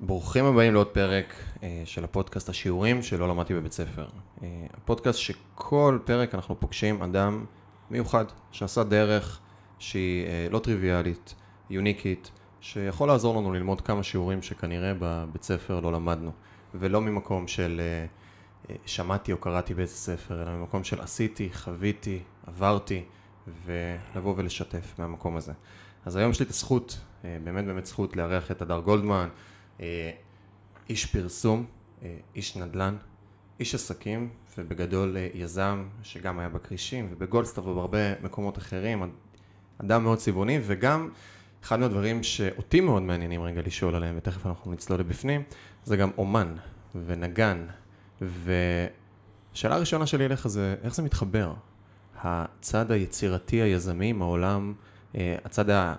ברוכים הבאים לעוד פרק אה, של הפודקאסט השיעורים שלא למדתי בבית ספר. אה, הפודקאסט שכל פרק אנחנו פוגשים אדם מיוחד, שעשה דרך שהיא אה, לא טריוויאלית, יוניקית, שיכול לעזור לנו ללמוד כמה שיעורים שכנראה בבית ספר לא למדנו, ולא ממקום של שמעתי או קראתי באיזה ספר, אלא ממקום של עשיתי, חוויתי, עברתי, ולבוא ולשתף מהמקום הזה. אז היום יש לי את הזכות, באמת באמת זכות לארח את הדר גולדמן, איש פרסום, אה, איש נדל"ן, איש עסקים, ובגדול אה, יזם, שגם היה בכרישים ובגולדסטאר ובהרבה מקומות אחרים, אדם מאוד צבעוני, וגם אחד מהדברים שאותי מאוד מעניינים רגע לשאול עליהם, ותכף אנחנו נצלול לבפנים, זה גם אומן ונגן, ושאלה הראשונה שלי אליך זה, איך זה מתחבר? הצד היצירתי היזמי מהעולם, הצד ה...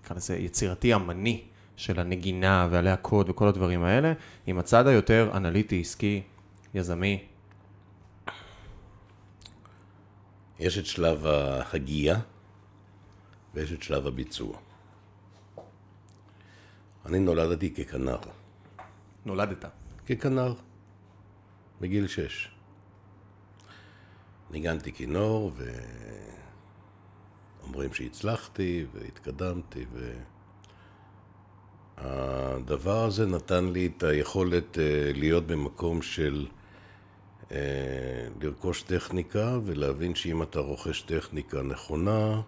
נקרא לזה יצירתי אמני של הנגינה והלהקות וכל הדברים האלה, עם הצד היותר אנליטי, עסקי, יזמי. יש את שלב ההגייה ויש את שלב הביצוע. אני נולדתי ככנר. נולדת. ככנר, בגיל שש. ניגנתי כינור, ואומרים שהצלחתי, והתקדמתי, ו... הדבר הזה נתן לי את היכולת אה, להיות במקום של אה, לרכוש טכניקה ולהבין שאם אתה רוכש טכניקה נכונה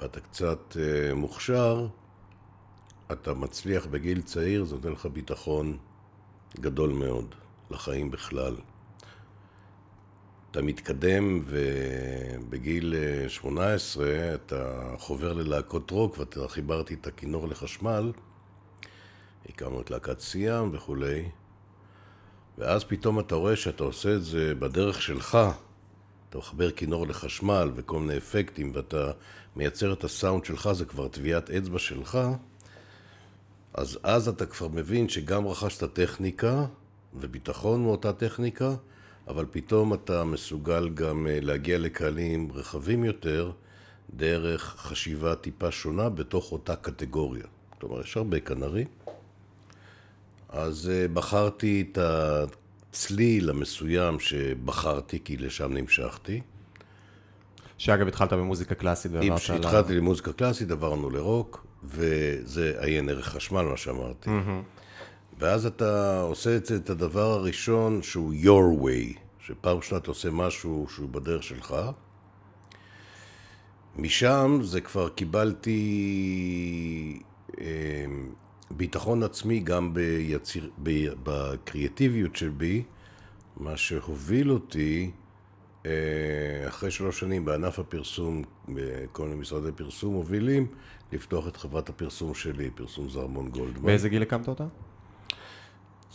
ואתה קצת אה, מוכשר, אתה מצליח בגיל צעיר, זה נותן לך ביטחון גדול מאוד לחיים בכלל. אתה מתקדם ובגיל 18 אה, אתה חובר ללהקות רוק ואתה חיברתי את הכינור לחשמל, הקמנו את להקת סיאם וכולי, ואז פתאום אתה רואה שאתה עושה את זה בדרך שלך, אתה מחבר כינור לחשמל וכל מיני אפקטים ואתה מייצר את הסאונד שלך, זה כבר טביעת אצבע שלך, אז אז אתה כבר מבין שגם רכשת טכניקה וביטחון מאותה טכניקה, אבל פתאום אתה מסוגל גם אה, להגיע לקהלים רחבים יותר דרך חשיבה טיפה שונה בתוך אותה קטגוריה. כלומר, יש הרבה כנרים. אז אה, בחרתי את הצליל המסוים שבחרתי, כי לשם נמשכתי. שאגב, התחלת במוזיקה קלאסית ועברת ל... כשהתחלתי למוזיקה קלאסית, עברנו לרוק, וזה עיין ערך חשמל, מה שאמרתי. Mm-hmm. ואז אתה עושה את את הדבר הראשון שהוא your way, שפעם ראשונה אתה עושה משהו שהוא בדרך שלך. משם זה כבר קיבלתי אה, ביטחון עצמי גם ביציר, ב, בקריאטיביות שבי, מה שהוביל אותי אה, אחרי שלוש שנים בענף הפרסום, בכל מיני משרדי פרסום מובילים, לפתוח את חברת הפרסום שלי, פרסום זרמון גולדמן. באיזה גיל הקמת אותה?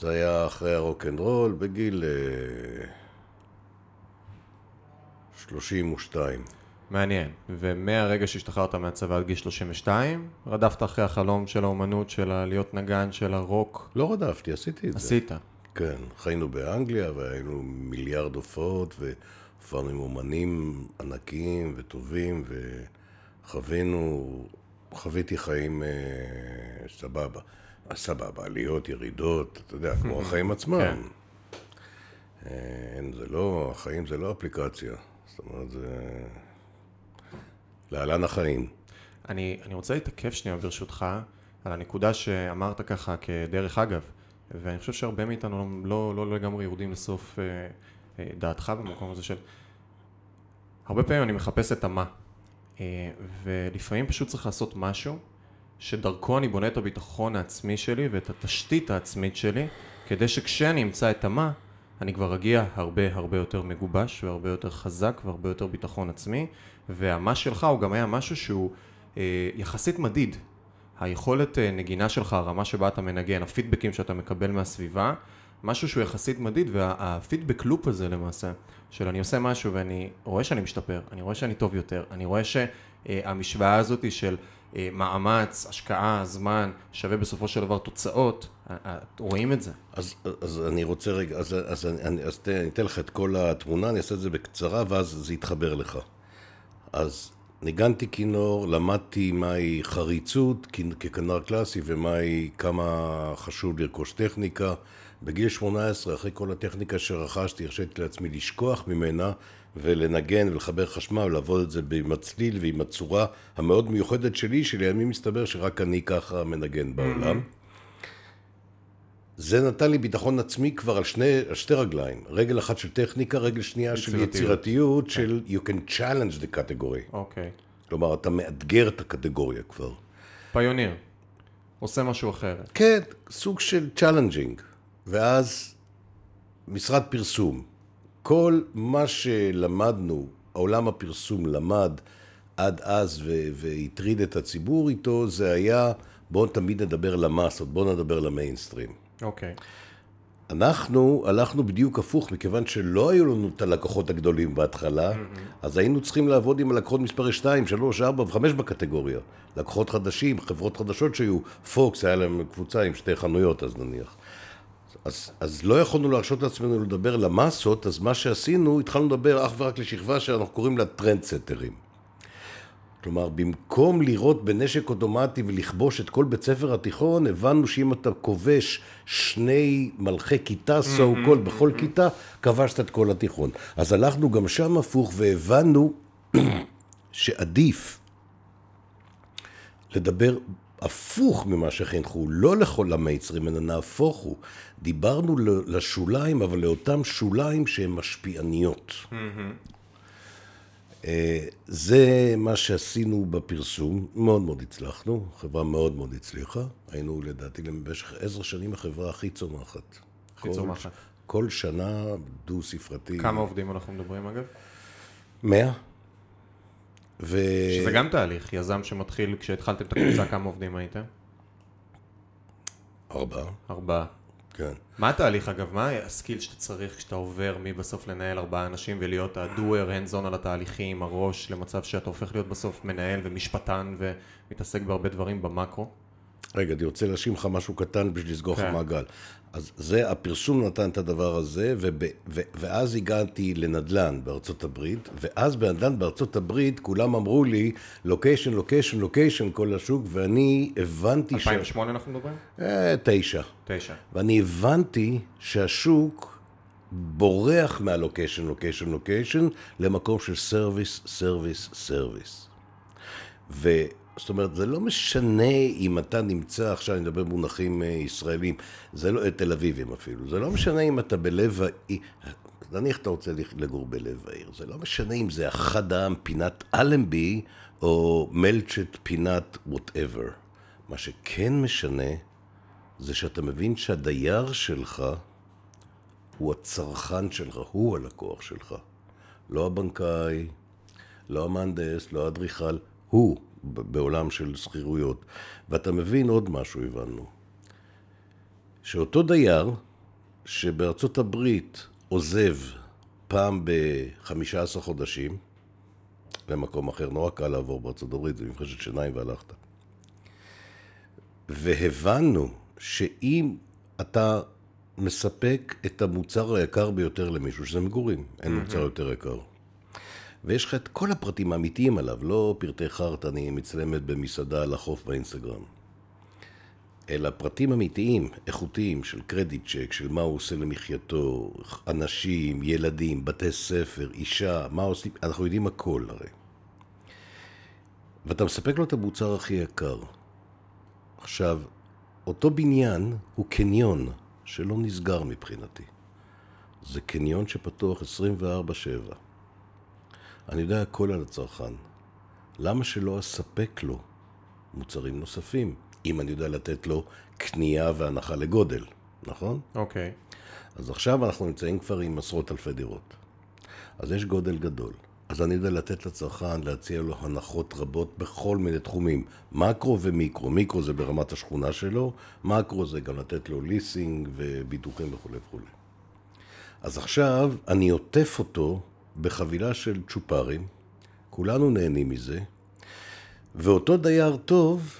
זה היה אחרי הרוקנרול בגיל 32. אה, מעניין. ומהרגע שהשתחררת מהצבא עד גיל 32, רדפת אחרי החלום של האומנות, של להיות נגן, של הרוק? לא רדפתי, עשיתי את עשית. זה. עשית. כן, חיינו באנגליה והיינו מיליארד הופעות והופענו עם אומנים ענקיים וטובים וחווינו, חוויתי חיים אה, סבבה. סבבה, עליות, ירידות, אתה יודע, כמו החיים עצמם. כן. אין, זה לא, החיים זה לא אפליקציה. זאת אומרת, זה... להלן החיים. אני, אני רוצה להתעכב שנייה ברשותך על הנקודה שאמרת ככה כדרך אגב, ואני חושב שהרבה מאיתנו לא, לא, לא לגמרי יורדים לסוף אה, אה, דעתך במקום הזה של... הרבה פעמים אני מחפש את המה, אה, ולפעמים פשוט צריך לעשות משהו שדרכו אני בונה את הביטחון העצמי שלי ואת התשתית העצמית שלי, כדי שכשאני אמצא את המה, אני כבר אגיע הרבה הרבה יותר מגובש והרבה יותר חזק והרבה יותר ביטחון עצמי, והמה שלך הוא גם היה משהו שהוא אה, יחסית מדיד. היכולת אה, נגינה שלך, הרמה שבה אתה מנגן, הפידבקים שאתה מקבל מהסביבה, משהו שהוא יחסית מדיד, והפידבק לופ הזה למעשה, של אני עושה משהו ואני רואה שאני משתפר, אני רואה שאני טוב יותר, אני רואה שהמשוואה הזאת של אה, מאמץ, השקעה, זמן, שווה בסופו של דבר תוצאות, אה, אה, רואים את זה. אז, אז אני רוצה רגע, אז, אז, אני, אז אני אתן לך את כל התמונה, אני אעשה את זה בקצרה ואז זה יתחבר לך. אז ניגנתי כינור, למדתי מהי חריצות ככנר קלאסי ומהי כמה חשוב לרכוש טכניקה. בגיל 18, אחרי כל הטכניקה שרכשתי, הרשיתי לעצמי לשכוח ממנה ולנגן ולחבר חשמל ולעבוד את זה עם הצליל ועם הצורה המאוד מיוחדת שלי, שלימים מסתבר שרק אני ככה מנגן בעולם. זה נתן לי ביטחון עצמי כבר על, שני, על שתי רגליים. רגל אחת של טכניקה, רגל שנייה של יצירתיות, כן. של you can challenge the category. אוקיי. כלומר, אתה מאתגר את הקטגוריה כבר. פיוניר. עושה משהו אחרת. כן, סוג של challenging. ואז משרד פרסום. כל מה שלמדנו, עולם הפרסום למד עד אז והטריד את הציבור איתו, זה היה בואו תמיד נדבר למסות, בואו נדבר למיינסטרים. אוקיי. Okay. אנחנו הלכנו בדיוק הפוך, מכיוון שלא היו לנו את הלקוחות הגדולים בהתחלה, mm-hmm. אז היינו צריכים לעבוד עם הלקוחות מספר 2, 3, 4 ו-5 בקטגוריה. לקוחות חדשים, חברות חדשות שהיו, פוקס, היה להם קבוצה עם שתי חנויות אז נניח. אז, אז לא יכולנו להרשות לעצמנו לדבר למסות, אז מה שעשינו, התחלנו לדבר אך ורק לשכבה שאנחנו קוראים לה trendsetters. כלומר, במקום לירות בנשק אוטומטי ולכבוש את כל בית ספר התיכון, הבנו שאם אתה כובש שני מלכי כיתה, so called, בכל כיתה, כבשת את כל התיכון. אז הלכנו גם שם הפוך והבנו שעדיף לדבר הפוך ממה שחינכו, לא לכל המייצרים, אלא נהפוך הוא. דיברנו לשוליים, אבל לאותם שוליים שהן משפיעניות. אה, זה מה שעשינו בפרסום, מאוד מאוד הצלחנו, חברה מאוד מאוד הצליחה. היינו לדעתי במשך עשר שנים החברה הכי צומחת. הכי צומחת. כל שנה דו-ספרתי. כמה עובדים אנחנו מדברים אגב? מאה. ו... שזה גם תהליך, יזם שמתחיל, כשהתחלתם את הקבוצה, כמה עובדים הייתם? ארבעה. ארבעה. כן. מה התהליך אגב? מה הסקיל שאתה צריך כשאתה עובר מבסוף לנהל ארבעה אנשים ולהיות הדואר, hands on על התהליכים, הראש, למצב שאתה הופך להיות בסוף מנהל ומשפטן ומתעסק בהרבה דברים במקרו? רגע, אני רוצה להשאיר לך משהו קטן בשביל לסגור לך כן. מעגל. אז זה, הפרסום נתן את הדבר הזה, וב, ו, ואז הגעתי לנדל"ן בארצות הברית, ואז בנדל"ן בארצות הברית כולם אמרו לי, location, location, location, כל השוק, ואני הבנתי 2008 ש... אנחנו מדברים? אה, תשע. תשע. ואני הבנתי שהשוק בורח מה location, location, location, למקום של service, service, service. זאת אומרת, זה לא משנה אם אתה נמצא, עכשיו אני מדבר במונחים אה, ישראלים, זה לא, תל אביבים אפילו, זה לא משנה אם אתה בלב העיר, נניח אתה רוצה לגור בלב העיר, זה לא משנה אם זה אחד העם פינת אלנבי, או מלצ'ט פינת whatever. מה שכן משנה, זה שאתה מבין שהדייר שלך הוא הצרכן שלך, הוא הלקוח שלך. לא הבנקאי, לא המהנדס, לא האדריכל, הוא. בעולם של שכירויות. ואתה מבין עוד משהו, הבנו. שאותו דייר שבארצות הברית עוזב פעם ב-15 חודשים למקום אחר, נורא קל לעבור בארצות הברית, זה מפחשת שיניים והלכת. והבנו שאם אתה מספק את המוצר היקר ביותר למישהו, שזה מגורים, אין מוצר יותר יקר. ויש לך את כל הפרטים האמיתיים עליו, לא פרטי חרטא, אני מצלמת במסעדה על החוף באינסטגרם. אלא פרטים אמיתיים, איכותיים, של קרדיט צ'ק, של מה הוא עושה למחייתו, אנשים, ילדים, בתי ספר, אישה, מה עושים, אנחנו יודעים הכל הרי. ואתה מספק לו את המוצר הכי יקר. עכשיו, אותו בניין הוא קניון שלא נסגר מבחינתי. זה קניון שפתוח 24-7. אני יודע הכל על הצרכן. למה שלא אספק לו מוצרים נוספים, אם אני יודע לתת לו קנייה והנחה לגודל, נכון? אוקיי. Okay. אז עכשיו אנחנו נמצאים כבר עם עשרות אלפי דירות. אז יש גודל גדול. אז אני יודע לתת לצרכן, להציע לו הנחות רבות בכל מיני תחומים, מקרו ומיקרו. מיקרו זה ברמת השכונה שלו, מקרו זה גם לתת לו ליסינג וביטוחים וכולי וכולי. אז עכשיו אני עוטף אותו בחבילה של צ'ופרים, כולנו נהנים מזה, ואותו דייר טוב,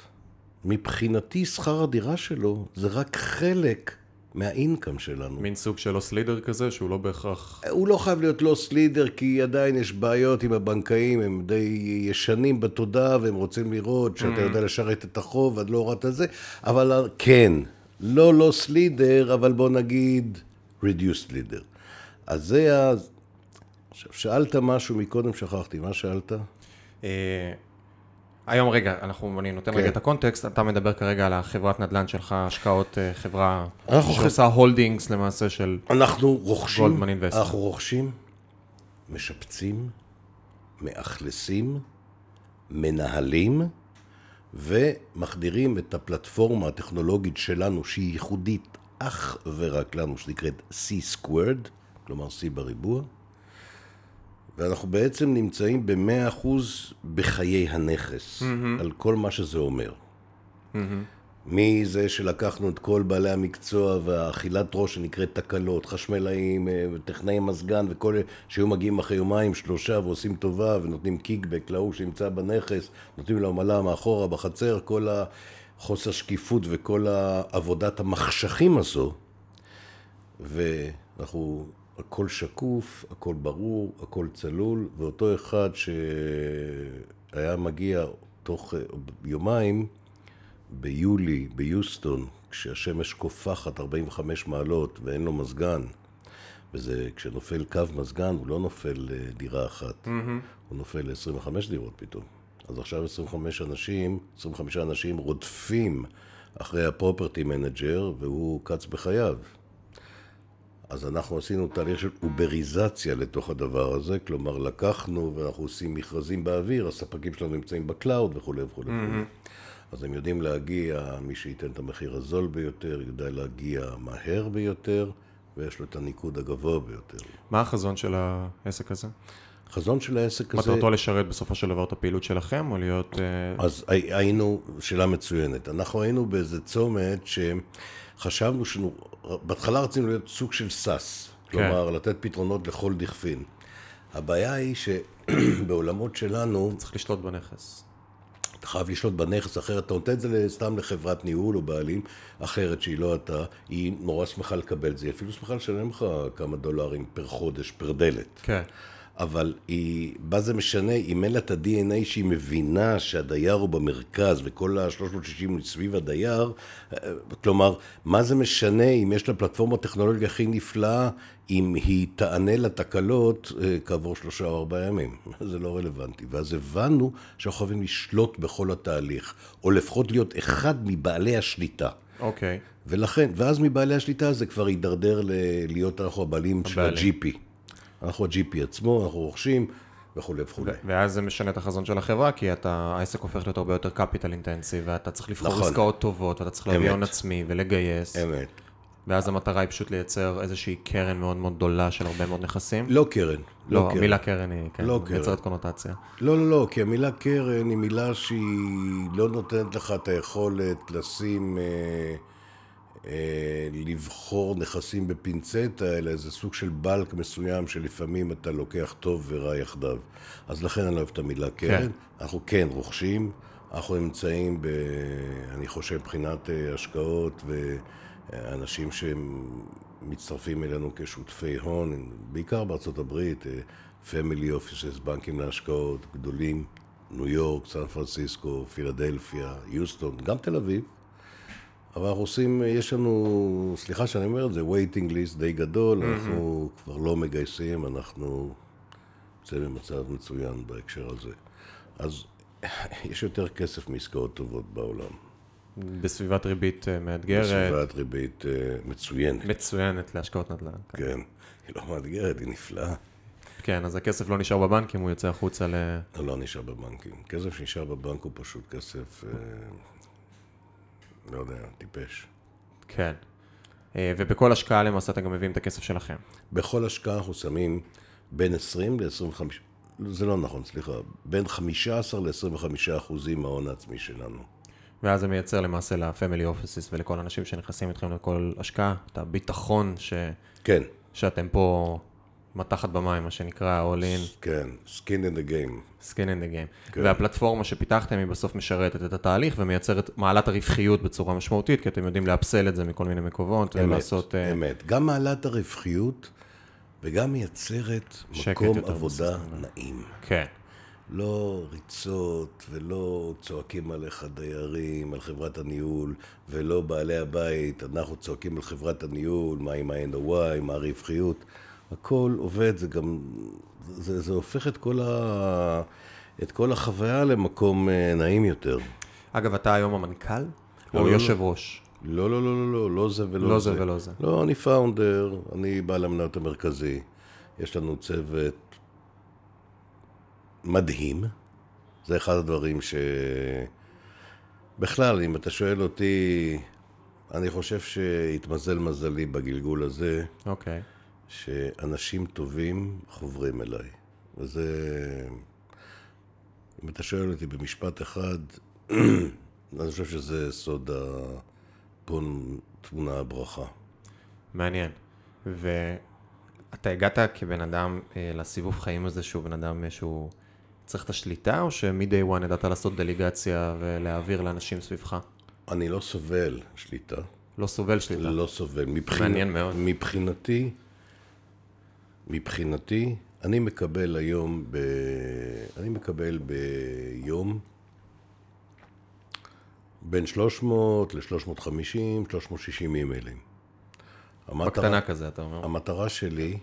מבחינתי שכר הדירה שלו זה רק חלק מהאינקאם שלנו. מין סוג של לוס לידר כזה, שהוא לא בהכרח... הוא לא חייב להיות לוס לידר, כי עדיין יש בעיות עם הבנקאים, הם די ישנים בתודעה, והם רוצים לראות שאתה יודע לשרת את החוב, עד לא הורדת את זה, אבל כן, לא לוס לידר, אבל בוא נגיד reduced לידר. אז זה. עכשיו, שאלת משהו מקודם, שכחתי, מה שאלת? אה, היום רגע, אנחנו, אני נותן כן. רגע את הקונטקסט, אתה מדבר כרגע על החברת נדל"ן שלך, השקעות אה, חברה אנחנו שעושה הולדינגס למעשה של... אנחנו רוכשים, גולדמן אינבסט. אנחנו רוכשים, משפצים, מאכלסים, מנהלים ומחדירים את הפלטפורמה הטכנולוגית שלנו שהיא ייחודית אך ורק לנו, שנקראת C squared, כלומר C בריבוע, ואנחנו בעצם נמצאים ב-100% בחיי הנכס, mm-hmm. על כל מה שזה אומר. Mm-hmm. מזה שלקחנו את כל בעלי המקצוע והאכילת ראש שנקראת תקלות, חשמלאים, אה, טכנאי מזגן וכל אלה שהיו מגיעים אחרי יומיים, שלושה ועושים טובה ונותנים קיקבק להוא שנמצא בנכס, נותנים לו עמלה מאחורה בחצר, כל החוסר שקיפות וכל עבודת המחשכים הזו, ואנחנו, הכל שקוף, הכל ברור, הכל צלול, ואותו אחד שהיה מגיע תוך אה, יומיים, ביולי, ביוסטון, כשהשמש קופחת 45 מעלות ואין לו מזגן, וזה, כשנופל קו מזגן, הוא לא נופל אה, דירה אחת, mm-hmm. הוא נופל ל-25 דירות פתאום. אז עכשיו 25 אנשים, 25 אנשים רודפים אחרי ה property manager, והוא קץ בחייו. אז אנחנו עשינו תהליך של אובריזציה לתוך הדבר הזה, כלומר לקחנו ואנחנו עושים מכרזים באוויר, הספקים שלנו נמצאים ב cloud וכולי וכולי. Mm-hmm. אז הם יודעים להגיע, מי שייתן את המחיר הזול ביותר, יודע להגיע מהר ביותר, ויש לו את הניקוד הגבוה ביותר. מה החזון של העסק הזה? החזון של העסק הזה... מטרתו לשרת בסופו של דבר את הפעילות שלכם, או להיות... אה, אז הי- היינו, שאלה מצוינת. אנחנו היינו באיזה צומת שחשבנו שנו... בהתחלה רצינו להיות סוג של סאס, כלומר לתת פתרונות לכל דכפין. הבעיה היא שבעולמות שלנו, צריך לשלוט בנכס. אתה חייב לשלוט בנכס, אחרת אתה נותן את זה סתם לחברת ניהול או בעלים אחרת שהיא לא אתה, היא נורא שמחה לקבל את זה, היא אפילו שמחה לשלם לך כמה דולרים פר חודש, פר דלת. כן. אבל היא, מה זה משנה, אם אין לה את ה-DNA שהיא מבינה שהדייר הוא במרכז וכל ה-360 הוא סביב הדייר, כלומר, מה זה משנה אם יש לה פלטפורמה טכנולוגיה הכי נפלאה, אם היא תענה לתקלות אה, כעבור שלושה או ארבעה ימים. זה לא רלוונטי. ואז הבנו שאנחנו חייבים לשלוט בכל התהליך, או לפחות להיות אחד מבעלי השליטה. אוקיי. ולכן, ואז מבעלי השליטה זה כבר יידרדר ל- להיות אנחנו הבעלים של. ה-GP. אנחנו ה-GP עצמו, אנחנו רוכשים וכולי וכולי. ואז זה משנה את החזון של החברה, כי אתה, העסק הופך להיות הרבה יותר קפיטל אינטנסיב, ואתה צריך לבחור נכון. עסקאות טובות, ואתה צריך להביא. הון עצמי ולגייס, אמת. ואז המטרה היא פשוט לייצר איזושהי קרן מאוד מאוד גדולה של הרבה מאוד נכסים. לא קרן. לא, קרן. המילה קרן היא, כן, לא קרן. מייצרת קונוטציה. לא, לא, לא, כי המילה קרן היא מילה שהיא לא נותנת לך את היכולת לשים, אה, לבחור נכסים בפינצטה, אלא איזה סוג של בלק מסוים שלפעמים אתה לוקח טוב ורע יחדיו. אז לכן אני לא אוהב את המילה קרן. כן. אנחנו כן רוכשים, אנחנו נמצאים ב... אני חושב מבחינת אה, השקעות ואנשים שמצטרפים אלינו כשותפי הון, בעיקר בארצות הברית, פמילי אופיסס, בנקים להשקעות גדולים, ניו יורק, סן פרנסיסקו, פילדלפיה, יוסטון, גם תל אביב. אבל אנחנו עושים, יש לנו, סליחה שאני אומר את זה, waiting list די גדול, אנחנו כבר לא מגייסים, אנחנו נמצאים במצב מצוין בהקשר הזה. אז יש יותר כסף מעסקאות טובות בעולם. בסביבת ריבית אה, מאתגרת, בסביבת ריבית אה, מצוינת, מצוינת להשקעות נדל"ן. כן. כן. היא לא מאתגרת, היא נפלאה. כן, אז הכסף לא נשאר בבנקים, הוא יוצא החוצה ל... לא, לא נשאר בבנקים. כסף שנשאר בבנק הוא פשוט כסף, אה, לא יודע, טיפש. כן. אה, ובכל השקעה למעשה אתם גם מביאים את הכסף שלכם. בכל השקעה אנחנו שמים בין 20 ל-25, זה לא נכון, סליחה, בין 15 ל-25 אחוזים מההון העצמי שלנו. ואז זה מייצר למעשה לפמילי אופיסיס ולכל האנשים שנכנסים איתכם לכל השקעה, את הביטחון ש... כן, שאתם פה מתחת במים, מה שנקרא, all in, כן, skin in the game. skin in the game. כן. והפלטפורמה שפיתחתם היא בסוף משרתת את התהליך ומייצרת, מעלה את הרווחיות בצורה משמעותית, כי אתם יודעים לאפסל את זה מכל מיני מקומות, ולעשות... אה, אמת. גם מעלה את הרווחיות וגם מייצרת מקום עבודה בסוף. נעים. כן. לא ריצות ולא צועקים עליך דיירים, על חברת הניהול, ולא בעלי הבית, אנחנו צועקים על חברת הניהול, מה עם ה-NOI, מה הרווחיות. הכל עובד, זה גם, זה, זה הופך את כל, ה, את כל החוויה למקום אה, נעים יותר. אגב, אתה היום המנכ"ל? לא, או לא, יושב ראש? לא, לא, לא, לא, לא, לא זה ולא לא זה. זה ולא זה. לא, אני פאונדר, אני בעל המניות המרכזי. יש לנו צוות מדהים. זה אחד הדברים ש... בכלל, אם אתה שואל אותי, אני חושב שהתמזל מזלי בגלגול הזה, אוקיי. שאנשים טובים חוברים אליי. וזה... אם אתה שואל אותי במשפט אחד, אני חושב שזה סוד הפון תמונה הברכה. מעניין. ואתה הגעת כבן אדם אה, לסיבוב חיים הזה שהוא בן אדם אה, שהוא צריך את השליטה, או שמ-day one ידעת לעשות דליגציה ולהעביר לאנשים סביבך? אני לא סובל שליטה, לא סובל שליטה. לא סובל. מבחינ... מעניין מאוד. מבחינתי, מבחינתי, אני מקבל היום, ב... אני מקבל ביום בין 300 ל-350, 360 אימיילים. בקטנה כזה, אתה אומר. המטרה שלי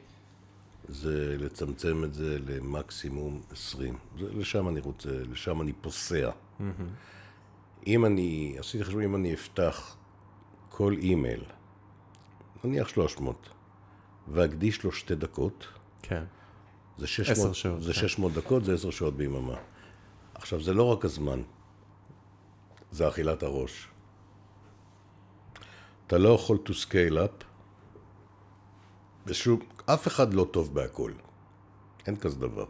זה לצמצם את זה למקסימום 20. זה, לשם אני רוצה, לשם אני פוסע. אם אני, עשיתי חשבון, אם אני אפתח כל אימייל, נניח 300, ואקדיש לו שתי דקות, כן. זה 600, עשר שעות, זה כן. 600 דקות, זה 10 שעות ביממה. עכשיו, זה לא רק הזמן, זה אכילת הראש. אתה לא יכול to scale up, ושוב, אף אחד לא טוב בהכל. אין כזה דבר.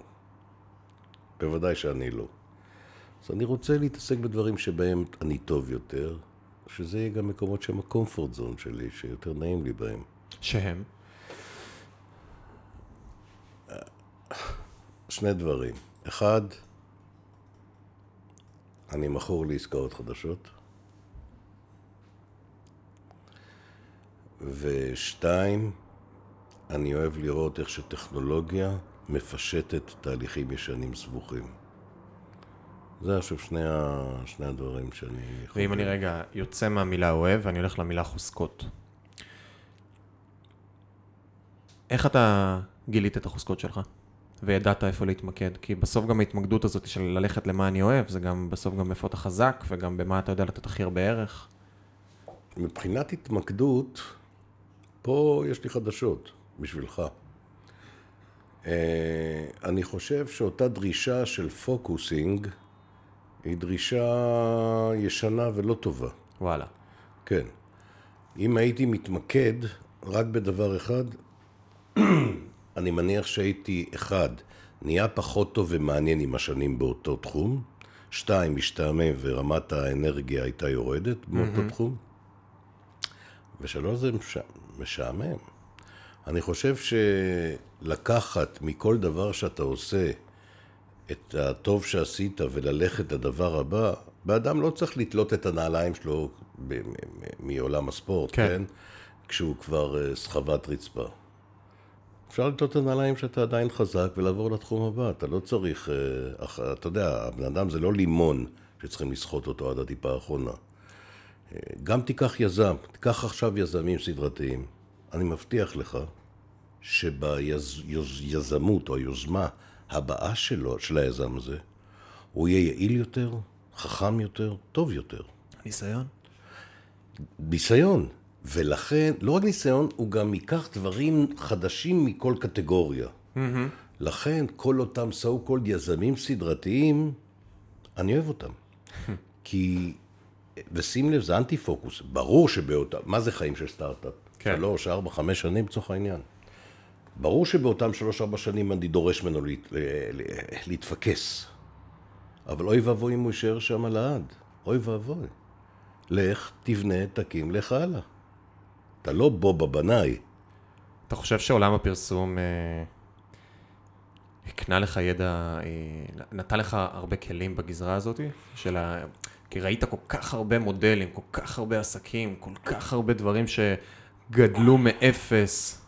בוודאי שאני לא. אז אני רוצה להתעסק בדברים שבהם אני טוב יותר, שזה יהיה גם מקומות שהם הקומפורט זון שלי, שיותר נעים לי בהם. שהם? שני דברים. אחד, אני מכור לעסקאות חדשות. ושתיים, אני אוהב לראות איך שטכנולוגיה מפשטת תהליכים ישנים סבוכים. זה, אני חושב, שני, ה... שני הדברים שאני... ואם אני רגע יוצא מהמילה אוהב ואני הולך למילה חוזקות. איך אתה גילית את החוזקות שלך? וידעת איפה להתמקד? כי בסוף גם ההתמקדות הזאת של ללכת למה אני אוהב, זה גם בסוף גם איפה אתה חזק, וגם במה אתה יודע לתת הכי הרבה ערך. מבחינת התמקדות, פה יש לי חדשות בשבילך. אה, אני חושב שאותה דרישה של פוקוסינג היא דרישה ישנה ולא טובה. וואלה. כן. אם הייתי מתמקד רק בדבר אחד, אני מניח שהייתי, אחד, נהיה פחות טוב ומעניין עם השנים באותו תחום, שתיים, משתעמם ורמת האנרגיה הייתה יורדת באותו תחום, ושלוש, זה מש... משעמם. אני חושב שלקחת מכל דבר שאתה עושה את הטוב שעשית וללכת לדבר הבא, באדם לא צריך לתלות את הנעליים שלו מעולם הספורט, כן. כן? כן? כשהוא כבר אה, סחבת רצפה. אפשר לתלות את הנעליים שאתה עדיין חזק ולעבור לתחום הבא. אתה לא צריך, אה, אתה יודע, הבן אדם זה לא לימון שצריכים לסחוט אותו עד הטיפה האחרונה. אה, גם תיקח יזם, תיקח עכשיו יזמים סדרתיים. אני מבטיח לך שביזמות או היוזמה הבאה שלו, של היזם הזה, הוא יהיה יעיל יותר, חכם יותר, טוב יותר. ניסיון? ניסיון. ולכן, לא רק ניסיון, הוא גם ייקח דברים חדשים מכל קטגוריה. לכן, כל אותם so called יזמים סדרתיים, אני אוהב אותם. כי, ושים לב, זה אנטי פוקוס. ברור שבאותם, מה זה חיים של סטארט-אפ? כן. שלוש, ארבע, חמש שנים לצורך העניין. ברור שבאותם שלוש-ארבע שנים אני דורש ממנו להת, ל- להתפקס. אבל אוי ואבוי אם הוא יישאר שם לעד. אוי ואבוי. לך, תבנה, תקים, לך הלאה. אתה לא בובה בנאי. אתה חושב שעולם הפרסום אה, הקנה לך ידע, אה, נתן לך הרבה כלים בגזרה הזאת, של ה... כי ראית כל כך הרבה מודלים, כל כך הרבה עסקים, כל כך הרבה דברים שגדלו מאפס.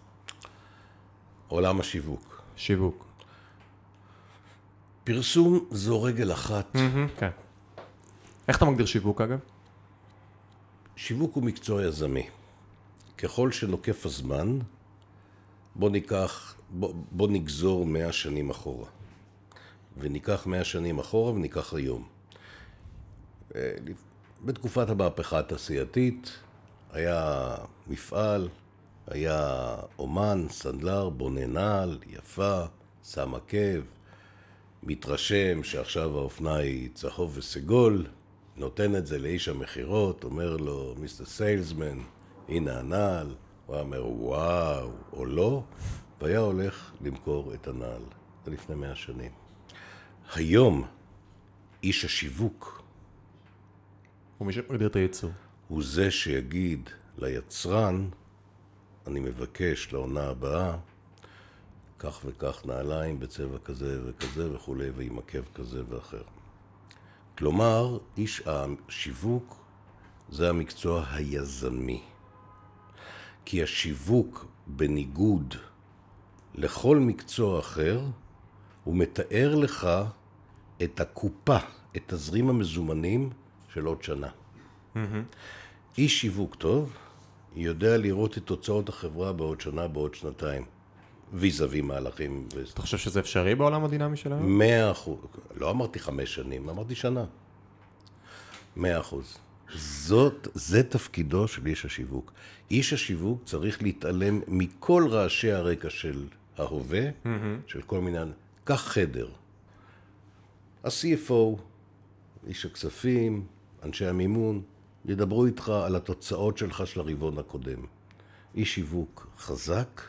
עולם השיווק. שיווק. פרסום זו רגל אחת. כן. איך אתה מגדיר שיווק אגב? שיווק הוא מקצוע יזמי. ככל שנוקף הזמן, בוא ניקח, בוא, בוא נגזור מאה שנים אחורה. וניקח מאה שנים אחורה וניקח היום. אה, בתקופת המהפכה התעשייתית היה מפעל, היה אומן, סנדלר, בונה נעל, יפה, שם עקב, מתרשם שעכשיו האופנה היא צהוב וסגול, נותן את זה לאיש המכירות, אומר לו, מיסטר סיילסמן, הנה הנעל, הוא היה אומר וואו, או לא, והיה הולך למכור את הנעל. זה לפני מאה שנים. היום, איש השיווק הוא מי שמגדיר את הייצור. הוא זה שיגיד ליצרן, אני מבקש לעונה הבאה, כך וכך נעליים בצבע כזה וכזה וכולי, ועם עקב כזה ואחר. כלומר, איש השיווק זה המקצוע היזמי. כי השיווק, בניגוד לכל מקצוע אחר, הוא מתאר לך את הקופה, את תזרים המזומנים של עוד שנה. Mm-hmm. איש שיווק טוב יודע לראות את תוצאות החברה בעוד שנה, בעוד שנתיים. ויזאבי מהלכים. אתה חושב שזה אפשרי בעולם הדינמי שלנו? מאה אחוז. לא אמרתי חמש שנים, אמרתי שנה. מאה אחוז. זאת, זה תפקידו של איש השיווק. איש השיווק צריך להתעלם מכל רעשי הרקע של ההווה, mm-hmm. של כל מיני... קח חדר. ה-CFO, איש הכספים, אנשי המימון, ידברו איתך על התוצאות שלך של הרבעון הקודם. איש שיווק חזק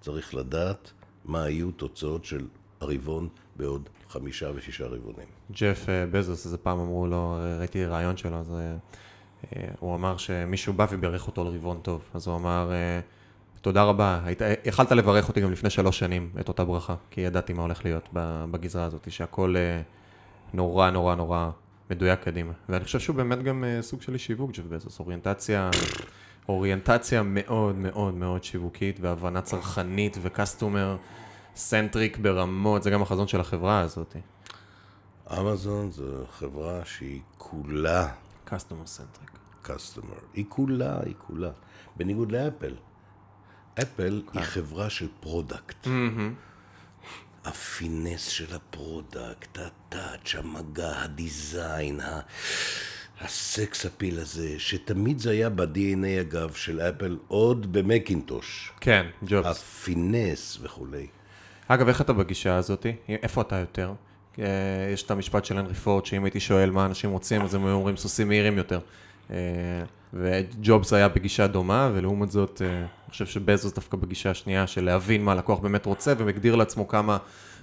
צריך לדעת מה היו תוצאות של הרבעון בעוד חמישה ושישה רבעונים. ג'ף אה, בזוס, איזה פעם אמרו לו, ראיתי רעיון שלו, אז אה, אה, הוא אמר שמישהו בא ובירך אותו על רבעון טוב. אז הוא אמר, תודה רבה, היית, יכלת לברך אותי גם לפני שלוש שנים את אותה ברכה, כי ידעתי מה הולך להיות בגזרה הזאת, שהכל נורא נורא נורא מדויק קדימה. ואני חושב שהוא באמת גם סוג של שיווק, ג'ף בזוס, אוריינטציה... אוריינטציה מאוד מאוד מאוד שיווקית והבנה צרכנית ו customer centric ברמות, זה גם החזון של החברה הזאת. אמזון זו חברה שהיא כולה... customer centric. customer. היא כולה, היא כולה. בניגוד לאפל. אפל היא חברה של product. ה finesse של ה product, ה touch, המגע, ה design, ה... ה sex appeal הזה, שתמיד זה היה ב-DNA אגב של אפל, עוד במקינטוש. כן, ג'ובס. ה finesse וכולי. אגב, איך אתה בגישה הזאת? איפה אתה יותר? אה, יש את המשפט של הנרי פורד, שאם הייתי שואל מה אנשים רוצים, אז הם היו אומרים סוסים מהירים יותר. אה, וג'ובס היה בגישה דומה, ולעומת זאת, אה, אני חושב שבזוס דווקא בגישה השנייה של להבין מה הלקוח באמת רוצה, ומגדיר לעצמו כמה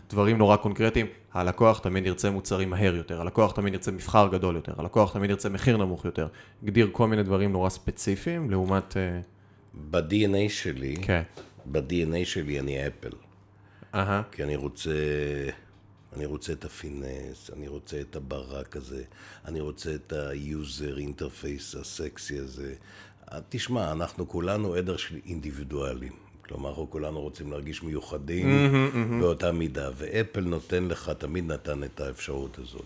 דברים נורא קונקרטיים. הלקוח תמיד ירצה מוצרים מהר יותר, הלקוח תמיד ירצה מבחר גדול יותר, הלקוח תמיד ירצה מחיר נמוך יותר. הגדיר כל מיני דברים נורא ספציפיים, לעומת... ב-DNA שלי, כן. ב-DNA שלי אני אפל. Aha. כי אני רוצה, אני רוצה את ה finesse, אני רוצה את הברק הזה, אני רוצה את ה user interface הסקסי הזה. תשמע, אנחנו כולנו עדר של אינדיבידואלים. כלומר, אנחנו כולנו רוצים להרגיש מיוחדים mm-hmm, mm-hmm. באותה מידה, ואפל נותן לך, תמיד נתן את האפשרות הזאת.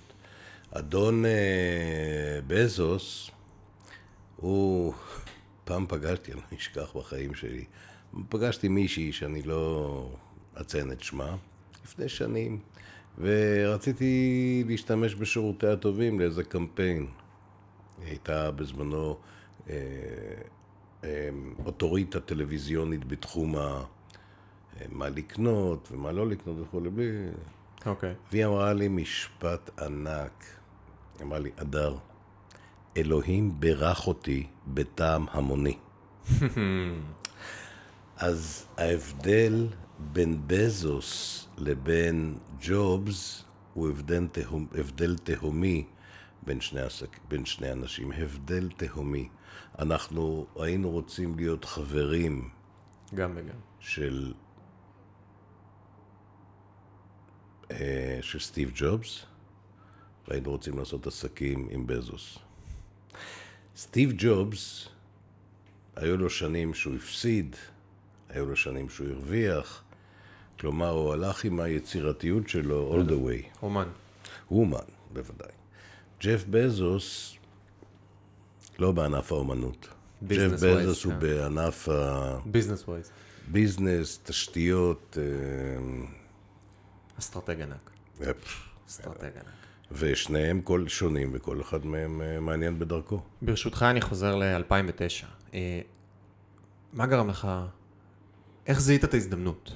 אדון אה, בזוס, הוא, פעם פגשתי, אני לא אשכח בחיים שלי, פגשתי מישהי שאני לא אציין את שמה, לפני שנים, ורציתי להשתמש בשירותי הטובים לאיזה קמפיין. היא הייתה בזמנו אה, אה, אוטוריטה טלוויזיונית בתחום ה... אה, מה לקנות ומה לא לקנות וכולי, בלי... אוקיי. Okay. והיא אמרה לי משפט ענק. אמרה לי, אדר, אלוהים בירך אותי בטעם המוני. אז ההבדל בין בזוס לבין ג'ובס הוא הבדל, תהומ, הבדל תהומי בין שני, עסק, בין שני אנשים, הבדל תהומי. אנחנו היינו רוצים להיות חברים גם וגם. של אה, של סטיב ג'ובס, והיינו רוצים לעשות עסקים עם בזוס. סטיב ג'ובס, היו לו שנים שהוא הפסיד, היו לו שנים שהוא הרוויח, כלומר, הוא הלך עם היצירתיות שלו all the way. אומן. הוא אומן, בוודאי. ג'ף בזוס, לא בענף האומנות. ג'ף בזוס הוא כן. בענף business wise. ה business, תשתיות, אה, אסטרטג ענק. אסטרטג ענק. ושניהם כל שונים, וכל אחד מהם אה, מעניין בדרכו. ברשותך, אני חוזר ל-2009. מה גרם לך? איך זיהית את ההזדמנות?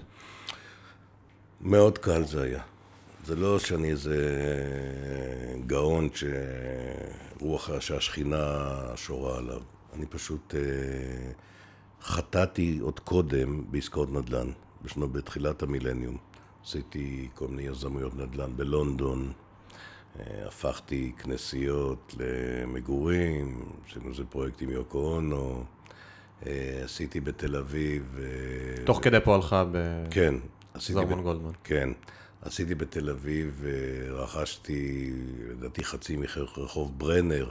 מאוד קל זה היה. זה לא שאני איזה גאון שרוח השכינה שורה עליו. אני פשוט אה, חטאתי עוד קודם בעסקאות נדל"ן, בשנו, בתחילת המילניום. עשיתי כל מיני יזמויות נדל"ן בלונדון, אה, הפכתי כנסיות למגורים, עשינו איזה פרויקט עם יוקו אונו, אה, עשיתי בתל אביב... אה, תוך כדי פועלך כן, עשיתי... בזרמון ב- גולדמן. כן. עשיתי בתל אביב, אה, רכשתי, לדעתי חצי מרחוב ברנר,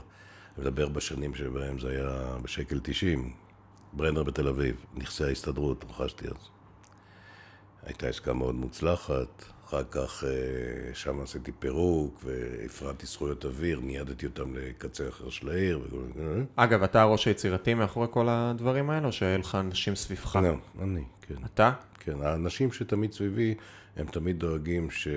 מדבר בשנים שבהם זה היה בשקל 90, ברנר בתל אביב, נכסי ההסתדרות, רכשתי אז. הייתה עסקה מאוד מוצלחת, אחר כך אה, שם עשיתי פירוק והפרעתי זכויות אוויר, ניידתי אותם לקצה אחר של העיר. אגב, אתה הראש היצירתי מאחורי כל הדברים האלה, או שהיו לך אנשים סביבך? לא, אני, כן. אתה? כן, האנשים שתמיד סביבי, הם תמיד דואגים ש...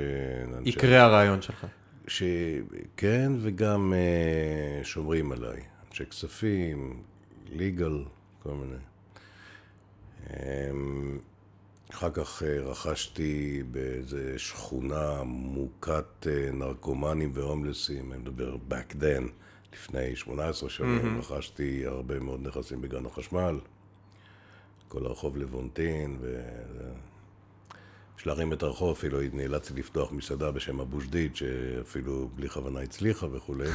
יקרה הרעיון שלך. שכן, וגם אה, שומרים עליי. אנשי כספים, ליגל, כל מיני. אחר כך אה, רכשתי באיזה שכונה מוכת אה, נרקומנים והומלסים, אני מדבר back then, לפני 18 שנים, mm-hmm. רכשתי הרבה מאוד נכסים בגן החשמל, כל הרחוב לבונטין, ו... יש להרים את הרחוב, אפילו נאלצתי לפתוח מסעדה בשם אבו ג'דיד, שאפילו בלי כוונה הצליחה וכולי.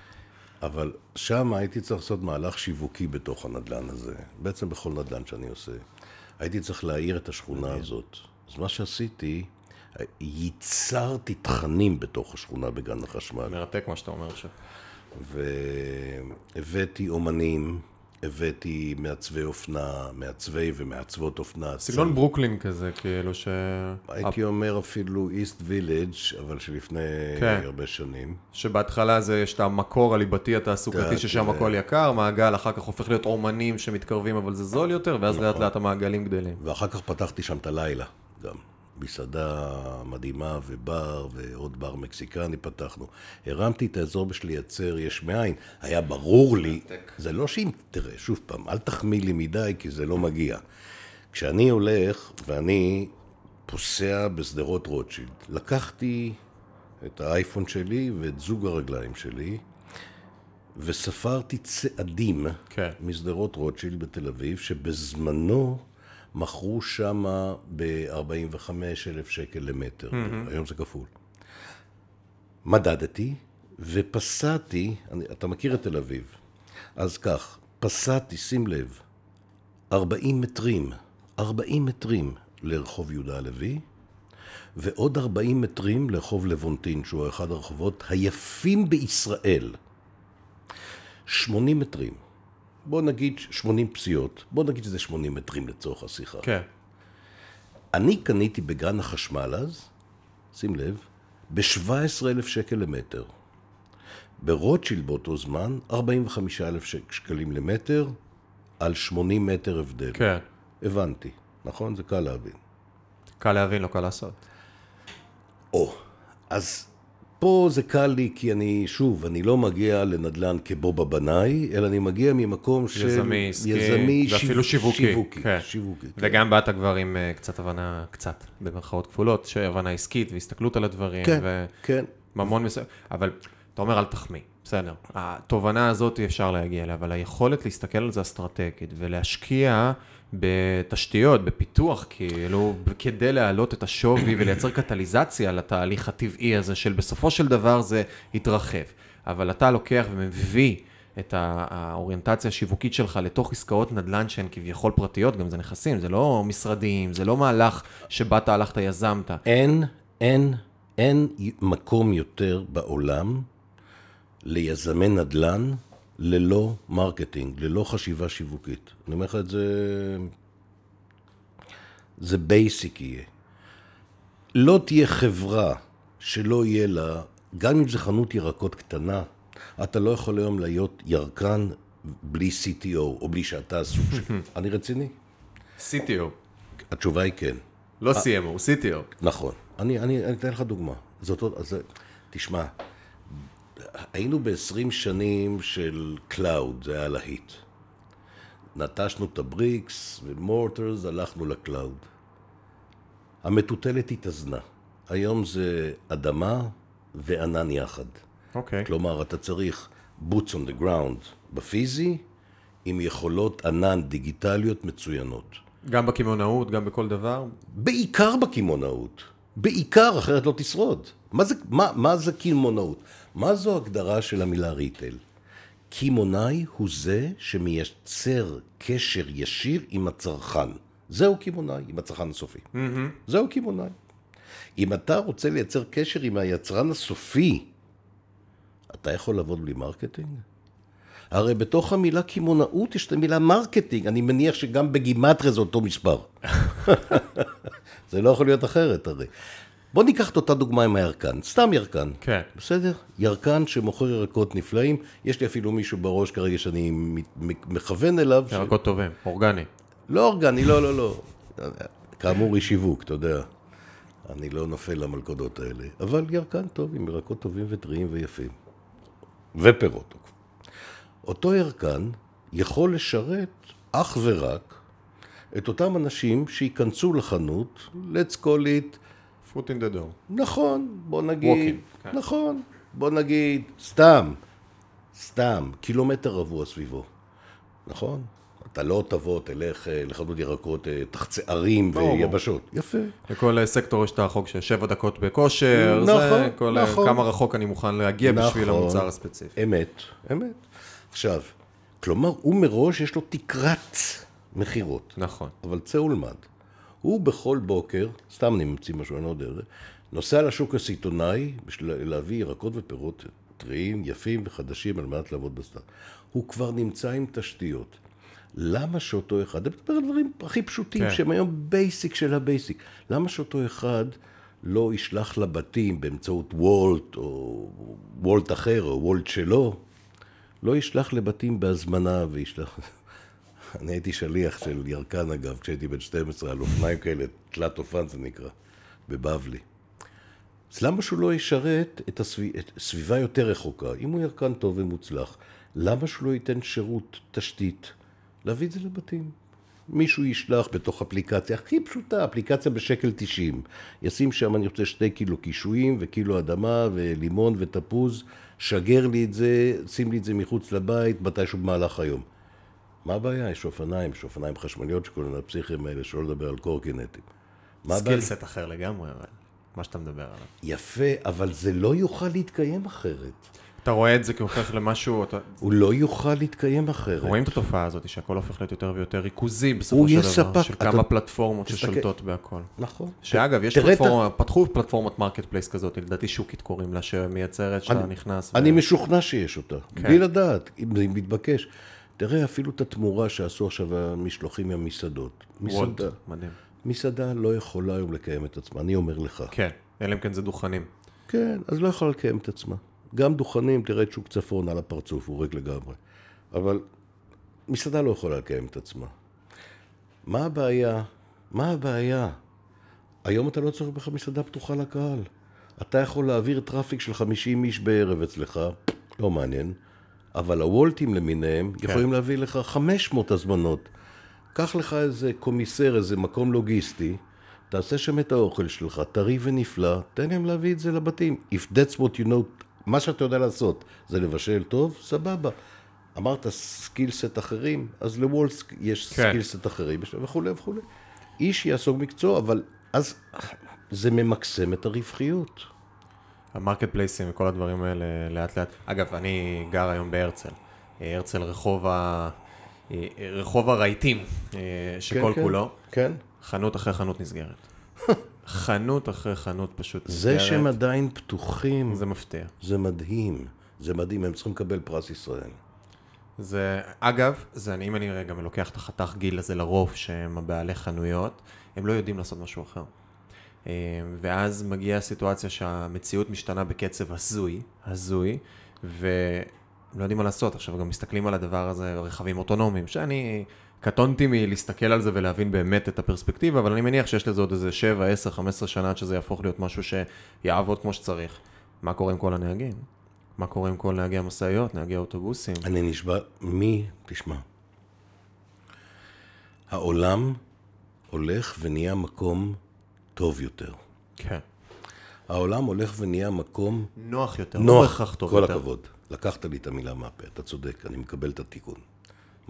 אבל שם הייתי צריך לעשות מהלך שיווקי בתוך הנדלן הזה, בעצם בכל נדלן שאני עושה. הייתי צריך להאיר את השכונה הזאת. אז מה שעשיתי, ייצרתי תכנים בתוך השכונה בגן החשמל. מרתק מה שאתה אומר עכשיו. והבאתי אומנים, הבאתי מעצבי אופנה, מעצבי ומעצבות אופנה. סגנון ברוקלין כזה, כאילו ש... הייתי אומר אפילו איסט וילג', אבל שלפני כן. הרבה שנים. שבהתחלה זה, יש את המקור הליבתי התעסוקתי, אתה- ששם הכל יקר, מעגל אחר כך הופך להיות אומנים שמתקרבים, אבל זה זול יותר, ואז לאט לאט המעגלים גדלים. ואחר כך פתחתי שם את הלילה גם. מסעדה מדהימה ובר ועוד בר מקסיקני פתחנו. הרמתי את האזור בשביל לייצר יש מאין. היה ברור לי, זה לא שאם, תראה, שוב פעם, אל תחמיא לי מדי כי זה לא מגיע. כשאני הולך ואני פוסע בשדרות רוטשילד, לקחתי את האייפון שלי ואת זוג הרגליים שלי וספרתי צעדים כן. משדרות רוטשילד בתל אביב, שבזמנו מכרו שם ב-45 אלף שקל למטר, mm-hmm. היום זה כפול. מדדתי ופסעתי, אני, אתה מכיר את תל אביב, אז כך, פסעתי, שים לב, 40 מטרים, 40 מטרים לרחוב יהודה הלוי, ועוד 40 מטרים לרחוב לבונטין, שהוא אחד הרחובות היפים בישראל. 80 מטרים. בוא נגיד 80 פסיעות, בוא נגיד שזה 80 מטרים לצורך השיחה. כן. אני קניתי בגן החשמל אז, שים לב, ב-17,000 שקל למטר. ברוטשילד באותו זמן, 45,000 שק- שקלים למטר, על 80 מטר הבדל. כן. הבנתי, נכון? זה קל להבין. קל להבין, לא קל לעשות. או, אז פה זה קל לי כי אני, שוב, אני לא מגיע לנדל"ן כבובה בנאי, אלא אני מגיע ממקום של... יזמי, עסקי, יזמי, ואפילו שיו- שיווקי. שיווקי, כן. שיווקי, כן. וגם באת כבר עם אה, קצת הבנה, קצת, במרכאות כפולות, שהבנה עסקית והסתכלות על הדברים. כן, ו... כן. ממון מסוים, אבל אתה אומר אל תחמיא, בסדר. התובנה הזאת אפשר להגיע אליה, אבל היכולת להסתכל על זה אסטרטגית ולהשקיע בתשתיות, בפיתוח, כאילו, כדי להעלות את השווי ולייצר קטליזציה לתהליך הטבעי הזה, של בסופו של דבר זה יתרחב. אבל אתה לוקח ומביא את האוריינטציה השיווקית שלך לתוך עסקאות נדל"ן שהן כביכול פרטיות, גם זה נכסים, זה לא משרדיים, זה לא מהלך שבאת, הלכת, יזמת. אין, אין אין מקום יותר בעולם ליזמי נדל"ן ללא marketing, ללא חשיבה שיווקית. אני אומר לך את זה, זה basic יהיה. לא תהיה חברה שלא יהיה לה, גם אם זה חנות ירקות קטנה, אתה לא יכול היום להיות ירקן בלי CTO, או בלי שאתה הסוג של... אני רציני? CTO. התשובה היא כן. לא CMO, CTO. נכון. אני, אני, אני אתן לך דוגמה. זאת עוד, תשמע, היינו ב-20 שנים של cloud, זה היה להיט. נטשנו את ה bricks ו mortars, הלכנו ל cloud. המטוטלת התאזנה. היום זה אדמה וענן יחד. אוקיי. Okay. כלומר, אתה צריך boots on the ground בפיזי, עם יכולות ענן דיגיטליות מצוינות. גם בקמעונאות, גם בכל דבר? בעיקר בקמעונאות. בעיקר, אחרת לא תשרוד. מה זה, מה, מה זה קמעונאות? מה זו הגדרה של המילה ריטייל? קמעונאי הוא זה שמייצר קשר ישיר עם הצרכן. זהו קמעונאי, עם הצרכן הסופי. Mm-hmm. זהו קמעונאי. אם אתה רוצה לייצר קשר עם היצרן הסופי, אתה יכול לעבוד בלי marketing? הרי בתוך המילה קמעונאות יש את המילה marketing, אני מניח שגם בגימטריה זה אותו מספר. זה לא יכול להיות אחרת הרי. בוא ניקח את אותה דוגמה עם הירקן, סתם ירקן. כן. בסדר? ירקן שמוכר ירקות נפלאים, יש לי אפילו מישהו בראש כרגע שאני מכוון אליו. ירקות ש... טובים, אורגני. לא אורגני, לא, לא, לא. כאמור, היא שיווק, אתה יודע. אני לא נופל למלכודות האלה. אבל ירקן טוב, עם ירקות טובים וטריים ויפים. ופירות. אותו ירקן יכול לשרת אך ורק את אותם אנשים שייכנסו לחנות, let's call it... foot in the door. נכון, בוא נגיד... Walking, כן. נכון, בוא נגיד, סתם, סתם, קילומטר רבוע סביבו. נכון? אתה לא תבוא, תלך אה, לחנות ירקות, אה, תחצה ערים ויבשות. יפה. לכל סקטור יש את החוק של שבע דקות בכושר, נכון, זה כל, נכון. כמה רחוק אני מוכן להגיע נכון, בשביל המוצר הספציפי. אמת, אמת. עכשיו, כלומר, הוא מראש יש לו תקרת מכירות. נכון. אבל צא ולמד. הוא בכל בוקר, סתם אני ממציא משהו, אני לא יודע, נוסע לשוק הסיטונאי בשביל להביא ירקות ופירות טריים, יפים וחדשים על מנת לעבוד בסטארט. הוא כבר נמצא עם תשתיות. למה שאותו אחד, אני מדבר על דברים הכי פשוטים, כן. שהם היום basic של ה basic, למה שאותו אחד לא ישלח לבתים באמצעות Wolt, או Wolt אחר, או Wolt שלו, לא ישלח לבתים בהזמנה וישלח... אני הייתי שליח של ירקן אגב, כשהייתי בן 12, על אופניים כאלה, תלת אופן זה נקרא, בבבלי. אז למה שהוא לא ישרת את, הסביב... את סביבה יותר רחוקה? אם הוא ירקן טוב ומוצלח, למה שהוא לא ייתן שירות תשתית? להביא את זה לבתים. מישהו ישלח בתוך אפליקציה הכי פשוטה, אפליקציה בשקל 90. ישים שם, אני רוצה שתי קילו קישואים וקילו אדמה ולימון ותפוז, שגר לי את זה, שים לי את זה מחוץ לבית, מתישהו במהלך היום. מה הבעיה? יש אופניים, יש אופניים חשמליות שכולנו הפסיכים האלה, שלא לדבר על קורקינטים. skill set אחר לגמרי, אבל, מה שאתה מדבר עליו. יפה, אבל זה לא יוכל להתקיים אחרת. אתה רואה את זה כהופך למשהו... אתה... הוא לא יוכל להתקיים אחרת. רואים את התופעה הזאת שהכל הופך להיות יותר ויותר ריכוזי בסופו של דבר, ספק, של כמה אתה... פלטפורמות תסתכל... ששולטות בהכל. נכון. שאגב, יש פלטפורמה, אתה... פתחו פלטפורמת marketplace כזאת, לדעתי שוקית קוראים לה, שמייצרת שאתה נכנס. אני ו... משוכנע שיש אותה, כן. בלי לדעת, אם זה מתבקש. תראה אפילו את התמורה שעשו עכשיו המשלוחים מהמסעדות. מסעדה, מדהים. מסעדה לא יכולה היום לקיים את עצמה, אני אומר לך. כן, אלא אם כן זה דוכנים. כן, אז לא יכולה לקיים את עצמה. גם דוכנים, תראה את שוק צפון על הפרצוף, הוא ריק לגמרי. אבל מסעדה לא יכולה לקיים את עצמה. מה הבעיה? מה הבעיה? היום אתה לא צריך בכלל מסעדה פתוחה לקהל. אתה יכול להעביר traffic של 50 איש בערב אצלך, לא מעניין, אבל הוולטים למיניהם כן. יכולים להביא לך 500 הזמנות. קח לך איזה commissary, איזה מקום לוגיסטי, תעשה שם את האוכל שלך, טרי ונפלא, תן להם להביא את זה לבתים. If that's what you know מה שאתה יודע לעשות זה לבשל טוב, סבבה. אמרת skill set אחרים, אז ל Wolt יש כן. skill set אחרים וכולי וכולי. איש יעסוק מקצוע, אבל אז זה ממקסם את הרווחיות. המרקט פלייסים וכל הדברים האלה לאט לאט. אגב, אני גר היום בהרצל. הרצל רחוב, ה... רחוב הרהיטים, שכל כן, כולו. כן. חנות אחרי חנות נסגרת. חנות אחרי חנות פשוט זה נסגרת. שהם עדיין פתוחים, זה מפתיע. זה מדהים. זה מדהים, הם צריכים לקבל פרס ישראל. זה, אגב, זה אני, אם אני רגע לוקח את החתך גיל הזה לרוב, שהם הבעלי חנויות, הם לא יודעים לעשות משהו אחר. אה, ואז מגיעה הסיטואציה שהמציאות משתנה בקצב הזוי, הזוי, והם לא יודעים מה לעשות. עכשיו גם מסתכלים על הדבר הזה, רכבים אוטונומיים, שאני קטונתי מלהסתכל על זה ולהבין באמת את הפרספקטיבה, אבל אני מניח שיש לזה עוד איזה 7, 10, 15 שנה עד שזה יהפוך להיות משהו שיעבוד כמו שצריך. מה קורה עם כל הנהגים? מה קורה עם כל נהגי המשאיות, נהגי האוטובוסים? אני נשבע, מי, תשמע, העולם הולך ונהיה מקום טוב יותר. כן. העולם הולך ונהיה מקום נוח יותר, לא נוח, בהכרח טוב כל יותר. הכבוד. לקחת לי את המילה מהפה, אתה צודק, אני מקבל את התיקון.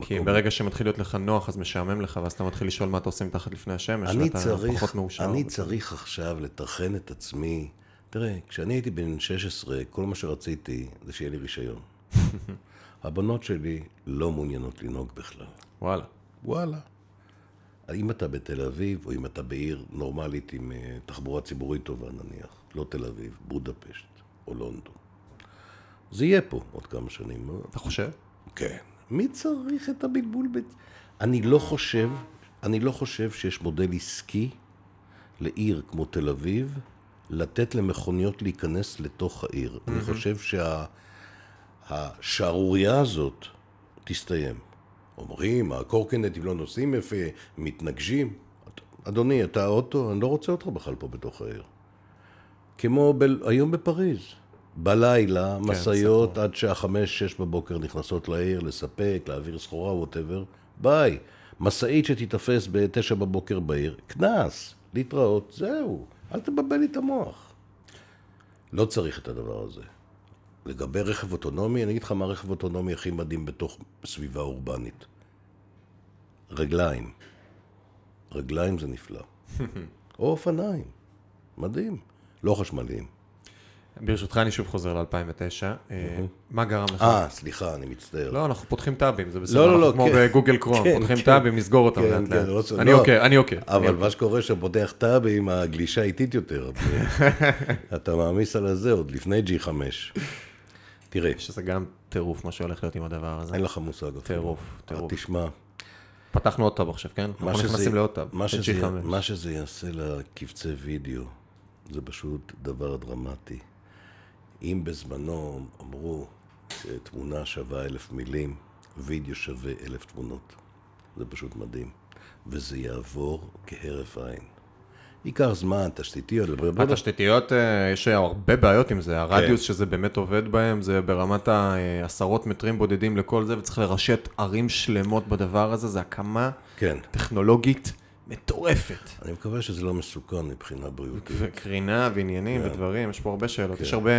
כי מקום- ברגע שמתחיל להיות לך נוח, אז משעמם לך, ואז אתה מתחיל לשאול מה אתה עושה מתחת לפני השמש, אני ואתה צריך, פחות מאושר. אני צריך עכשיו לטרחן את עצמי. תראה, כשאני הייתי בן 16, כל מה שרציתי זה שיהיה לי רישיון. הבנות שלי לא מעוניינות לנהוג בכלל. וואלה. וואלה. אם אתה בתל אביב, או אם אתה בעיר נורמלית עם אה, תחבורה ציבורית טובה נניח, לא תל אביב, בודפשט או לונדון. זה יהיה פה עוד כמה שנים. לא? אתה חושב? כן. מי צריך את הבלבול? ב... אני לא חושב, אני לא חושב שיש מודל עסקי לעיר כמו תל אביב לתת למכוניות להיכנס לתוך העיר. אני חושב שהשערורייה הזאת תסתיים. אומרים, הקורקינטים לא נוסעים יפה, מתנגשים. אדוני, אתה אוטו, אני לא רוצה אותך בכלל פה בתוך העיר. כמו ב... היום בפריז. בלילה, משאיות עד שעה חמש, שש בבוקר נכנסות לעיר, לספק, להעביר סחורה, ווטאבר. ביי. משאית שתיתפס בתשע בבוקר בעיר, קנס, להתראות, זהו. אל תבלבל לי את המוח. לא צריך את הדבר הזה. לגבי רכב אוטונומי, אני אגיד לך מה הרכב אוטונומי הכי מדהים בתוך סביבה אורבנית. רגליים. רגליים זה נפלא. או אופניים. מדהים. לא חשמליים. ברשותך, אני שוב חוזר ל-2009. מה גרם לך? אה, סליחה, אני מצטער. לא, אנחנו פותחים טאבים, זה בסדר. לא, לא, לא, כמו כן. בגוגל קרום, כן, פותחים כן. טאבים, נסגור אותם לאט לאט. לא אני לא. אוקיי, אני אוקיי. אבל אוקיי. מה שקורה שפותח טאבים, הגלישה איטית יותר. אתה מעמיס על הזה עוד לפני G5. תראה, שזה גם טירוף מה שהולך להיות עם הדבר הזה. אין לך מושג אפילו. טירוף, טירוף. תשמע, פתחנו עוד טאב עכשיו, כן? מה אנחנו נכנסים לעוד טאב. מה את שזה- G5. מה שזה יעשה לקבצי וידאו, זה פשוט דבר דרמטי. אם בזמנו אמרו שתמונה שווה אלף מילים, וידאו שווה אלף תמונות. זה פשוט מדהים. וזה יעבור כהרף עין. ייקח זמן, תשתיתיות, התשתיתיות, אה, יש הרבה בעיות עם זה, הרדיוס כן. שזה באמת עובד בהם, זה ברמת העשרות מטרים בודדים לכל זה, וצריך לרשת ערים שלמות בדבר הזה, זה הקמה כן. טכנולוגית מטורפת. אני מקווה שזה לא מסוכן מבחינה בריאותית. וקרינה ועניינים כן. ודברים, יש פה הרבה שאלות. יש הרבה,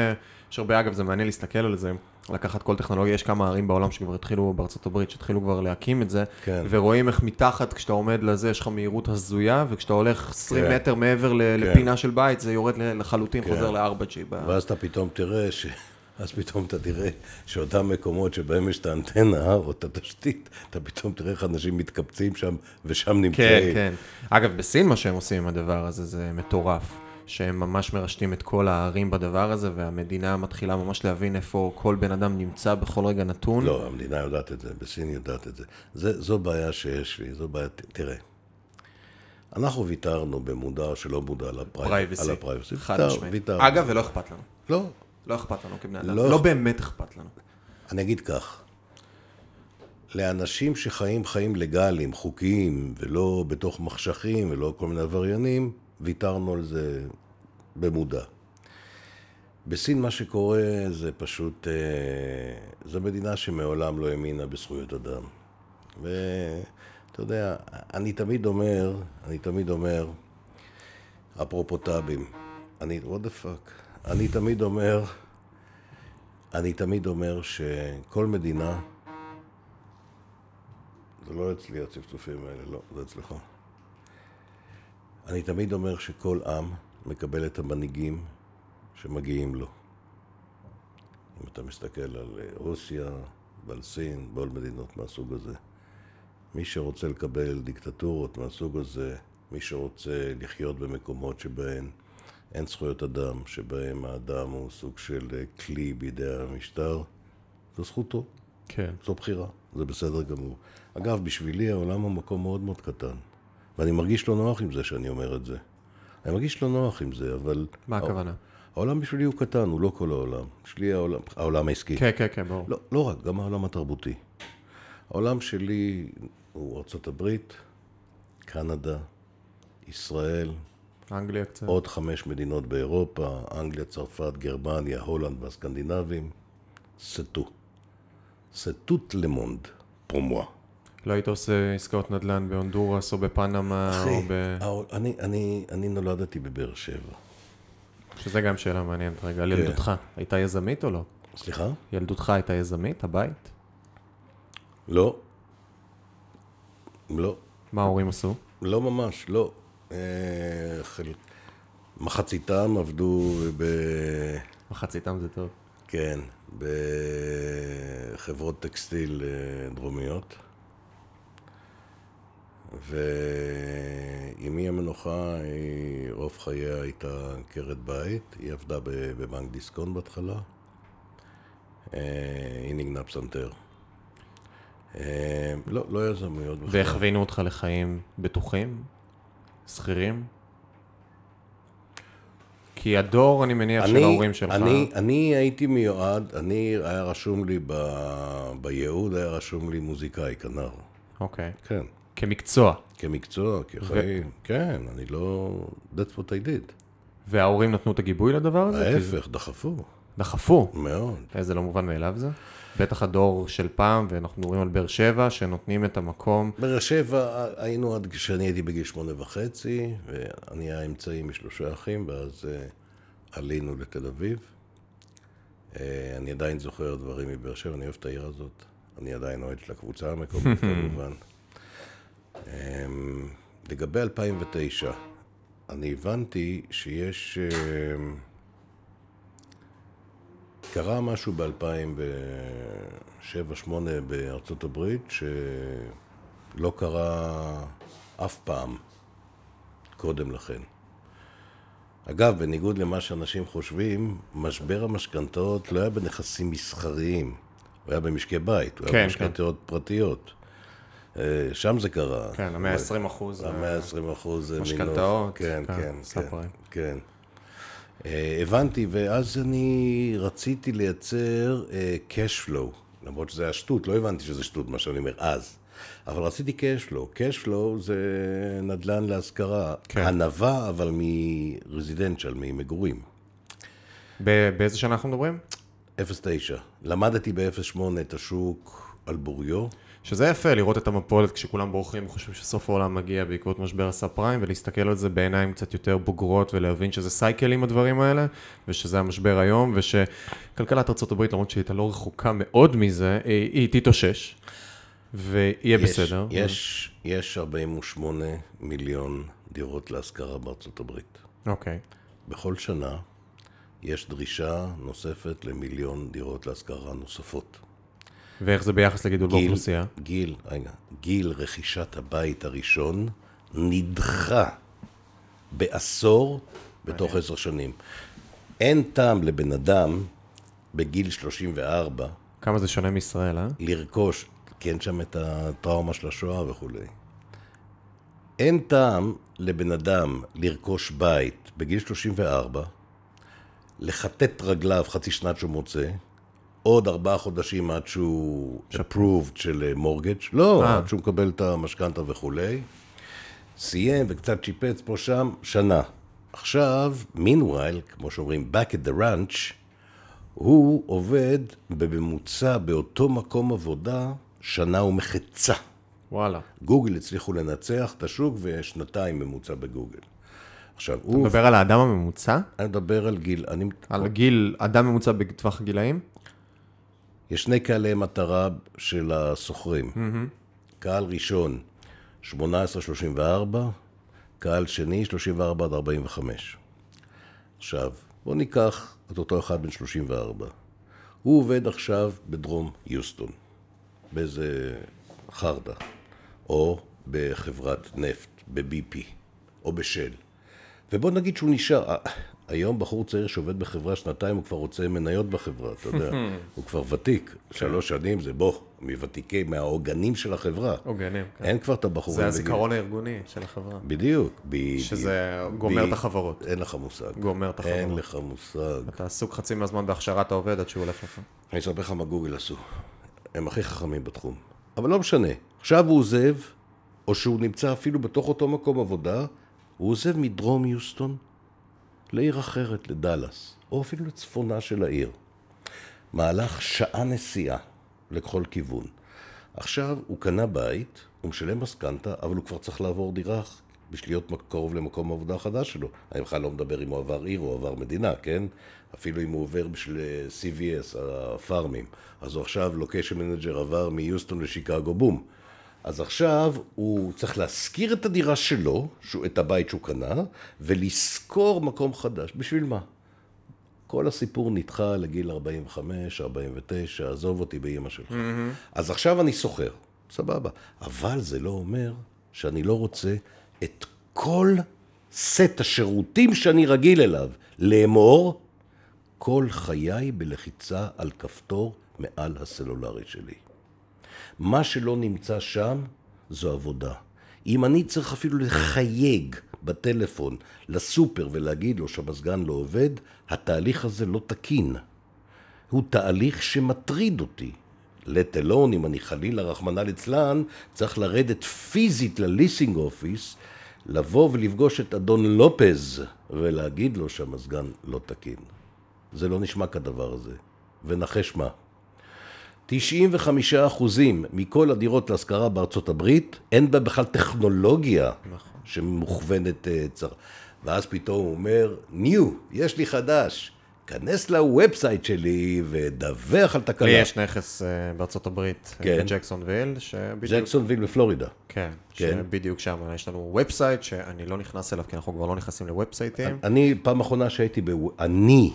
יש הרבה, אגב, זה מעניין להסתכל על זה, לקחת כל טכנולוגיה, יש כמה ערים בעולם שכבר התחילו, בארצות הברית, שהתחילו כבר להקים את זה, כן. ורואים איך מתחת, כשאתה עומד לזה, יש לך מהירות הזויה, וכשאתה הולך 20 כן. מטר מעבר ל- כן. לפינה של בית, זה יורד לחלוטין, כן. חוזר ל-4G. ואז אתה פתאום תראה ש... אז פתאום אתה תראה שאותם מקומות שבהם יש את האנטנה או את התשתית, אתה פתאום תראה איך אנשים מתקבצים שם ושם כן, נמצאים. כן. אגב, בסין מה שהם עושים עם הדבר הזה, זה מטורף. שהם ממש מרשתים את כל הערים בדבר הזה, והמדינה מתחילה ממש להבין איפה כל בן אדם נמצא בכל רגע נתון. לא, המדינה יודעת את זה, בסין יודעת את זה. זה זו בעיה שיש לי, זו בעיה, תראה. אנחנו ויתרנו במודע או שלא מודע על הפרייבסי. חד משמעית. אגב, ולא אכפת לנו. לא, לא אכפת לנו כבני אדם. לא לא באמת אכפת לנו. אני אגיד כך, לאנשים שחיים חיים לגאליים, חוקיים, ולא בתוך מחשכים ולא כל מיני עבריינים, ויתרנו על זה במודע. בסין מה שקורה זה פשוט, אה, זו מדינה שמעולם לא האמינה בזכויות אדם. ואתה יודע, אני תמיד אומר, אני תמיד אומר, אפרופו טאבים, אני, what the fuck, אני תמיד אומר, אני תמיד אומר שכל מדינה, זה לא אצלי הצפצופים האלה, לא, זה אצלך. אני תמיד אומר שכל עם מקבל את המנהיגים שמגיעים לו. אם אתה מסתכל על אה, רוסיה ועל סין ועל מדינות מהסוג הזה. מי שרוצה לקבל דיקטטורות מהסוג הזה, מי שרוצה לחיות במקומות שבהן אין זכויות אדם, שבהם האדם הוא סוג של אה, כלי בידי המשטר, זו זכותו, כן. זו בחירה, זה בסדר גמור. אגב, בשבילי העולם הוא מקום מאוד מאוד קטן, ואני מרגיש לא נוח עם זה שאני אומר את זה. אני מרגיש לא נוח עם זה, אבל... מה הכוונה? העולם בשבילי הוא קטן, הוא לא כל העולם. בשבילי העולם, העולם העסקי. כן, כן, כן, ברור. לא, לא רק, גם העולם התרבותי. העולם שלי הוא ארצות הברית, קנדה, ישראל, אנגליה קצת. עוד חמש מדינות באירופה, אנגליה, צרפת, גרמניה, הולנד והסקנדינבים. סטו. סטוט למונד, פרומואה. לא היית עושה עסקאות נדל"ן בהונדורס או בפנמה או אחי, ב... העול- אני, אני, אני נולדתי בבאר שבע. שזה גם שאלה מעניינת רגע, על כן. ילדותך. הייתה יזמית או לא? סליחה? ילדותך הייתה יזמית, הבית? לא. לא. מה ההורים עשו? לא ממש, לא. אה, חל... מחציתם עבדו ב... מחציתם זה טוב. כן, בחברות טקסטיל אה, דרומיות. ואימי המנוחה, היא, רוב חייה הייתה עקרת בית. היא עבדה בבנק דיסקון בהתחלה. אה, היא ניגנה פסנתר. אה, לא, לא יזמויות בכלל. והכווינו אותך לחיים בטוחים? שכירים? כי הדור, אני מניח, של ההורים שלך... אני, אני הייתי מיועד, אני, היה רשום לי ב, בייעוד, היה רשום לי מוזיקאי, כנר. אוקיי. כן. כמקצוע. כמקצוע, כחיים, כן, אני לא... That's what I did. וההורים נתנו את הגיבוי לדבר הזה? כי זה- ההפך, דחפו, דחפו. מאוד. איזה לא מובן מאליו זה. בטח הדור של פעם, ואנחנו מדברים על באר שבע, שנותנים את המקום. באר שבע היינו עד כשאני הייתי בגיל שמונה וחצי, ואני האמצעי משלושה אחים, ואז אה, עלינו לתל אביב. אה, אני עדיין זוכר דברים מבאר שבע, אני אוהב את העיר הזאת. אני עדיין אוהד של הקבוצה המקומית כמובן. אה, לגבי 2009, אני הבנתי שיש... אה, קרה משהו ב-2007-2008 בארצות הברית שלא קרה אף פעם קודם לכן. אגב, בניגוד למה שאנשים חושבים, משבר המשכנתאות לא היה בנכסים מסחריים, הוא היה במשקי בית, הוא כן, היה במשכנתאות פרטיות. אה, שם זה קרה. כן, המאה ה-20 אחוז. המאה ה-20 אחוז זה משכנתאות, כן, כן, כן, כן, סאפרים. כן. אה, הבנתי, ואז אני רציתי לייצר אה, cash flow, למרות שזה היה שטות, לא הבנתי שזה שטות מה שאני אומר אז, אבל רציתי cash flow. cash flow זה נדל"ן להשכרה, כן. הנבה אבל מרזידנציאל, ממגורים. באיזה שנה אנחנו מדברים? 0.9. למדתי ב-0.8 את השוק על בוריו. שזה יפה, לראות את המפולת כשכולם בורחים וחושבים שסוף העולם מגיע בעקבות משבר הסאב פריים, ולהסתכל על זה בעיניים קצת יותר בוגרות, ולהבין שזה סייקלים הדברים האלה, ושזה המשבר היום, ושכלכלת ארה"ב, למרות שהיא הייתה לא רחוקה מאוד מזה, היא, היא תתאושש, ויהיה יש- בסדר. יש, יש 48 מיליון דירות להשכרה בארצות הברית. אוקיי. בכל שנה יש דרישה נוספת למיליון דירות להשכרה נוספות. ואיך זה ביחס לגידול גיל, באוכלוסייה? גיל, רגע, גיל רכישת הבית הראשון נדחה בעשור בתוך עשר שנים. אין טעם לבן אדם בגיל 34 כמה זה שונה מישראל, אה? לרכוש, כי אין שם את הטראומה של השואה וכולי. אין טעם לבן אדם לרכוש בית בגיל 34, לכתת רגליו חצי שנת שהוא מוצא, עוד ארבעה חודשים עד שהוא approved של מורגג', לא, אה. עד שהוא מקבל את המשכנתה וכולי. סיים וקצת שיפץ פה שם, שנה. עכשיו, meanwhile, כמו שאומרים, back at the ranch, הוא עובד בממוצע באותו מקום עבודה שנה ומחצה. וואלה. גוגל הצליחו לנצח את השוק ושנתיים ממוצע בגוגל. עכשיו, אתה הוא... מדבר על האדם הממוצע? אני מדבר על גיל... אני... על גיל, אדם ממוצע בטווח הגילאים? יש שני קהלי מטרה של הסוחרים. קהל ראשון, 18-34, קהל שני, 34 עד 45. עכשיו, בואו ניקח את אותו אחד בן 34. הוא עובד עכשיו בדרום יוסטון, באיזה חרדה, או בחברת נפט, ב-BP. או בשל. ובוא נגיד שהוא נשאר, אה, היום בחור צעיר שעובד בחברה שנתיים, הוא כבר רוצה מניות בחברה, אתה יודע. הוא כבר ותיק, שלוש שנים זה בוא, מוותיקי, מהעוגנים של החברה. עוגנים, כן. אין כבר את הבחורים. זה בגיל- הזיכרון הארגוני של החברה. בדיוק. שזה גומר ב- את החברות. אין לך מושג. גומר את אין החברות. לך מושג. אתה עסוק חצי מהזמן בהכשרת העובד עד שהוא הולך לך. אני אספר לך מה גוגל עשו. הם הכי חכמים בתחום. אבל לא משנה. עכשיו הוא עוזב, או שהוא נמצא אפילו בתוך אותו מקום עבודה, הוא עוזב מדרום יוסטון לעיר אחרת, לדאלאס, או אפילו לצפונה של העיר. מהלך שעה נסיעה לכל כיוון. עכשיו הוא קנה בית, הוא משלם משכנתה, אבל הוא כבר צריך לעבור דירה בשביל להיות קרוב למקום העבודה החדש שלו. אני בכלל לא מדבר אם הוא עבר עיר או עבר מדינה, כן? אפילו אם הוא עובר בשביל אה, CVS, הפארמים. אז הוא עכשיו location manager עבר מיוסטון לשיקגו, בום. אז עכשיו הוא צריך להשכיר את הדירה שלו, את הבית שהוא קנה, ולשכור מקום חדש. בשביל מה? כל הסיפור נדחה לגיל 45, 49, עזוב אותי באימא שלך. אז עכשיו אני שוכר, סבבה. אבל זה לא אומר שאני לא רוצה את כל סט השירותים שאני רגיל אליו, לאמור כל חיי בלחיצה על כפתור מעל הסלולרי שלי. מה שלא נמצא שם זו עבודה. אם אני צריך אפילו לחייג בטלפון לסופר ולהגיד לו שהמזגן לא עובד, התהליך הזה לא תקין. הוא תהליך שמטריד אותי. let alone, אם אני חלילה, רחמנא ליצלן, צריך לרדת פיזית לליסינג אופיס, לבוא ולפגוש את אדון לופז ולהגיד לו שהמזגן לא תקין. זה לא נשמע כדבר הזה. ונחש מה? 95 אחוזים מכל הדירות להשכרה בארצות הברית, אין בה בכלל טכנולוגיה נכון. שמוכוונת אה, צר... ואז פתאום הוא אומר, new, יש לי חדש, כנס ל website שלי ודווח על תקלה. לי יש נכס אה, בארצות הברית, כן. בג'קסונוויל, שבדיוק... ג'קסונוויל בפלורידה. כן, כן. שבדיוק שם יש לנו website שאני לא נכנס אליו, כי אנחנו כבר לא נכנסים לוובסייטים. אני, פעם אחרונה שהייתי ב... אני,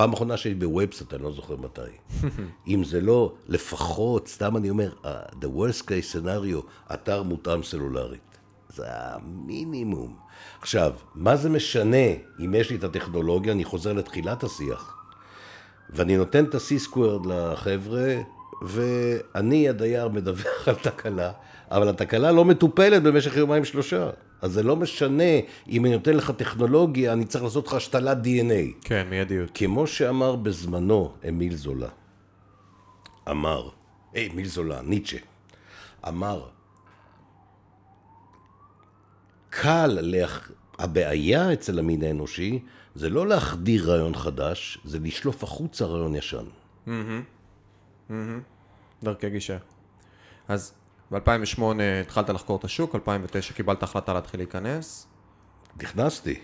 פעם אחרונה שהייתי ב website, אני לא זוכר מתי. אם זה לא, לפחות, סתם אני אומר, the worst case scenario, אתר מותאם סלולרית. זה המינימום. עכשיו, מה זה משנה אם יש לי את הטכנולוגיה, אני חוזר לתחילת השיח. ואני נותן את ה-C-Squared לחבר'ה, ואני, הדייר, מדווח על תקלה, אבל התקלה לא מטופלת במשך יומיים שלושה. אז זה לא משנה אם אני נותן לך טכנולוגיה, אני צריך לעשות לך השתלת DNA. כן, מיידיות. כמו שאמר בזמנו אמיל זולה, אמר, היי, אמיל זולה, ניטשה, אמר, קל, להח... הבעיה אצל המין האנושי זה לא להחדיר רעיון חדש, זה לשלוף החוצה רעיון ישן. דרכי גישה. אז ב-2008 התחלת לחקור את השוק, 2009 קיבלת החלטה להתחיל להיכנס, נכנסתי,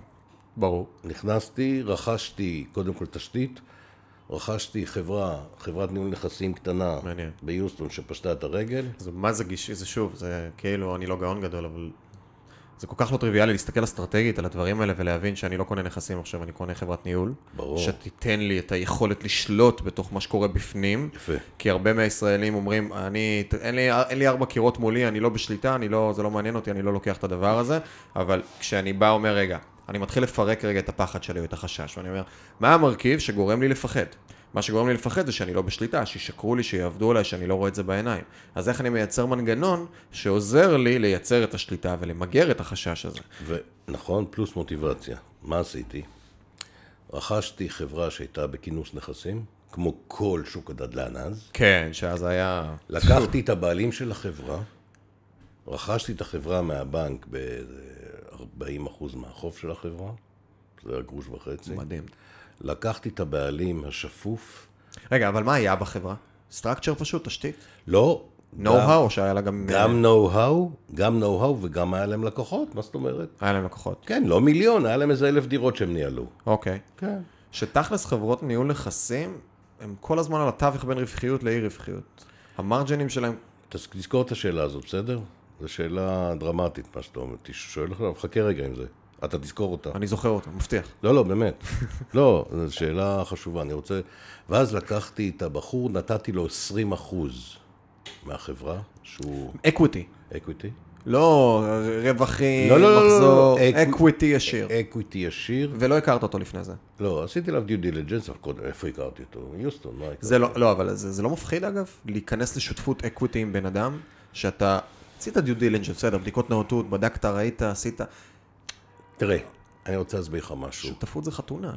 ברור. נכנסתי, רכשתי קודם כל תשתית, רכשתי חברה, חברת ניהול נכסים קטנה מעניין. ביוסטון שפשטה את הרגל. זה מה זה גישה, זה שוב, זה כאילו, אני לא גאון גדול, אבל זה כל כך לא טריוויאלי להסתכל אסטרטגית על הדברים האלה ולהבין שאני לא קונה נכסים עכשיו, אני קונה חברת ניהול. ברור. שתיתן לי את היכולת לשלוט בתוך מה שקורה בפנים. יפה. כי הרבה מהישראלים אומרים, אני, אין לי, אין לי ארבע קירות מולי, אני לא בשליטה, אני לא, זה לא מעניין אותי, אני לא לוקח את הדבר הזה, אבל כשאני בא אומר, רגע, אני מתחיל לפרק רגע את הפחד שלי או את החשש, ואני אומר, מה המרכיב שגורם לי לפחד? מה שגורם לי לפחד זה שאני לא בשליטה, שישקרו לי, שיעבדו עליי, שאני לא רואה את זה בעיניים. אז איך אני מייצר מנגנון שעוזר לי לייצר את השליטה ולמגר את החשש הזה? ונכון, פלוס מוטיבציה. מה עשיתי? רכשתי חברה שהייתה בכינוס נכסים, כמו כל שוק הנדל"ן אז. כן, שאז היה... לקחתי את הבעלים של החברה, רכשתי את החברה מהבנק ב-40% מהחוב של החברה, זה היה גרוש וחצי. מדהים. לקחתי את הבעלים השפוף, רגע, אבל מה היה בחברה? סטרקצ'ר פשוט, תשתית? לא, נו-האו, או שהיה לה גם... גם נו-האו, גם נו-האו וגם היה להם לקוחות, מה זאת אומרת? היה להם לקוחות. כן, לא מיליון, היה להם איזה אלף דירות שהם ניהלו. אוקיי. כן. שתכלס חברות ניהול נכסים, הם כל הזמן על התווך בין רווחיות לאי רווחיות. המרג'נים שלהם, תז- תזכור את השאלה הזאת, בסדר? זו שאלה דרמטית, מה שאתה אומר. עכשיו, חכה רגע עם זה. אתה תזכור אותה. אני זוכר אותה, מבטיח. לא, לא, באמת. לא, זו שאלה חשובה, אני רוצה... ואז לקחתי את הבחור, נתתי לו 20 אחוז מהחברה, שהוא equity. Equity. לא רווחים, לא, לא, לא, לא, מחזור, equi- equity ישיר. equity ישיר. ולא הכרת אותו לפני זה. לא, עשיתי עליו due diligence, איפה הכרתי אותו? יוסטון, מה הכרתי? זה לא, לא, אבל זה, זה לא מפחיד אגב, להיכנס לשותפות equity עם בן אדם, שאתה עשית דיו דילנג' בסדר, בדיקות נאותות, בדקת, ראית, עשית, תראה, אני רוצה להסביר לך משהו. שותפות זה חתונה.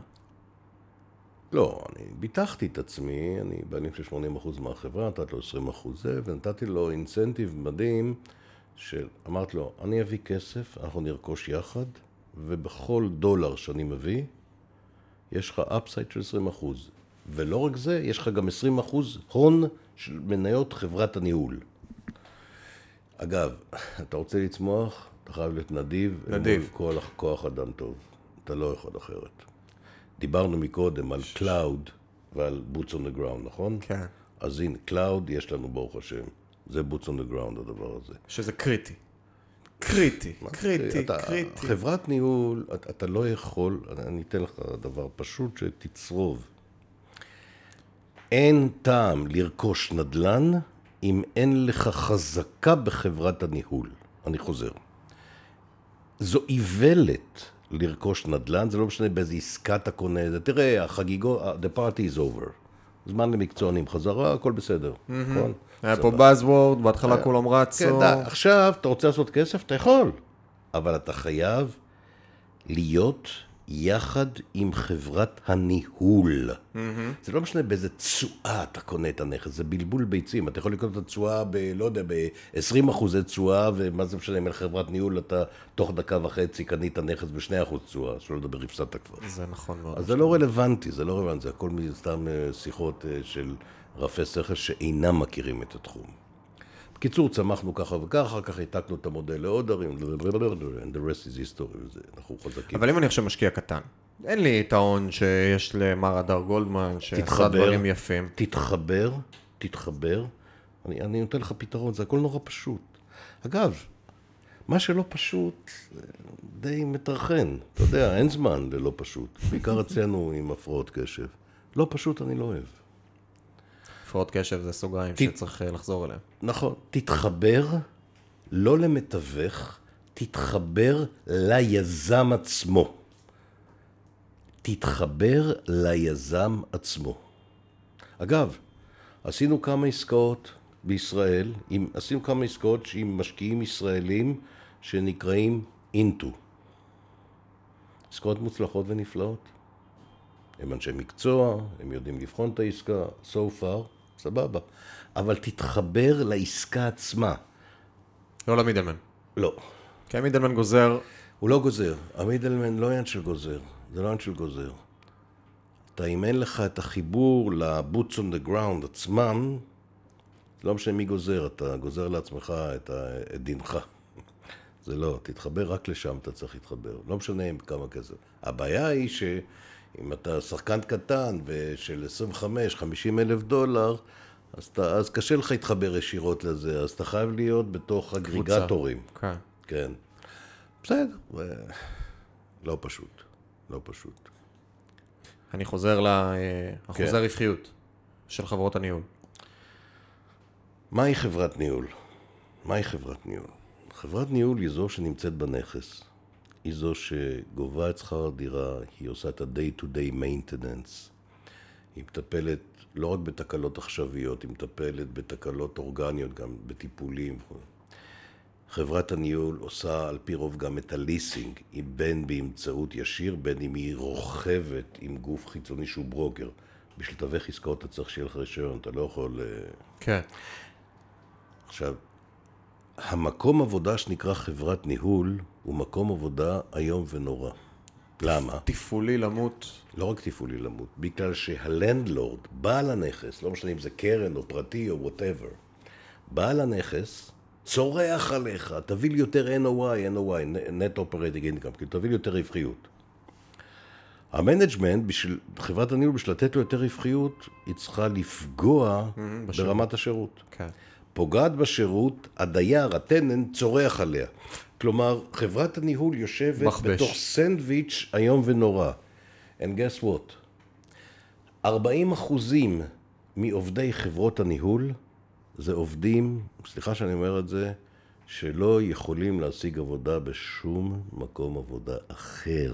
לא, אני ביטחתי את עצמי, אני בעלים של 80% מהחברה, נתתי לו 20% זה, ונתתי לו incentive מדהים, שאמרתי לו, אני אביא כסף, אנחנו נרכוש יחד, ובכל דולר שאני מביא, יש לך upside של 20%. ולא רק זה, יש לך גם 20% הון של מניות חברת הניהול. אגב, אתה רוצה לצמוח, אתה חייב להיות נדיב. נדיב. מול כל כוח אדם טוב. אתה לא יכול אחרת. דיברנו מקודם על cloud ועל boots on the ground, נכון? כן. אז הנה, cloud יש לנו ברוך השם. זה boots on the ground הדבר הזה. שזה קריטי. קריטי, קריטי, אתה, קריטי. חברת ניהול, אתה, אתה לא יכול, אני אתן לך דבר פשוט שתצרוב. אין טעם לרכוש נדל"ן אם אין לך חזקה בחברת הניהול. אני חוזר. זו איוולת לרכוש נדל"ן, זה לא משנה באיזה עסקה אתה קונה, זה תראה, החגיגו, the party is over. זמן למקצוענים, חזרה, הכל בסדר, נכון? היה פה Buzzword, בהתחלה כולם כן, רצו. די, עכשיו, אתה רוצה לעשות כסף? אתה יכול. אבל אתה חייב להיות יחד עם חברת הניהול. זה לא משנה באיזה תשואה אתה קונה את הנכס, זה בלבול ביצים. אתה יכול לקנות את התשואה ב... לא יודע, ב-20 אחוזי תשואה, ומה זה משנה אם אין חברת ניהול, אתה תוך דקה וחצי קנית נכס ב-2 אחוז תשואה, שלא לדבר, הפסדת כבר. זה נכון מאוד. אז זה לא רלוונטי, זה לא רלוונטי, זה הכל סתם אה, שיחות אה, של רפי שכל שאינם מכירים את התחום. בקיצור, צמחנו ככה וככה, אחר כך העתקנו את המודל לעוד ערים, and the rest is history, אנחנו חזקים. אבל אם אני עכשיו משקיע קטן, אין לי את ההון שיש למר הדר גולדמן, שעשה תתחבר. דברים יפים. תתחבר, תתחבר, אני, אני נותן לך פתרון, זה הכל נורא פשוט. אגב, מה שלא פשוט, די מטרחן. אתה יודע, אין זמן ללא פשוט. בעיקר אצלנו עם הפרעות קשב. לא פשוט אני לא אוהב. הפרעות קשב זה סוגריים ת- שצריך אה, לחזור אליהם. נכון. תתחבר, לא למתווך, תתחבר ליזם עצמו. תתחבר ליזם עצמו. אגב, עשינו כמה עסקאות בישראל, עם, עשינו כמה עסקאות עם משקיעים ישראלים שנקראים אינטו. עסקאות מוצלחות ונפלאות. הם אנשי מקצוע, הם יודעים לבחון את העסקה, so far, סבבה. אבל תתחבר לעסקה עצמה. לא ל middleman. לא, כי ה middleman גוזר, הוא לא גוזר. ה middleman לא עניין של גוזר. זה לא עניין של גוזר. אתה, אם אין לך את החיבור ל-boots on the ground עצמם, לא משנה מי גוזר, אתה גוזר לעצמך את, ה, את דינך. זה לא, תתחבר רק לשם אתה צריך להתחבר. לא משנה עם כמה כסף. הבעיה היא שאם אתה שחקן קטן ושל 25-50 אלף דולר, אז, אתה, אז קשה לך להתחבר ישירות לזה, אז אתה חייב להיות בתוך אגריגטורים. כן. כן. בסדר, זה לא פשוט, לא פשוט. אני חוזר לאחוזי כן. הרווחיות של חברות הניהול. מהי חברת ניהול? מהי חברת ניהול? חברת ניהול היא זו שנמצאת בנכס. היא זו שגובה את שכר הדירה, היא עושה את ה-day to day maintenance. היא מטפלת לא רק בתקלות עכשוויות, היא מטפלת בתקלות אורגניות, גם בטיפולים וכו'. חברת הניהול עושה על פי רוב גם את הליסינג, בין באמצעות ישיר, בין אם היא רוכבת עם גוף חיצוני שהוא ברוקר. בשביל לתווך עסקאות אתה צריך שיהיה לך רישיון, אתה לא יכול... אה, כן. עכשיו, המקום עבודה שנקרא חברת ניהול הוא מקום עבודה איום ונורא. למה? תפעולי למות. לא רק תפעולי למות, בגלל שה landlord, בעל הנכס, לא משנה אם זה קרן או פרטי או whatever, בעל הנכס צורח עליך, תביא לי יותר NOI, NOI, Net Operating Income, כאילו תביא לי יותר רווחיות. ה management, בשביל, חברת הניהול, בשביל לתת לו יותר רווחיות, היא צריכה לפגוע בשירות. ברמת השירות. כן. פוגעת בשירות, הדייר, ה tenant, צורח עליה. כלומר, חברת הניהול יושבת מכבש. בתוך סנדוויץ' איום ונורא. And guess what? 40 אחוזים מעובדי חברות הניהול זה עובדים, סליחה שאני אומר את זה, שלא יכולים להשיג עבודה בשום מקום עבודה אחר.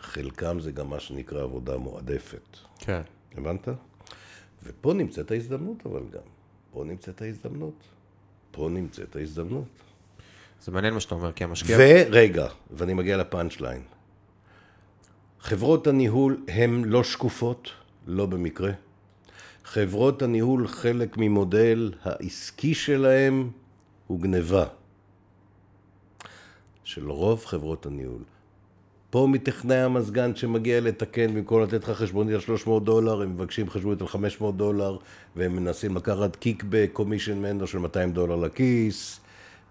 חלקם זה גם מה שנקרא עבודה מועדפת. כן. הבנת? ופה נמצאת ההזדמנות אבל גם. פה נמצאת ההזדמנות. פה נמצאת ההזדמנות. זה מעניין מה שאתה אומר, כי המשקיע... ורגע, ואני מגיע לפאנצ' ליין. חברות הניהול הן לא שקופות, לא במקרה. חברות הניהול, חלק ממודל העסקי שלהם הוא גניבה. של רוב חברות הניהול. פה מטכנאי המזגן שמגיע לתקן, במקום לתת לך חשבונית על 300 דולר, הם מבקשים חשבונית על 500 דולר, והם מנסים לקחת קיקבק, קומישן מנדו של 200 דולר לכיס,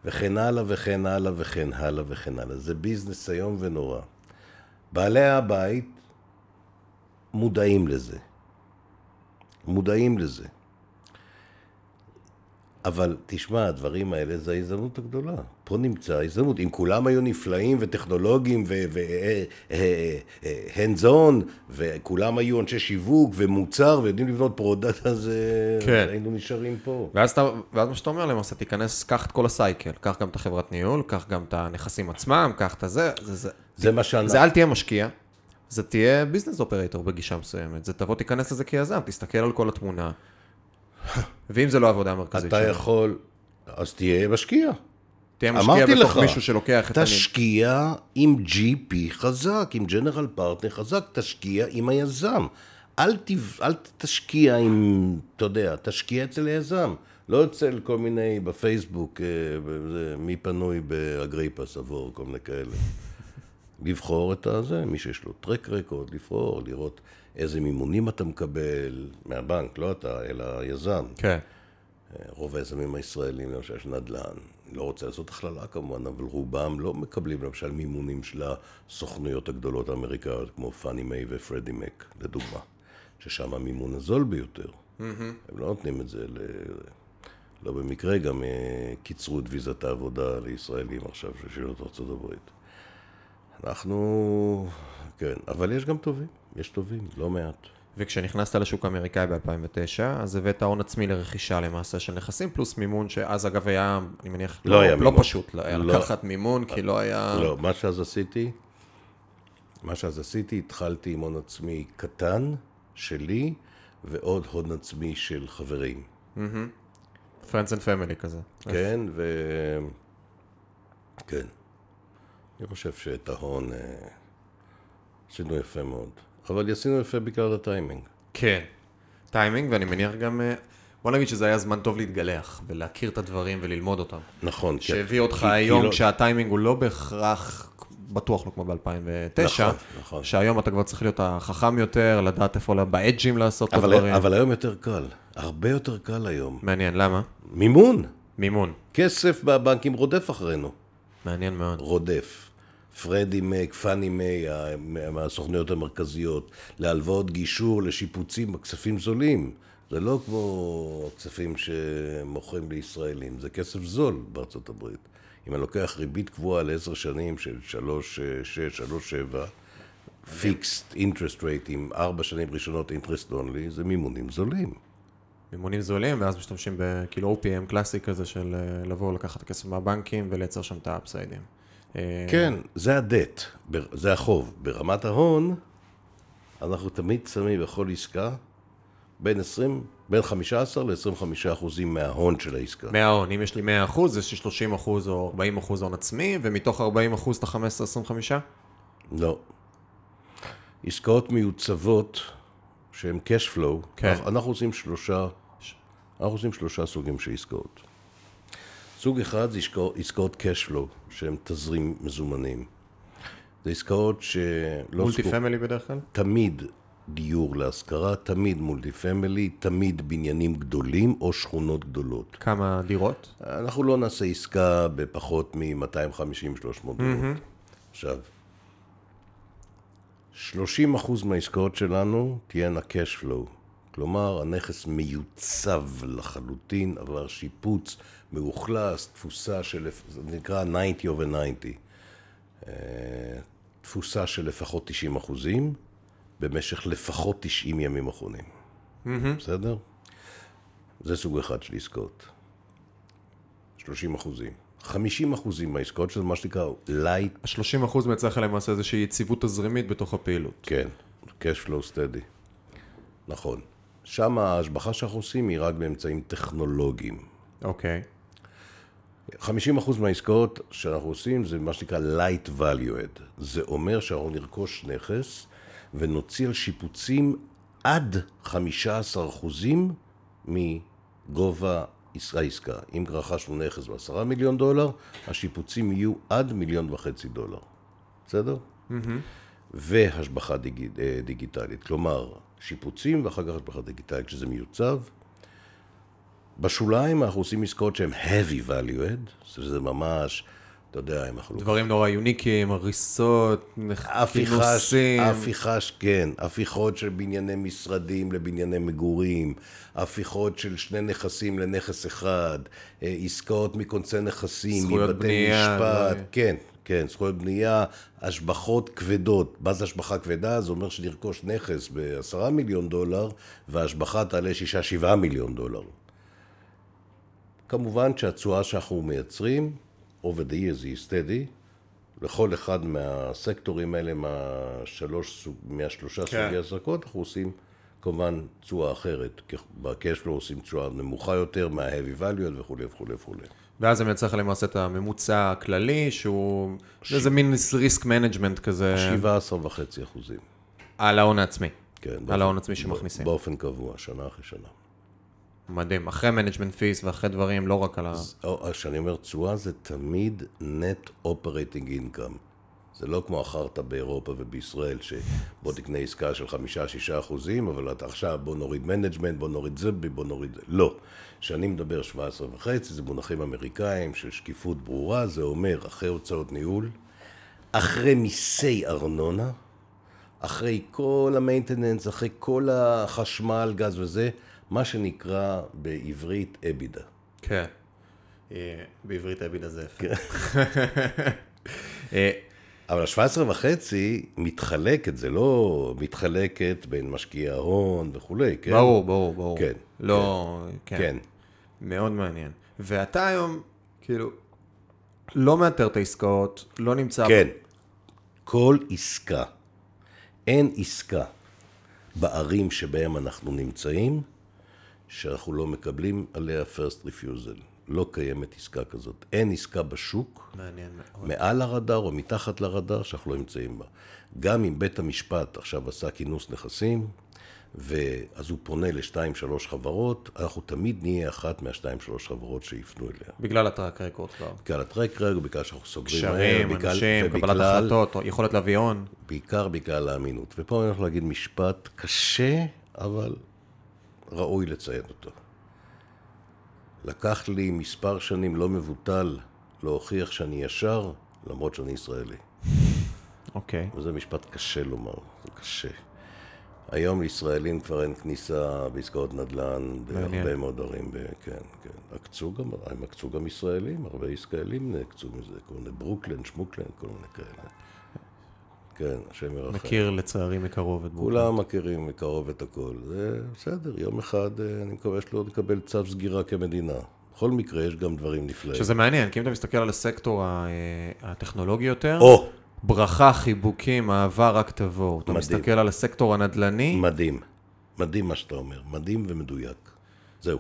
וכן הלאה וכן הלאה וכן הלאה וכן הלאה. זה ביזנס איום ונורא. בעלי הבית מודעים לזה. מודעים לזה. אבל תשמע, הדברים האלה זה ההזדמנות הגדולה. פה נמצא ההזדמנות. אם כולם היו נפלאים וטכנולוגיים ו-hands on, וכולם היו אנשי שיווק ומוצר ויודעים לבנות product, אז אה, כן. היינו נשארים פה. ואז, אתה, ואז מה שאתה אומר למעשה, תיכנס, קח את כל ה-cycle, קח גם את החברת ניהול, קח גם את הנכסים עצמם, קח את הזה, זה, זה, זה מה שאנחנו... זה אל תהיה משקיע, זה תהיה business operator בגישה מסוימת, זה תבוא תיכנס לזה כיזם, תסתכל על כל התמונה, ואם זה לא העבודה המרכזית אתה שלך, יכול... אז תהיה משקיע. תהיה משקיע בתוך לך, מישהו שלוקח את הניהול. תשקיע עם GP חזק, עם ג'נרל פרטנר חזק, תשקיע עם היזם. אל, תב... אל תשקיע עם, אתה יודע, תשקיע אצל היזם. לא אצל כל מיני, בפייסבוק, אה, מי פנוי באגריפס עבור, כל מיני כאלה. לבחור את הזה, מי שיש לו טרק רקורד, לבחור, לראות איזה מימונים אתה מקבל, מהבנק, לא אתה, אלא היזם. כן, רוב היזמים הישראלים, למשל, יש נדל"ן. לא רוצה לעשות הכללה כמובן, אבל רובם לא מקבלים למשל מימונים של הסוכנויות הגדולות האמריקאיות, כמו פאני מיי ופרדי מק, לדוגמה, ששם המימון הזול ביותר. הם לא נותנים את זה ל... לא במקרה גם אה, קיצרו את ויזת העבודה לישראלים עכשיו של שאלות ארצות הברית. אנחנו... כן, אבל יש גם טובים, יש טובים, לא מעט. וכשנכנסת לשוק האמריקאי ב-2009, אז הבאת הון עצמי לרכישה למעשה של נכסים, פלוס מימון, שאז אגב היה, אני מניח, לא היה לא מימון. פשוט, לא היה לא. לקחת מימון, כי לא היה... לא, מה שאז עשיתי, מה שאז עשיתי, התחלתי עם הון עצמי קטן שלי, ועוד הון עצמי של חברים. Friends and Family כזה. כן, ו... כן. אני חושב שאת ההון אה, עשינו יפה מאוד. אבל עשינו יפה בגלל הטיימינג. כן. טיימינג, ואני מניח גם... אה, בוא נגיד שזה היה זמן טוב להתגלח, ולהכיר את הדברים וללמוד אותם. נכון. כי- שהביא אותך כי- כי היום, לא- כשהטיימינג הוא לא בהכרח, בטוח לא כמו ב-2009, נכון, נכון. שהיום אתה כבר צריך להיות החכם יותר, לדעת איפה באדג'ים לעשות את הדברים. אבל היום יותר קל. הרבה יותר קל היום. מעניין, למה? מימון. מימון. כסף בבנקים רודף אחרינו. מעניין מאוד. רודף. פרדי מק, פאני מיי, מהסוכנויות המרכזיות, להלוואות גישור, לשיפוצים, כספים זולים. זה לא כמו כספים שמוכרים לישראלים, זה כסף זול בארצות הברית. אם אני לוקח ריבית קבועה לעשר שנים של שלוש, שש, שלוש, שבע, פיקסט אינטרסט רייט עם ארבע שנים ראשונות אינטרסט אונלי, זה מימונים זולים. מימונים זולים, ואז משתמשים בכאילו OPM קלאסי כזה של אה, לבוא לקחת את הכסף מהבנקים ולייצר שם את האפסיידים. כן, זה הדט, זה החוב. ברמת ההון, אנחנו תמיד שמים בכל עסקה בין 20, בין 15 ל-25 אחוזים מההון של העסקה. מההון, אם יש לי 100 אחוז, יש לי 30 אחוז או 40 אחוז הון עצמי, ומתוך 40 אחוז את ה-15-25? לא. עסקאות מיוצבות שהן cash flow, כן. אנחנו, אנחנו עושים שלושה, אנחנו עושים שלושה סוגים של עסקאות. סוג אחד זה עסקאות, עסקאות cash flow, שהן תזרים מזומנים. זה עסקאות שלא... multi-family בדרך כלל? תמיד דיור להשכרה, תמיד multi-family, תמיד בניינים גדולים או שכונות גדולות. כמה דירות? אנחנו לא נעשה עסקה בפחות מ-250-300 דירות. עכשיו, 30% מהעסקאות שלנו תהיינה cash flow. כלומר, הנכס מיוצב לחלוטין, עבר שיפוץ, מאוכלס, תפוסה של, זה נקרא 90 over 90. אה, תפוסה של לפחות 90 אחוזים, במשך לפחות 90 ימים אחרונים. בסדר? זה סוג אחד של עסקאות. 30 אחוזים. 50 אחוזים מהעסקאות, שזה מה שנקרא light, ה-30% מייצר לך למעשה איזושהי יציבות תזרימית בתוך הפעילות. כן, cash flow steady. נכון. שם ההשבחה שאנחנו עושים היא רק באמצעים טכנולוגיים. אוקיי. 50% מהעסקאות שאנחנו עושים זה מה שנקרא light value add. זה אומר שאנחנו נרכוש נכס ונוציא על שיפוצים עד 15% מגובה העסקה. אם רכשנו נכס ב-10 מיליון דולר, השיפוצים יהיו עד מיליון וחצי דולר. בסדר? Mm-hmm. והשבחה דיג... אה, דיגיטלית. כלומר, שיפוצים ואחר כך השבחה דיגיטלית כשזה מיוצב. בשוליים אנחנו עושים עסקאות שהן heavy value add, שזה ממש, אתה יודע, אם אנחנו... דברים נורא יוניקים, הריסות, כינוסים. הפיכה, כן, הפיכות של בנייני משרדים לבנייני מגורים, הפיכות של שני נכסים לנכס אחד, אה, עסקאות מקונצי נכסים, מבתי משפט, לא- כן, כן, זכויות בנייה, השבחות כבדות. מה זה השבחה כבדה? זה אומר שנרכוש נכס בעשרה מיליון דולר, וההשבחה תעלה שישה, שבעה מיליון דולר. כמובן שהתשואה שאנחנו מייצרים, over the years היא steady, לכל אחד מהסקטורים האלה, מהשלוש, מהשלושה כן. סוגי עסקות, אנחנו עושים כמובן תשואה אחרת. flow עושים תשואה נמוכה יותר, מה-heavy value וכולי וכולי וכולי. ואז זה מייצר לך למעשה את הממוצע הכללי, שהוא איזה מין risk management כזה, 17 וחצי אחוזים. על ההון העצמי. כן, על ההון העצמי שמכניסים. באופן קבוע, שנה אחרי שנה. מדהים. אחרי management fees ואחרי דברים, לא רק על ה... כשאני אומר תשואה זה תמיד net operating income. זה לא כמו החרטא באירופה ובישראל, שבוא תקנה עסקה של חמישה-שישה אחוזים, אבל אתה עכשיו בוא נוריד management, בוא נוריד זה, בוא נוריד זה. לא. כשאני מדבר 17 וחצי, זה מונחים אמריקאים של שקיפות ברורה, זה אומר אחרי הוצאות ניהול, אחרי מיסי ארנונה, אחרי כל ה-maintenance, אחרי כל החשמל, גז וזה, מה שנקרא בעברית אבידה. כן. אה, בעברית אבידה זה יפה. כן. אה, אבל ה-17 וחצי מתחלקת, זה לא מתחלקת בין משקיעי ההון וכולי, כן? ברור, ברור, ברור. כן, לא, כן. כן. מאוד מעניין. ואתה היום, כאילו, לא מאתר את העסקאות, לא נמצא... כן. כל עסקה, אין עסקה בערים שבהם אנחנו נמצאים, שאנחנו לא מקבלים עליה first refusal. לא קיימת עסקה כזאת. אין עסקה בשוק, מעניין מאוד. מעל הרדאר או מתחת לרדאר שאנחנו לא נמצאים בה. גם אם בית המשפט עכשיו עשה כינוס נכסים, ואז הוא פונה לשתיים שלוש חברות, אנחנו תמיד נהיה אחת מהשתיים שלוש חברות שיפנו אליה. בגלל הטראק רקורד כבר. בגלל הטרק רגע, בגלל שאנחנו סוגרים קשרים, בגלל- אנשים, קבלת ובגלל- החלטות, או יכולת להביא הון. בעיקר בגלל האמינות. ופה אני הולך להגיד משפט קשה, אבל ראוי לציין אותו. לקח לי מספר שנים לא מבוטל להוכיח שאני ישר, למרות שאני ישראלי. אוקיי. וזה משפט קשה לומר, זה קשה. היום לישראלים כבר אין כניסה בעסקאות נדל"ן בהרבה. מאוד ערים, כן, כן. עקצו גם, הם עקצו גם ישראלים, הרבה ישראלים נעקצו מזה, כל מיני ברוקלין, שמוקלין, כל מיני כאלה. כן, השם ירחם. מכיר לצערי מקרוב את בורקה. כולם מכירים מקרוב את הכל. זה בסדר, יום אחד אה, אני מקווה שלא נקבל צו סגירה כמדינה. בכל מקרה, יש גם דברים נפלאים. שזה מעניין, כי אם אתה מסתכל על הסקטור אה, הטכנולוגי יותר, או, ברכה, חיבוקים, אהבה, רק תבואו. אתה. מסתכל על הסקטור הנדל"ני, מדהים. מדהים מה שאתה אומר. מדהים ומדויק. זהו.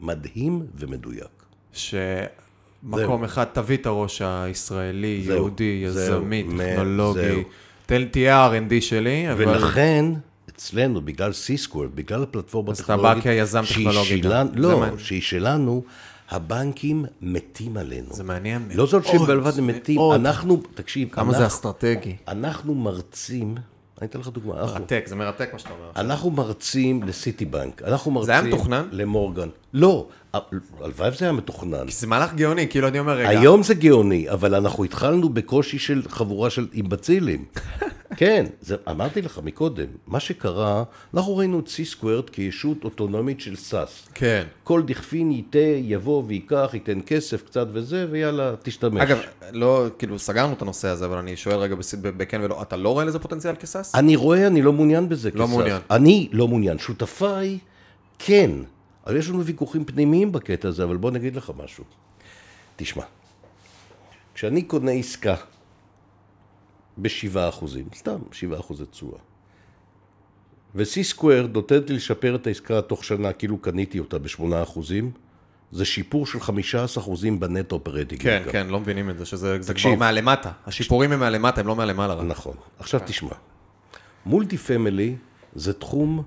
מדהים ומדויק. שמקום אחד תביא את הראש הישראלי, זהו, יהודי, זהו, יזמי, מ- טכנולוגי. זהו. תהיה ה-R&D שלי, אבל... ולכן, אצלנו, בגלל סיסקוורט, בגלל הפלטפורמה אז אתה בא הטכנולוגית, כיזם טכנולוגי גם. לא. שהיא שלנו, הבנקים מתים עלינו. זה מעניין מאוד. לא זאת שהם בלבד הם מתים. אנחנו, תקשיב, כמה זה אסטרטגי. אנחנו מרצים, אני אתן לך דוגמה, מרתק, זה מרתק מה שאתה אומר. אנחנו מרצים לסיטי בנק, אנחנו מרצים... זה היה מתוכנן? למורגן. לא, הלוואי וזה היה מתוכנן. זה מהלך גאוני, כאילו אני אומר, רגע, היום זה גאוני, אבל אנחנו התחלנו בקושי של חבורה של אימבצילים. כן, זה, אמרתי לך מקודם, מה שקרה, אנחנו ראינו את C squared כישות אוטונומית של SaaS. כן. כל דכפין ייתי, יבוא וייקח, ייתן כסף קצת וזה, ויאללה, תשתמש. אגב, לא, כאילו, סגרנו את הנושא הזה, אבל אני שואל רגע בכן ולא, אתה לא רואה לזה פוטנציאל כ-SaaS? אני רואה, אני לא מעוניין בזה כ-SaaS. מעוניין. אני לא מעוניין. שותפיי, כן. אבל יש לנו ויכוחים פנימיים בקטע הזה, אבל בוא נגיד לך משהו. תשמע, כשאני קונה עסקה ב-7 אחוזים, סתם 7 אחוזי תשואה, ו-C squared נותנת לי לשפר את העסקה תוך שנה כאילו קניתי אותה ב-8 אחוזים, זה שיפור של 15 אחוזים ב-net operating. כן, כן, לא מבינים את זה, שזה זה תקשיב. כבר מהלמטה. השיפורים הם מהלמטה, הם לא מהלמעלה רק. נכון. עכשיו תשמע, multi-family זה תחום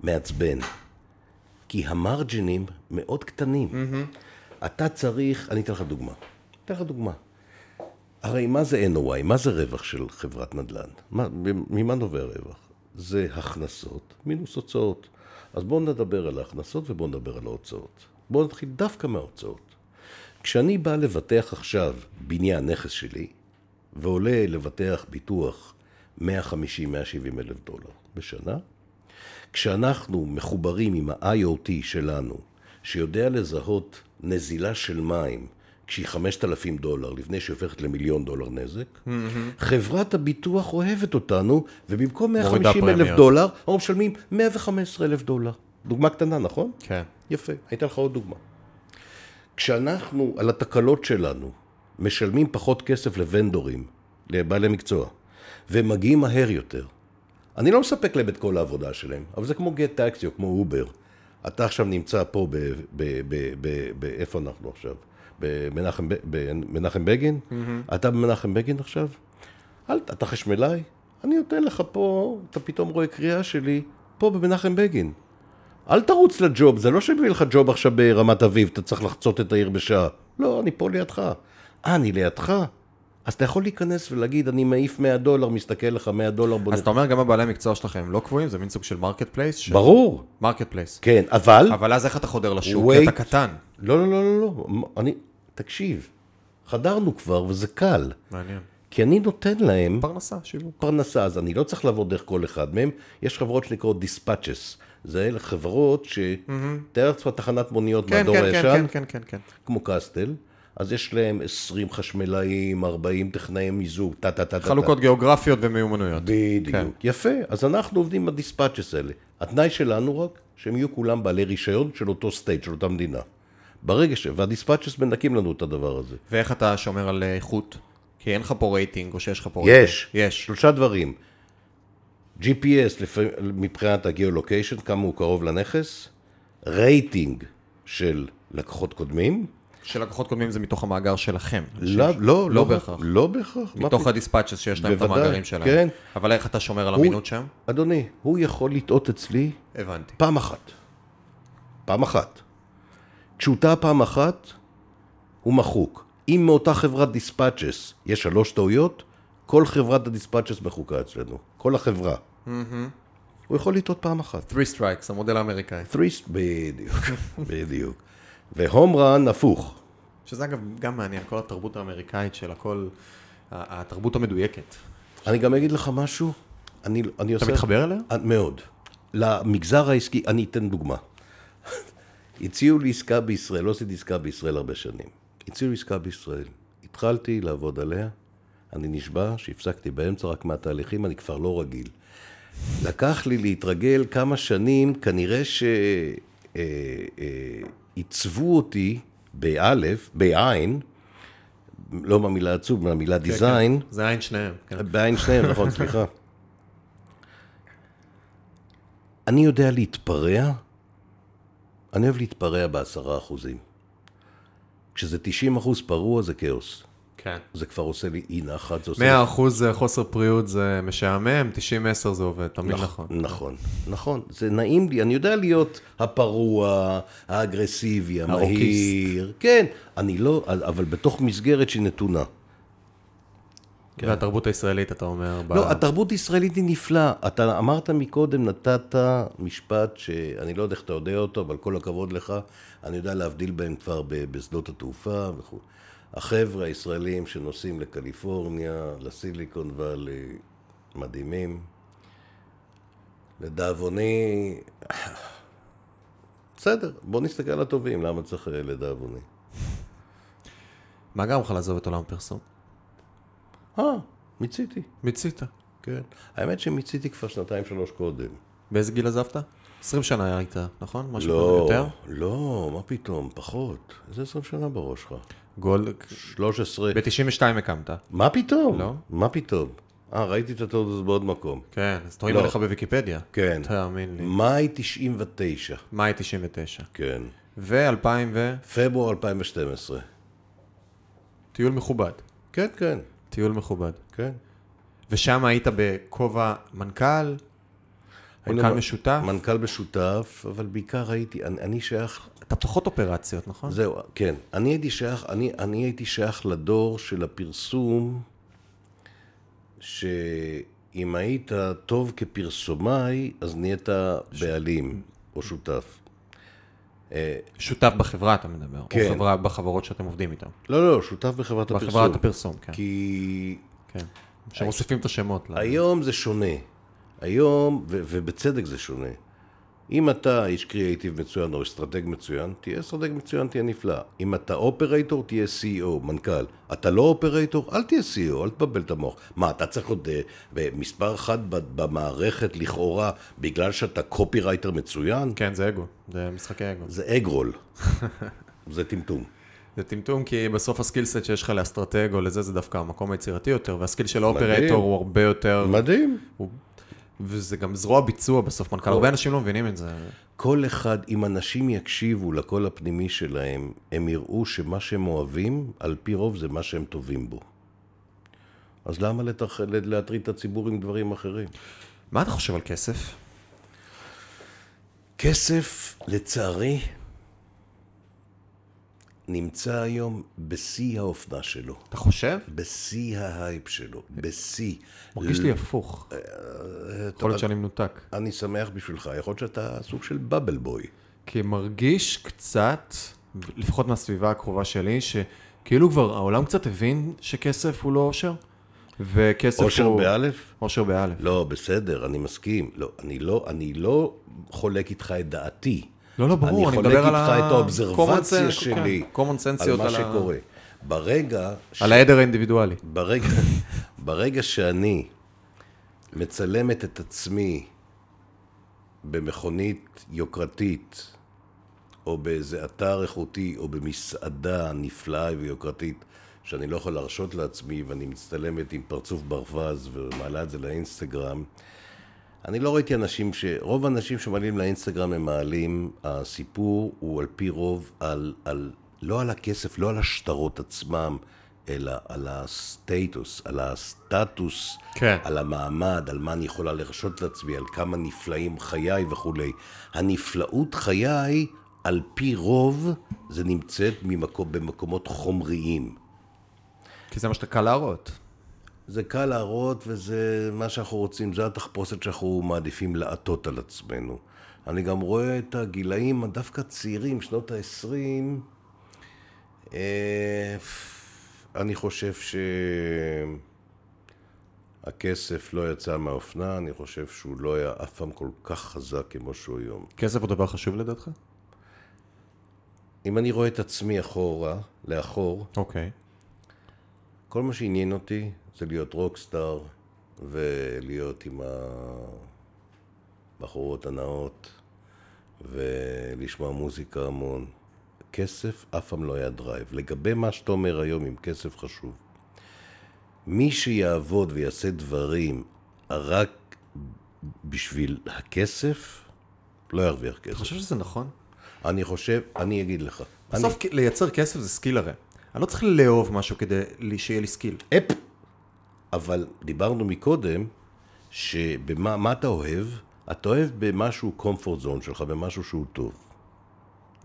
מעצבן, כי המרג'ינים מאוד קטנים. אתה צריך, אני אתן לך דוגמה. אתן לך דוגמה. הרי מה זה NOI? מה זה רווח של חברת נדל"ן? מה, ממה נובע רווח? זה הכנסות מינוס הוצאות. אז בואו נדבר על ההכנסות ובואו נדבר על ההוצאות. בואו נתחיל דווקא מההוצאות. כשאני בא לבטח עכשיו בניין, נכס שלי, ועולה לבטח ביטוח 150-170 אלף דולר בשנה, כשאנחנו מחוברים עם ה-IoT שלנו, שיודע לזהות נזילה של מים כשהיא 5,000 דולר, לפני שהיא הופכת למיליון דולר נזק, חברת הביטוח אוהבת אותנו, ובמקום מורידה 150 אלף. דולר, אנחנו משלמים 115 אלף דולר. דוגמה קטנה, נכון? כן. יפה, הייתה לך עוד דוגמה. כשאנחנו, על התקלות שלנו, משלמים פחות כסף לוונדורים, לבעלי מקצוע, והם מגיעים מהר יותר, אני לא מספק להם את כל העבודה שלהם, אבל זה כמו Gett Taxi או כמו Uber. אתה עכשיו נמצא פה ב... ב, ב, ב, ב איפה אנחנו עכשיו? במנחם, במנחם בגין? אתה במנחם בגין עכשיו? אל, ת- אתה חשמלאי? אני נותן לך פה, אתה פתאום רואה קריאה שלי, פה במנחם בגין. אל תרוץ לג'וב, זה לא שמביא לך ג'וב עכשיו ברמת אביב, אתה צריך לחצות את העיר בשעה. לא, אני פה לידך. אה, אני לידך? אז אתה יכול להיכנס ולהגיד, אני מעיף 100 דולר, מסתכל לך 100 דולר, בוא אז אתה אומר, גם הבעלי המקצוע שלכם לא קבועים? זה מין סוג של marketplace? ש... ברור, marketplace. כן, אבל... אבל אז איך אתה חודר לשוק? כי אתה קטן. לא, לא, לא, לא, לא, אני... תקשיב, חדרנו כבר וזה קל. מעניין. כי אני נותן להם פרנסה, שיווק. פרנסה, אז אני לא צריך לעבור דרך כל אחד מהם. יש חברות שנקראות dispatches. זה אלה חברות ש... תאר לעצמך תחנת מוניות כן, מהדור כן, הישן, כן, כן, כן, כן. כמו קסטל. אז יש להם 20 חשמלאים, 40 טכנאי מיזוג, טה טה טה טה. חלוקות גיאוגרפיות ומיומנויות. בדיוק. כן. יפה, אז אנחנו עובדים עם ה-dispatches האלה. התנאי שלנו רק, שהם יהיו כולם בעלי רישיון של אותו state, של אותה מדינה. ברגע ש... וה-dispatches מנקים לנו את הדבר הזה. ואיך אתה שומר על איכות? כי אין לך פה רייטינג, או שיש לך פה רייטינג. יש. יש. שלושה דברים. GPS לפ- מבחינת הגיאולוקיישן, כמה הוא קרוב לנכס, רייטינג של לקוחות קודמים, שלקוחות קודמים זה מתוך המאגר שלכם. לא, שיש- לא, לא בהכרח. לא בהכרח. מתוך? ה-dispatches שיש להם את המאגרים שלהם. כן. אבל איך אתה שומר על אמינות שם? אדוני, הוא יכול לטעות אצלי הבנתי. פעם אחת. פעם אחת. כשהוא טעה פעם אחת, הוא מחוק. אם מאותה חברת dispatches יש שלוש טעויות, כל חברת ה-dispatches מחוקה אצלנו. כל החברה. הוא יכול לטעות פעם אחת. 3 strikes, המודל האמריקאי. three, בדיוק, בדיוק. ו-home run הפוך. שזה אגב גם מעניין, כל התרבות האמריקאית של הכל, התרבות המדויקת. אני גם אגיד לך משהו, אני, אני עושה... אתה מתחבר אליה? אה, מאוד. למגזר העסקי, אני אתן דוגמה. הציעו לי עסקה בישראל, לא עשיתי עסקה בישראל הרבה שנים. הציעו לי עסקה בישראל. התחלתי לעבוד עליה, אני נשבע שהפסקתי באמצע רק מהתהליכים, אני כבר לא רגיל. לקח לי להתרגל כמה שנים, כנראה שעיצבו אותי באלף, בעין, לא מהמילה עצוב, מהמילה דיזיין, זה עין שניהם. כן. בעין שניהם, נכון, סליחה. אני יודע להתפרע, אני אוהב להתפרע בעשרה אחוזים. כשזה 90 אחוז פרוע זה כאוס. כן. זה כבר עושה לי אי נחת, זה עושה... 100% זה חוסר פריאות זה משעמם, 90-10 זה עובד, תמיד נכון. נכון, נכון. זה נעים לי, אני יודע להיות הפרוע, האגרסיבי, המהיר. כן, אני לא, אבל בתוך מסגרת שהיא נתונה. והתרבות הישראלית, אתה אומר, ב- לא, התרבות הישראלית היא נפלאה. אתה אמרת מקודם, נתת משפט שאני לא יודע איך אתה יודע אותו, אבל כל הכבוד לך, אני יודע להבדיל בהם כבר ב- בשדות התעופה וכו'. החבר'ה הישראלים שנוסעים לקליפורניה, לסיליקון וואלי, מדהימים. לדאבוני, בסדר, בוא נסתכל על הטובים, למה צריך אה, לדאבוני? מה גרם לך לעזוב את עולם הפרסום? אה, מיציתי, מיצית. כן. האמת שמיציתי כבר שנתיים, שלוש קודם. באיזה גיל עזבת? 20 שנה היית, נכון? משהו לא, יותר? לא, מה פתאום, פחות. איזה עשרים שנה בראש שלך? גולד... 13. ב-92 הקמת. מה פתאום? לא? מה פתאום? אה, ראיתי את הזה בעוד מקום. כן, אז רואים לא. עליך בוויקיפדיה. כן. תאמין לי. מאי 99. מאי 99. כן. ו-2000 ו... פברואר 2012. טיול מכובד. כן, כן, טיול מכובד. כן. ושם היית בכובע מנכ"ל? מנכ"ל משותף? מנכ"ל משותף, אבל בעיקר הייתי, אני, אני שייך, אתה פחות אופרציות, נכון? זהו, כן, אני הייתי שייך, אני, אני הייתי שייך לדור של הפרסום, שאם היית טוב כפרסומאי, אז נהיית בעלים או שותף. שותף בחברה אתה מדבר. כן. או חברה בחברות שאתם עובדים איתן. לא, לא, שותף בחברת הפרסום. בחברת הפרסום, כן. כי כן. שמוסיפים את השמות. היום זה שונה. היום, ובצדק זה שונה. אם אתה איש קריאייטיב מצוין או אסטרטג מצוין, תהיה אסטרטג מצוין, תהיה נפלא. אם אתה operator, תהיה CEO, מנכ"ל. אתה לא operator, אל תהיה CEO, אל תבלבל את המוח. מה, אתה צריך עוד אה, מספר אחד ב- במערכת לכאורה, בגלל שאתה קופירייטר מצוין? כן, זה אגו. זה משחקי אגו. זה אגרול. זה טמטום. זה טמטום, כי בסוף הסקילסט שיש לך לאסטרטג או לזה, זה דווקא המקום היצירתי יותר, וה-skill של ה-operator הוא הרבה יותר... מדהים. הוא- וזה גם זרוע ביצוע בסוף מנכ"ל. הרבה אנשים לא מבינים את זה. כל אחד, אם אנשים יקשיבו לקול הפנימי שלהם, הם יראו שמה שהם אוהבים, על פי רוב זה מה שהם טובים בו. אז למה לתח... להטריד את הציבור עם דברים אחרים? מה אתה חושב על כסף? כסף, לצערי, נמצא היום בשיא האופנה שלו. אתה חושב? בשיא ההייפ שלו. בשיא. מרגיש לי הפוך. יכול להיות שאני מנותק. אני שמח בשבילך, יכול להיות שאתה סוג של בבל בוי. כי מרגיש קצת, לפחות מהסביבה הקרובה שלי, שכאילו כבר העולם קצת הבין שכסף הוא לא אושר, וכסף הוא... אושר באלף? אושר באלף. לא, בסדר, אני מסכים. לא, אני לא, אני לא חולק איתך את דעתי. לא, לא, ברור, אני אני מדבר חולק על איתך ה- את האובזרבציה common sense, שלי. כן, על מה ה- שקורה. ברגע, ש... על העדר האינדיבידואלי. ברגע, ברגע שאני מצלמת את עצמי במכונית יוקרתית, או באיזה אתר איכותי, או במסעדה נפלאה ויוקרתית, שאני לא יכול להרשות לעצמי, ואני מצטלמת עם פרצוף ברווז ומעלה את זה לאינסטגרם, אני לא ראיתי אנשים ש... רוב האנשים שמעלים לאינסטגרם הם מעלים, הסיפור הוא על פי רוב על, על... לא על הכסף, לא על השטרות עצמם, אלא על הסטטוס, על הסטטוס, כן. על המעמד, על מה אני יכולה להרשות לעצמי, על כמה נפלאים חיי וכולי. הנפלאות חיי, על פי רוב, זה נמצאת ממקום, במקומות חומריים. כי זה מה שאתה קל להראות. זה קל להראות וזה מה שאנחנו רוצים, זה התחפושת שאנחנו מעדיפים לעטות על עצמנו. אני גם רואה את הגילאים הדווקא צעירים, שנות ה-20, אה, אני חושב שהכסף לא יצא מהאופנה, אני חושב שהוא לא היה אף פעם כל כך חזק כמו שהוא היום. כסף הוא דבר חשוב לדעתך? אם אני רואה את עצמי אחורה, לאחור, אוקיי. כל מה שעניין אותי זה להיות rockstar ולהיות עם הבחורות הנאות ולשמוע מוזיקה המון. כסף אף פעם לא היה drive. לגבי מה שאתה אומר היום עם כסף חשוב, מי שיעבוד ויעשה דברים רק בשביל הכסף, לא ירוויח אתה כסף. חושב שזה נכון? אני חושב, אני אגיד לך. אני, בסוף לייצר כסף זה skill הרי. אני לא צריך לאהוב משהו כדי שיהיה לי skill. אפ. אבל דיברנו מקודם, שבמה מה אתה אוהב? אתה אוהב במשהו comfort zone שלך, במשהו שהוא טוב.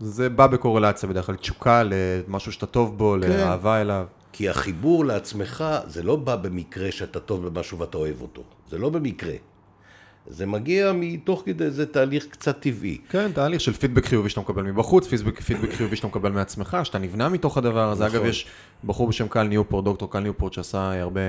זה בא בקורלציה בדרך כלל, תשוקה למשהו שאתה טוב בו, לאהבה אליו. כי החיבור לעצמך, זה לא בא במקרה שאתה טוב במשהו ואתה אוהב אותו. זה לא במקרה. זה מגיע מתוך כדי איזה תהליך קצת טבעי. כן, תהליך של פידבק חיובי שאתה מקבל מבחוץ, פידבק, פידבק חיובי שאתה מקבל מעצמך, שאתה נבנה מתוך הדבר הזה. נכון. אגב, יש בחור בשם קל ניופורט, דוקטור קל ניופורט, שעשה הרבה,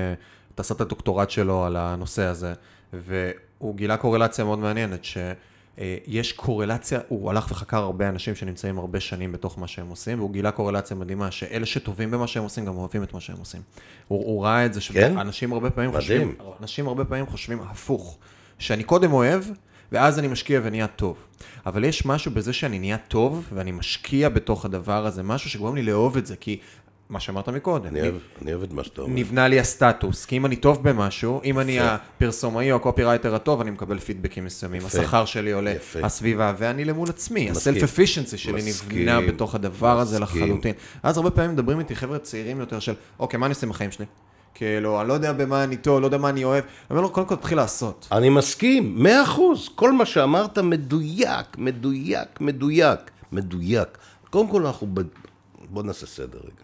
עשה את הדוקטורט שלו על הנושא הזה, והוא גילה קורלציה מאוד מעניינת, שיש קורלציה, הוא הלך וחקר הרבה אנשים שנמצאים הרבה שנים בתוך מה שהם עושים, והוא גילה קורלציה מדהימה, שאלה שטובים במה שהם עושים גם אוהבים את מה שהם עושים. הוא, הוא ראה את זה, כן? שאנשים הרבה פעמים מדהים. חושבים, אנשים הרבה פעמים חושבים הפוך, שאני קודם אוהב, ואז אני משקיע ונהיה טוב. אבל יש משהו בזה שאני נהיה טוב, ואני משקיע בתוך הדבר הזה, משהו שגורם לי לאהוב את זה, כי מה שאמרת מקודם. אני אוהב, אני אוהב את מה שאתה אומר. נבנה לי הסטטוס, כי אם אני טוב במשהו, אם אני. הפרסומאי או הקופירייטר הטוב, אני מקבל פידבקים מסוימים. השכר שלי עולה. הסביבה, ואני למול עצמי. הסלף אפישנסי שלי. נבנה בתוך הדבר הזה. לחלוטין. אז הרבה פעמים מדברים איתי חבר'ה צעירים יותר של, אוקיי, מה אני עושה עם החיים שלי? כאילו, אני לא יודע במה אני טוב, לא יודע מה אני אוהב. אני אומר לו, קודם כל תתחיל לעשות. אני מסכים, מאה אחוז. כל מה שאמרת מדויק, מדויק, מדויק, מדויק. קודם כל אנחנו... ב... בוא נעשה סדר רגע.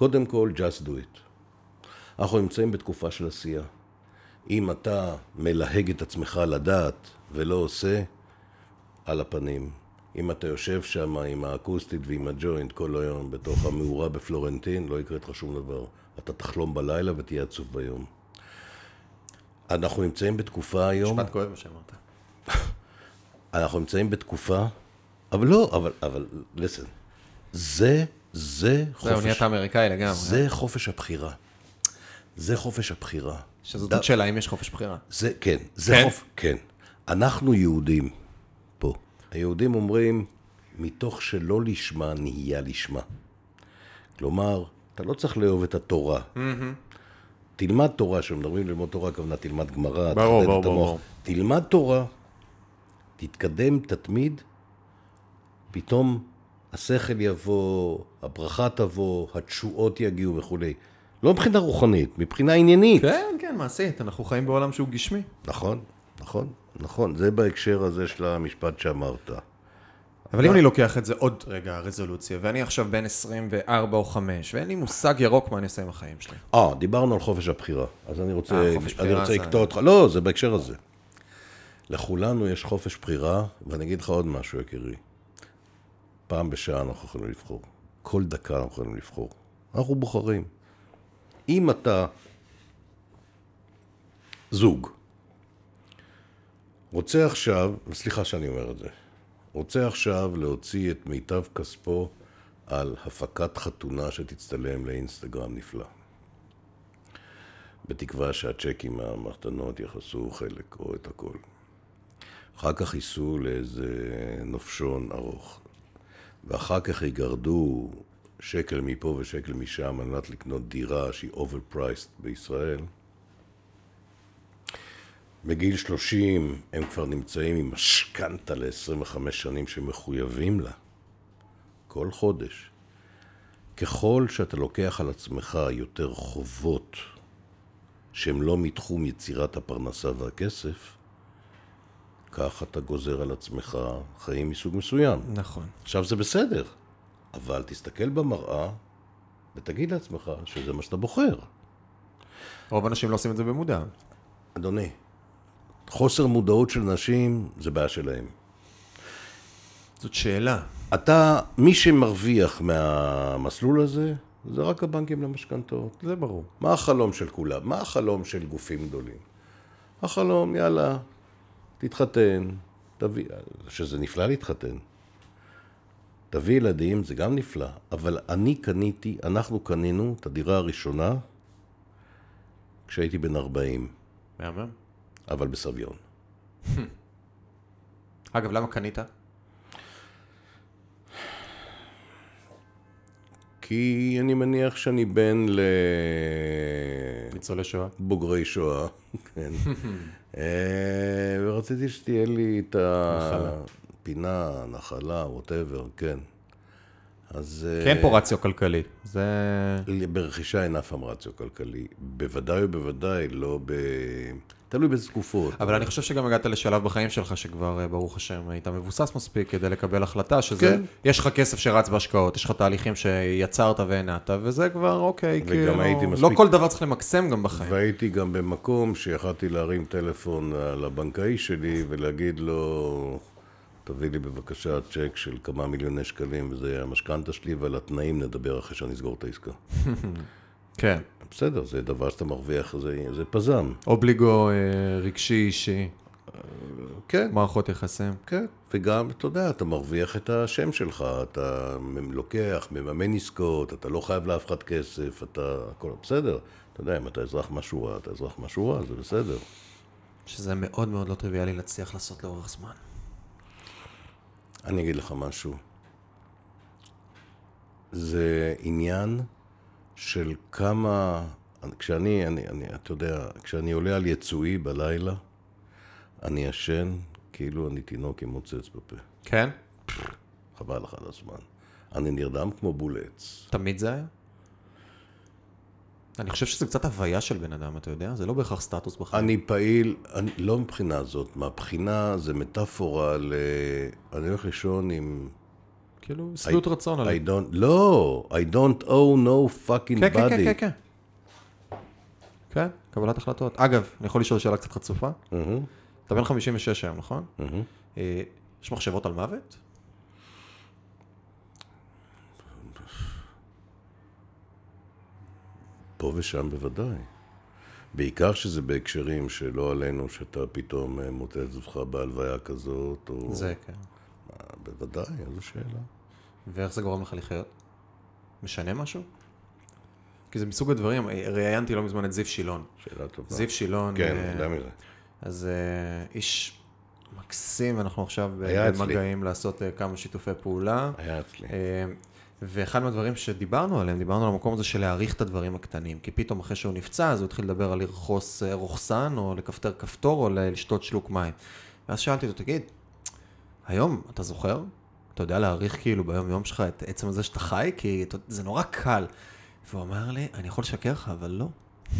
קודם כל, just do it. אנחנו נמצאים בתקופה של עשייה. אם אתה מלהג את עצמך לדעת ולא עושה, על הפנים. אם אתה יושב שם עם האקוסטית ועם הג'וינט כל היום בתוך המאורה בפלורנטין, לא יקרה לך שום דבר. אתה תחלום בלילה ותהיה עצוב ביום. אנחנו נמצאים בתקופה היום... משפט כואב מה שאמרת. אנחנו נמצאים בתקופה, אבל לא, אבל, אבל, listen, זה, זה זהו, חופש, נהיית אמריקאי לגמרי. זה חופש הבחירה. זה חופש הבחירה. שזאת עוד שאלה, אם יש חופש בחירה. זה, כן, זה כן? חופש, כן. אנחנו יהודים פה. היהודים אומרים, מתוך שלא לשמה נהיה לשמה. כלומר, אתה לא צריך לאהוב את התורה. תלמד תורה, כשמדברים ללמוד תורה, הכוונה תלמד גמרא, ברור, תחדד ברור, את המוח. ברור. תלמד תורה, תתקדם, תתמיד, פתאום השכל יבוא, הברכה תבוא, התשואות יגיעו וכולי. לא מבחינה רוחנית, מבחינה עניינית. כן, כן, מעשית, אנחנו חיים בעולם שהוא גשמי. נכון, נכון, נכון. זה בהקשר הזה של המשפט שאמרת. אבל אם אני לוקח את זה עוד רגע, הרזולוציה, ואני עכשיו בן 24 או 5, ואין לי מושג ירוק מה אני עושה עם החיים שלי. אה, דיברנו על חופש הבחירה. אז אני רוצה, אה, אני רוצה לקטוע אותך. לא, זה בהקשר הזה. לכולנו יש חופש בחירה, ואני אגיד לך עוד משהו, יקירי. פעם בשעה אנחנו יכולים לבחור. כל דקה אנחנו יכולים לבחור. אנחנו בוחרים. אם אתה זוג, רוצה עכשיו, וסליחה שאני אומר את זה, רוצה עכשיו להוציא את מיטב כספו על הפקת חתונה שתצטלם לאינסטגרם נפלא. בתקווה שהצ'קים מהמתנות יכסו חלק או את הכל. אחר כך ייסעו לאיזה נופשון ארוך, ואחר כך יגרדו שקל מפה ושקל משם על מנת לקנות דירה שהיא overpriced בישראל. בגיל 30 הם כבר נמצאים עם משכנתה ל-25 שנים שמחויבים לה. כל חודש. ככל שאתה לוקח על עצמך יותר חובות שהם לא מתחום יצירת הפרנסה והכסף, כך אתה גוזר על עצמך חיים מסוג מסוים. נכון. עכשיו זה בסדר, אבל תסתכל במראה ותגיד לעצמך שזה מה שאתה בוחר. רוב האנשים לא עושים את זה במודע. אדוני, חוסר מודעות של נשים זה בעיה שלהם. זאת שאלה. אתה, מי שמרוויח מהמסלול הזה, זה רק הבנקים למשכנתאות. זה ברור. מה החלום של כולם? מה החלום של גופים גדולים? החלום, יאללה, תתחתן, תביא, שזה נפלא להתחתן. תביא ילדים, זה גם נפלא, אבל אני קניתי, אנחנו קנינו את הדירה הראשונה כשהייתי בן 40, מהמם. אבל בסביון. אגב, למה קנית? כי אני מניח שאני בן ניצולי שואה. לבוגרי שואה, כן. אה, ורציתי שתהיה לי את הפינה, נחלה, ווטאבר, כן. אז... כן פה רציו כלכלי. זה... ברכישה אין אף פעם רציו כלכלי. בוודאי ובוודאי לא ב... תלוי באיזה תקופות. אבל אני חושב שגם הגעת לשלב בחיים שלך שכבר, אה, ברוך השם, היית מבוסס מספיק כדי לקבל החלטה שזה... כן. יש לך כסף שרץ בהשקעות, יש לך תהליכים שיצרת והנעת, וזה כבר אוקיי, כאילו... לא מספיק- כל דבר צריך למקסם גם בחיים. והייתי גם במקום שיכלתי להרים טלפון לבנקאי שלי ולהגיד לו, תביא לי בבקשה צ'ק של כמה מיליוני שקלים, וזה המשכנתה שלי, ועל התנאים נדבר אחרי שאני אסגור את העסקה. כן. בסדר, זה דבר שאתה מרוויח, זה, זה פזם. אובליגו אה, רגשי אישי, כן, מערכות יחסים. כן. וגם, אתה יודע, אתה מרוויח את השם שלך, אתה לוקח, מממן עסקאות, אתה לא חייב לאף אחד כסף, אתה... הכל בסדר. אתה יודע, אם אתה אזרח מהשורה, אתה אזרח מהשורה, זה בסדר. שזה מאוד מאוד לא טריוויאלי להצליח לעשות לאורך זמן. אני אגיד לך משהו. זה עניין של כמה... כשאני, אני, אני, אתה יודע, כשאני עולה על יצואי בלילה, אני ישן כאילו אני תינוק עם מוצץ בפה. כן? חבל לך על הזמן. אני נרדם כמו בולץ. תמיד זה היה? אני חושב שזה קצת הוויה של בן אדם, אתה יודע? זה לא בהכרח סטטוס בחיים. אני פעיל, אני, לא מבחינה זאת, מהבחינה זה מטאפורה ל... אני הולך לישון עם... כאילו, שביעות רצון I עליי. don't, לא, I don't owe no fucking כן, כן, body. כן, כן, כן. כן, קבלת החלטות. אגב, אני יכול לשאול שאלה קצת חצופה? אתה בן 56 היום, נכון? אה, יש מחשבות על מוות? פה ושם בוודאי. בעיקר שזה בהקשרים שלא עלינו, שאתה פתאום אה, מוצא את עצמך בהלוויה כזאת, או... זה כן. אה, בוודאי, איזו שאלה. ואיך זה גורם לך לחיות? משנה משהו? כי זה מסוג הדברים, אה, ראיינתי לא מזמן את זיו שילון. שאלה טובה. זיו שילון, כן, אה, אני יודע מזה. אז אה, איש מקסים, ואנחנו עכשיו. במגעים לעשות אה, כמה שיתופי פעולה. היה אצלי. אה, ואחד מהדברים שדיברנו עליהם, דיברנו על המקום הזה של להעריך את הדברים הקטנים. כי פתאום אחרי שהוא נפצע, אז הוא התחיל לדבר על לרכוס אה, רוכסן, או לכפתר כפתור, או לשתות שלוק מים. ואז שאלתי אותו, תגיד, היום אתה זוכר? אתה יודע להעריך כאילו ביום יום שלך את עצם הזה שאתה חי? כי אתה- זה נורא קל. והוא אמר לי, אני יכול לשקר לך, אבל לא.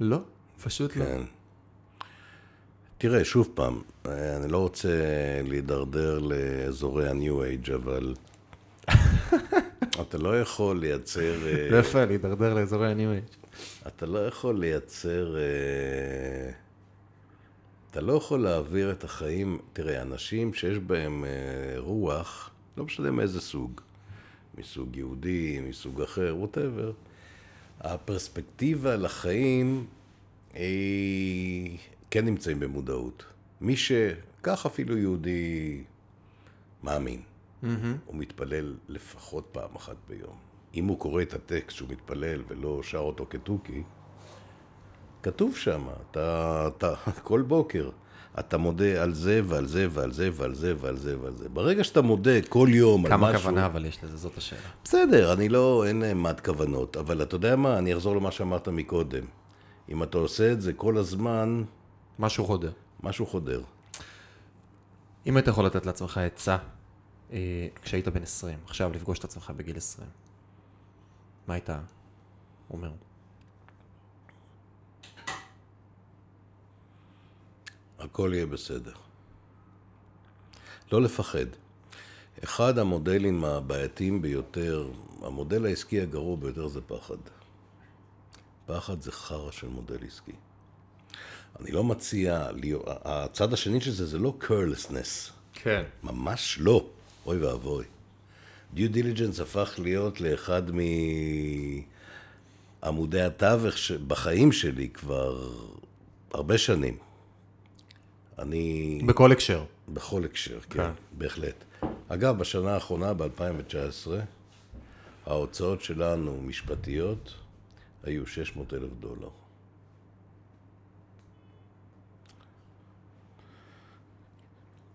לא, פשוט לא. כן. תראה, שוב פעם, אה, אני לא רוצה להידרדר לאזורי ה-New Age, אבל אתה לא יכול לייצר... אה, זה יפה, להידרדר לאזורי הניו-אייג'. אתה לא יכול לייצר... אתה לא יכול להעביר את החיים... תראה, אנשים שיש בהם אה, רוח, לא משנה מאיזה סוג, מסוג יהודי, מסוג אחר, ווטאבר, הפרספקטיבה לחיים היא... כן נמצאים במודעות. מי שכך אפילו יהודי מאמין. הוא מתפלל לפחות פעם אחת ביום. אם הוא קורא את הטקסט שהוא מתפלל ולא שר אותו כתוכי, כתוב שם, אתה, אתה, כל בוקר, אתה מודה על זה ועל זה ועל זה ועל זה ועל זה ועל זה. ברגע שאתה מודה כל יום על כמה משהו... כוונה אבל יש לזה, זאת השאלה. בסדר, אני לא, אין להם מד כוונות, אבל אתה יודע מה, אני אחזור למה שאמרת מקודם. אם אתה עושה את זה כל הזמן, משהו חודר. משהו חודר. אם היית יכול לתת לעצמך עצה אה, כשהיית בן 20, עכשיו לפגוש את עצמך בגיל 20, מה היית אומר? הכל יהיה בסדר. לא לפחד. אחד המודלים הבעייתיים ביותר, המודל העסקי הגרוע ביותר זה פחד. פחד זה חרא של מודל עסקי. אני לא מציע, הצד השני של זה זה לא carelessness, כן. ממש לא. אוי ואבוי. דיו דיליג'נס הפך להיות לאחד מעמודי התווך בחיים שלי כבר הרבה שנים. אני... בכל הקשר. בכל הקשר, כן, כן. בהחלט. אגב, בשנה האחרונה, ב-2019, ההוצאות שלנו, משפטיות, היו 600 אלף דולר.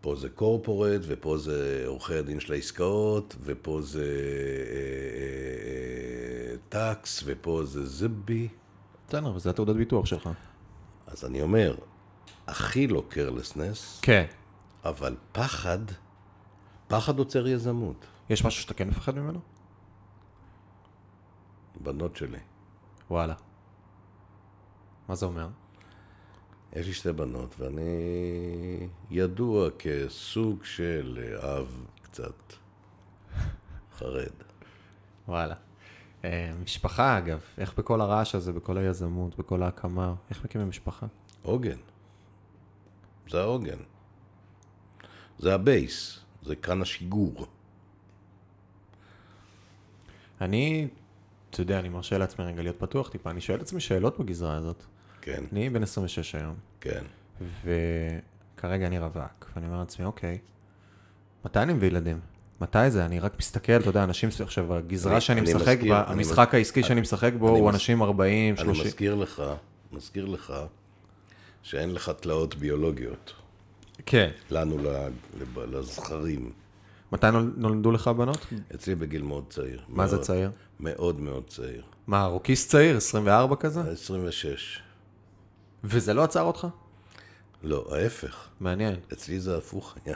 פה זה קורפורט, ופה זה עורכי הדין של העסקאות, ופה זה אה, אה, אה, טקס, ופה זה זבי. בסדר, וזה התעודת ביטוח שלך. אז אני אומר, הכי לא קרלסנס, כן. אבל פחד, פחד עוצר יזמות. יש משהו שאתה כן מפחד ממנו? בנות שלי. וואלה. מה זה אומר? יש לי שתי בנות, ואני ידוע כסוג של אב קצת חרד. וואלה. אה, משפחה אגב, איך בכל הרעש הזה, בכל היזמות, בכל ההקמה, איך מקימים משפחה? עוגן. זה העוגן. זה הבייס, זה כאן השיגור. אני, אתה יודע, אני מרשה לעצמי רגע להיות פתוח טיפה, אני שואל את עצמי שאלות בגזרה הזאת. כן, אני בן 26 היום, כן. וכרגע אני רווק, ואני אומר לעצמי, אוקיי, מתי אני מביא ילדים? מתי זה? אני רק מסתכל, אתה יודע, אנשים, עכשיו, הגזרה אני- שאני אני משחק מזכיר- בה, אני המשחק מז- העסקי שאני משחק בו אני הוא מז- אנשים 40, אני 30. מזכיר לך, מזכיר לך, שאין לך תלאות ביולוגיות. כן. לנו, לזכרים. מתי נול- נולדו לך בנות? אצלי בגיל מאוד צעיר. מה זה מאוד, צעיר? מאוד מאוד צעיר. מה, רוקיסט צעיר? 24 כזה? 26. וזה לא עצר אותך? לא, ההפך. מעניין. אצלי זה הפוך היה.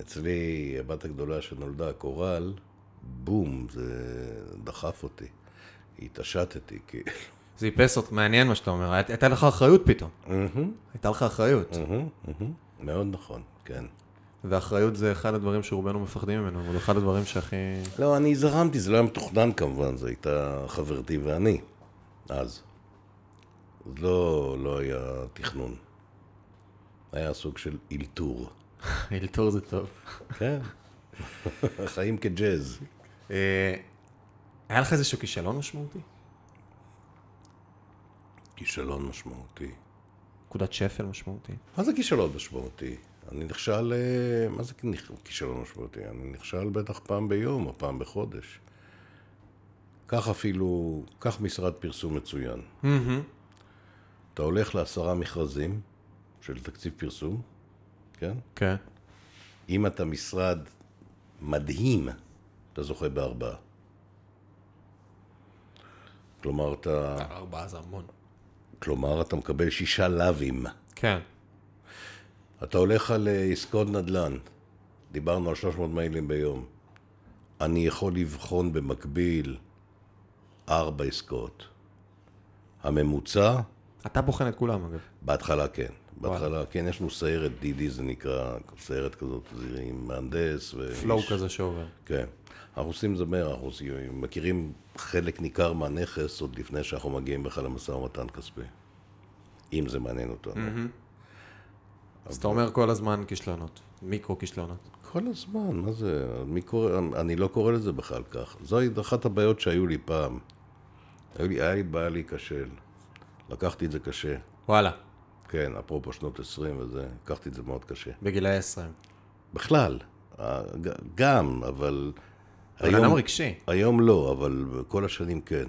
אצלי, הבת הגדולה שנולדה, קורל, בום, זה דחף אותי. התעשתתי, כאילו. זה איפס אותך, מעניין מה שאתה אומר. היית- הייתה לך אחריות פתאום. הייתה לך אחריות. מאוד נכון, כן. ואחריות זה אחד הדברים שרובנו מפחדים ממנו, אבל אחד הדברים שהכי... לא, אני זרמתי, זה לא היה מתוכנן כמובן, זו הייתה חברתי ואני, אז. אז לא, לא היה תכנון. היה סוג של אלתור. אלתור זה טוב. כן. חיים כג'אז. אה, היה לך איזשהו כישלון משמעותי? כישלון משמעותי. נקודת שפל משמעותי? מה זה כישלון משמעותי? אני נכשל, אה, מה זה כישלון משמעותי? אני נכשל בטח פעם ביום או פעם בחודש. קח אפילו, קח משרד פרסום מצוין. אתה הולך לעשרה מכרזים של תקציב פרסום, כן? כן. אם אתה משרד מדהים, אתה זוכה בארבעה. כלומר, אתה, ארבעה זה המון. כלומר, אתה מקבל שישה לאווים. כן. אתה הולך על אה, עסקאות נדל"ן, דיברנו על 300 מיילים ביום. אני יכול לבחון במקביל ארבע עסקאות. הממוצע, אתה בוחן את כולם אגב. בהתחלה כן. בהתחלה כן, יש לנו סיירת דידי, זה נקרא, סיירת כזאת, זה עם מהנדס ו... פלואו כזה שעובר. כן. עושים זה מאה אחוז, מכירים חלק ניכר מהנכס עוד לפני שאנחנו מגיעים בכלל למשא ומתן כספי. אם זה מעניין אותנו. אז אתה אומר כל הזמן כישלונות. מיקרו כישלונות. כל הזמן, מה זה? מי קורא, אני לא קורא לזה בכלל כך. זו אחת הבעיות שהיו לי פעם. היה לי, היה לי בעיה להיכשל. לקחתי את זה קשה. וואלה. כן, אפרופו שנות 20 וזה, לקחתי את זה מאוד קשה. בגילאי 20. בכלל, אה, גם, אבל... בן אדם רגשי. היום לא, אבל כל השנים כן,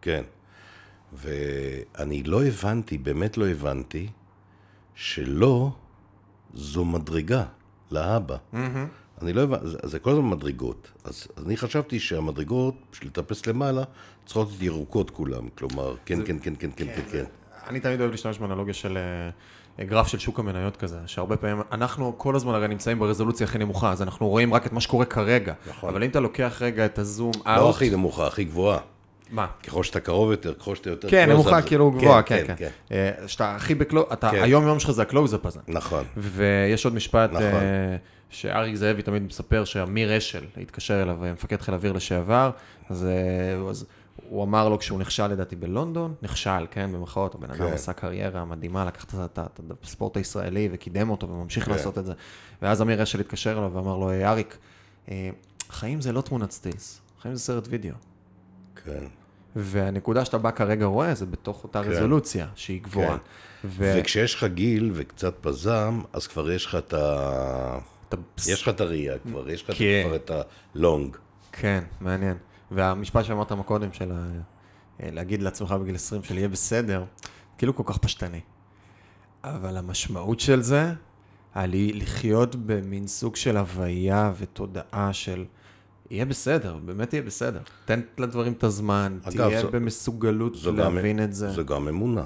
כן. ואני לא הבנתי, באמת לא הבנתי, שלא זו מדרגה לאבא. אני לא הבנתי, זה, זה כל הזמן מדרגות. אז, אז אני חשבתי שהמדרגות, בשביל לטפס למעלה, צריכות להיות ירוקות כולם. כלומר, כן, כן, כן, כן, כן, כן, כן. אני תמיד אוהב להשתמש באנלוגיה של אה, גרף של שוק המניות כזה, שהרבה פעמים, אנחנו כל הזמן הרי נמצאים ברזולוציה הכי נמוכה, אז אנחנו רואים רק את מה שקורה כרגע. נכון. אבל אם אתה לוקח רגע את ה zoom לא out, הכי נמוכה, הכי גבוהה. מה? ככל שאתה קרוב יותר, ככל שאתה יותר... כן, נמוכה כאילו גבוהה, כן, כן. אה, שאתה הכי ב close, אתה, כן. היום יום שלך זה הקלוז-אפ הזה. נכון. ויש עוד משפט נכון. אה, שאריק זאבי תמיד מספר שאמיר אשל התקשר אליו, אה, מפקד חיל אוויר לשעבר, אז, אז הוא אמר לו כשהוא נכשל לדעתי בלונדון, נכשל, כן, במרכאות, הבן אדם כן. עשה קריירה מדהימה, לקח את הספורט הישראלי וקידם אותו וממשיך כן. לעשות את זה. ואז אמיר אשל התקשר אליו ואמר לו, "אה, אריק, אה, חיים זה לא תמונת סטילס, חיים זה סרט וידאו. כן. והנקודה שאתה בא כרגע רואה זה בתוך אותה כן. רזולוציה שהיא גבוהה. כן. ו- וכשיש לך גיל וקצת פזם, אז כבר יש לך את ה... אתה- יש לך את הראייה כבר, יש לך כן. כבר את הלונג. כן, מעניין. והמשפט שאמרת מקודם, של. אה, להגיד לעצמך בגיל 20 של יהיה בסדר, כאילו כל כך פשטני. אבל המשמעות של זה, על לחיות במין סוג של הוויה ותודעה של יהיה בסדר, באמת יהיה בסדר. תן לדברים את הזמן, אגב, תהיה זו- במסוגלות זו גם- להבין את זה. זו גם אמונה.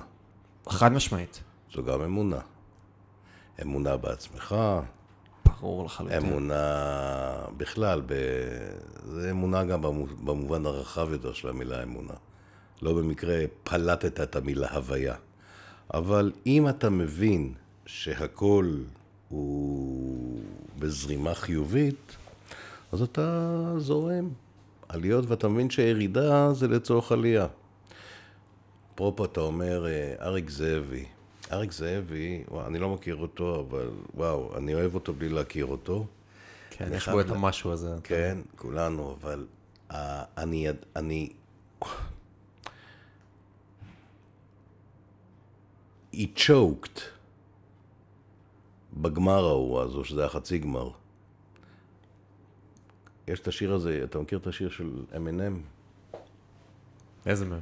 חד משמעית. זו גם אמונה. אמונה בעצמך, ברור לחלוטין. אמונה בכלל, ב... זה אמונה גם במו- במובן הרחב יותר של המילה אמונה. לא במקרה פלטת את המילה הוויה. אבל אם אתה מבין שהכל הוא בזרימה חיובית, אז אתה זורם עליות ואתה מבין שהירידה זה לצורך עלייה. אפרופו, אתה אומר, אה, אריק זאבי. אריק זאבי, וואו, אני לא מכיר אותו, אבל וואו, אני אוהב אותו בלי להכיר אותו. כן, יש בו את המשהו הזה. כן, כולנו, אבל uh, אני, אני... היא choked בגמר ההוא, אז או שזה היה חצי גמר. יש את השיר הזה, אתה מכיר את השיר של M&M? איזה מהם?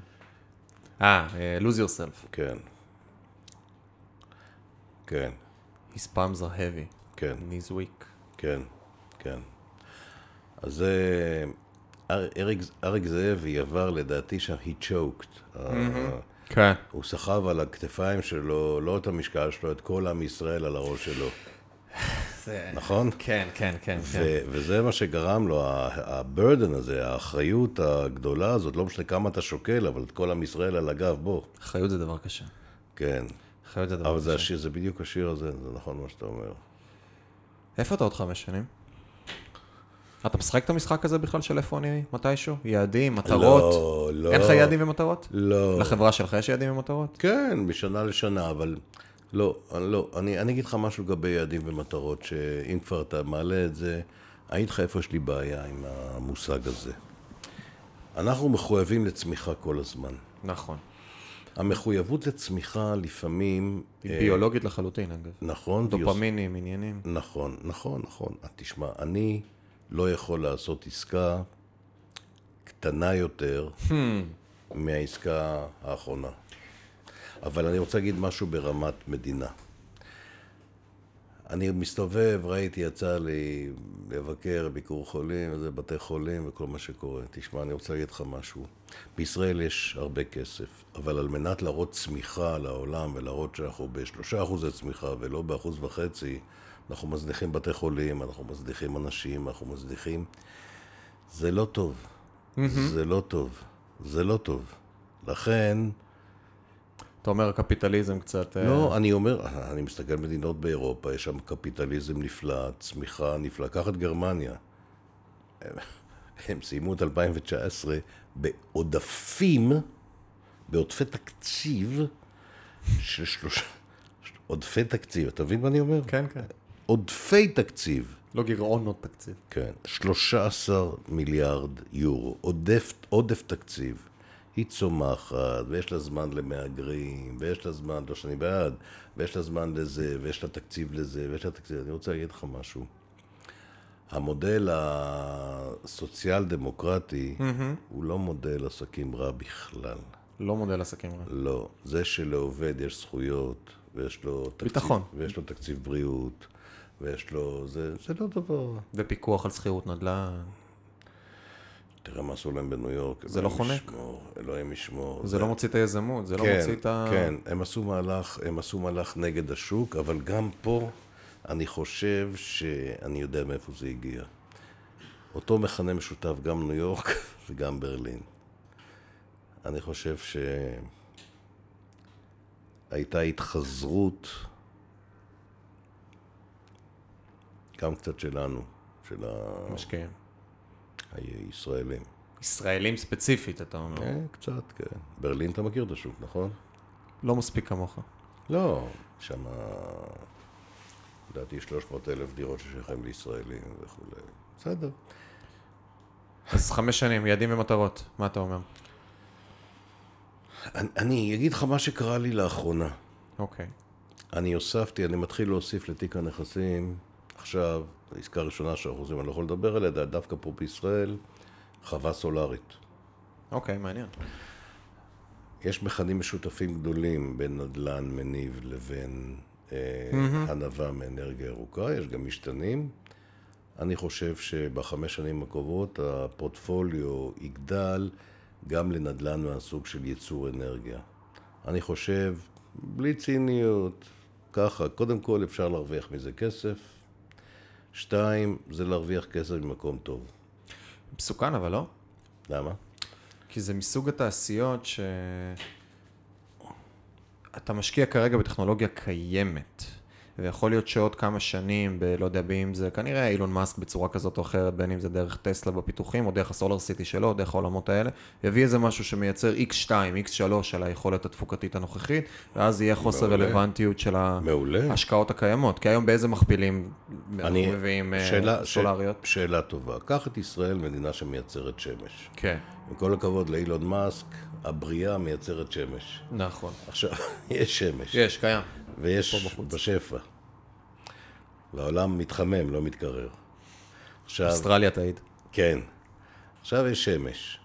אה, אה, lose yourself. כן. כן, His palms are heavy. כן, And he's weak. כן, כן. אז זה... אר- אריק, אריק זאבי עבר לדעתי שם, he choked. ה- כן. הוא סחב על הכתפיים שלו, לא את המשקל שלו, את כל עם ישראל על הראש שלו, נכון? כן, כן, כן, כן. וזה מה שגרם לו, הברדן הזה, האחריות הגדולה הזאת, לא משנה כמה אתה שוקל, אבל את כל עם ישראל על הגב, בוא. אחריות זה דבר קשה. כן. אחריות זה דבר אבל זה. השיר, זה בדיוק השיר הזה, זה נכון מה שאתה אומר. איפה אתה עוד חמש שנים? אתה משחק את המשחק הזה בכלל של איפה אני מתישהו? יעדים, מטרות? לא, לא. אין לך יעדים ומטרות? לא. לחברה שלך יש יעדים ומטרות? כן, משנה לשנה, אבל לא, לא. אני, אני אגיד לך משהו לגבי יעדים ומטרות, שאם כבר אתה מעלה את זה, אני אגיד לך איפה יש לי בעיה עם המושג הזה. אנחנו מחויבים לצמיחה כל הזמן. נכון. המחויבות לצמיחה לפעמים... היא אה, ביולוגית לחלוטין, אגב. נכון. דופמינים, עניינים. נכון, נכון, נכון. תשמע, אני לא יכול לעשות עסקה קטנה יותר מהעסקה האחרונה. אבל אני רוצה להגיד משהו ברמת מדינה. אני מסתובב, ראיתי, יצא לי לבקר ביקור חולים, וזה בתי חולים וכל מה שקורה. תשמע, אני רוצה להגיד לך משהו. בישראל יש הרבה כסף, אבל על מנת להראות צמיחה לעולם ולהראות שאנחנו בשלושה אחוזי צמיחה ולא באחוז וחצי, אנחנו מזניחים בתי חולים, אנחנו מזניחים אנשים, אנחנו מזניחים... זה לא טוב. זה לא טוב. זה לא טוב. לכן... אתה אומר קפיטליזם קצת... אה, לא, אני אומר, אני מסתכל על מדינות באירופה, יש שם קפיטליזם נפלא, צמיחה נפלאה. קח את גרמניה. הם, סיימו את 2019 בעודפים, בעודפי תקציב של שלושה... עודפי תקציב, אתה מבין מה אני אומר? כן, כן. עודפי תקציב. לא גירעונות תקציב. כן, 13 מיליארד יורו, עודף, עודף תקציב. היא צומחת, ויש לה זמן למהגרים, ויש לה זמן, לא שאני בעד, ויש לה זמן לזה, ויש לה תקציב לזה, ויש לה תקציב... אני רוצה להגיד לך משהו. המודל הסוציאל דמוקרטי הוא לא מודל עסקים רע בכלל. לא מודל עסקים רע. לא. זה שלעובד יש זכויות, ויש לו תקציב... ביטחון. ויש לו תקציב בריאות, ויש לו... זה, זה לא דבר... ופיקוח על שכירות נדל"ן. תראה מה עשו להם בניו יורק. זה לא חונק. ישמור, אלוהים ישמור. זה לא מוציא את היזמות, זה לא כן, מוציא את ה... כן, הם עשו מהלך, הם עשו מהלך נגד השוק, אבל גם פה אני חושב שאני יודע מאיפה זה הגיע. אותו מכנה משותף גם ניו יורק וגם ברלין. אני חושב שהייתה התחזרות, גם קצת שלנו, של משקיעים. הישראלים. ישראלים ספציפית, אתה אומר. אה, קצת, כן. ברלין אתה מכיר את השוק, נכון? לא מספיק כמוך. לא, שם, לדעתי 300 אלף דירות ששייכים לישראלים וכולי. בסדר. אז חמש שנים, יעדים ומטרות, מה אתה אומר? אני, אני אגיד לך מה שקרה לי לאחרונה. אוקיי. אני הוספתי, אני מתחיל להוסיף לתיק הנכסים, עכשיו, עסקה ראשונה שאנחנו עושים, אני לא יכול לדבר עליה, דווקא פה בישראל, חווה סולארית. אוקיי, מעניין. יש מכנים משותפים גדולים בין נדל"ן מניב לבין הנבה מאנרגיה ירוקה, יש גם משתנים. אני חושב שבחמש שנים הקרובות הפורטפוליו יגדל גם לנדל"ן מהסוג של ייצור אנרגיה. אני חושב, בלי ציניות, ככה, קודם כל אפשר להרוויח מזה כסף. שתיים, זה להרוויח כסף ממקום טוב. מסוכן אבל לא? למה? כי זה מסוג התעשיות ש... אתה משקיע כרגע בטכנולוגיה קיימת, ויכול להיות שעוד כמה שנים, ב... לא יודע באם זה כנראה אילון מאסק בצורה כזאת או אחרת, בין אם זה דרך טסלה בפיתוחים, או דרך הסולר סיטי שלו, או דרך העולמות האלה, יביא איזה משהו שמייצר X2, X3 על היכולת התפוקתית הנוכחית, ואז יהיה חוסר מעולה. רלוונטיות של מעולה. ההשקעות הקיימות, כי היום באיזה מכפילים אני- אנחנו מביאים אה, שאלה- ש- סולריות? שאלה טובה. קח את ישראל, מדינה שמייצרת שמש. כן, עם כל הכבוד לאילון מאסק, הבריאה מייצרת שמש. נכון. עכשיו, יש שמש. יש, קיים. ויש. בשפע. והעולם מתחמם, לא מתקרר. עכשיו, אוסטרליה תעיד. כן. עכשיו יש שמש.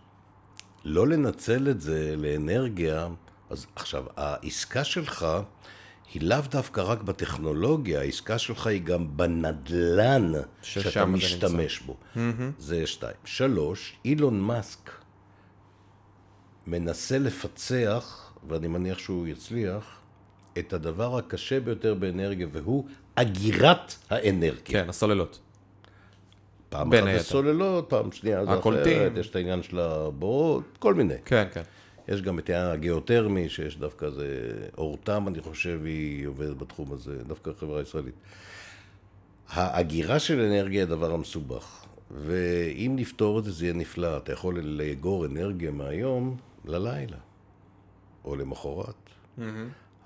לא לנצל את זה לאנרגיה, אז עכשיו, העסקה שלך היא לאו דווקא רק בטכנולוגיה, העסקה שלך היא גם בנדלן שאתה משתמש בו. זה שתיים. שלוש, אילון מאסק מנסה לפצח, ואני מניח שהוא יצליח, את הדבר הקשה ביותר באנרגיה, והוא אגירת האנרגיה. כן, הסוללות. פעם אחת היתר. סוללות, פעם שנייה זה הקולטים. אחרת, יש את העניין של הבורות, כל מיני. כן, כן. יש גם את העניין הגיאותרמי, שיש דווקא זה, אורתם, אני חושב, היא עובדת בתחום הזה, דווקא החברה הישראלית. האגירה של אנרגיה היא הדבר המסובך, ואם נפתור את זה, זה יהיה נפלא. אתה יכול לאגור אנרגיה מהיום ללילה, או למחרת.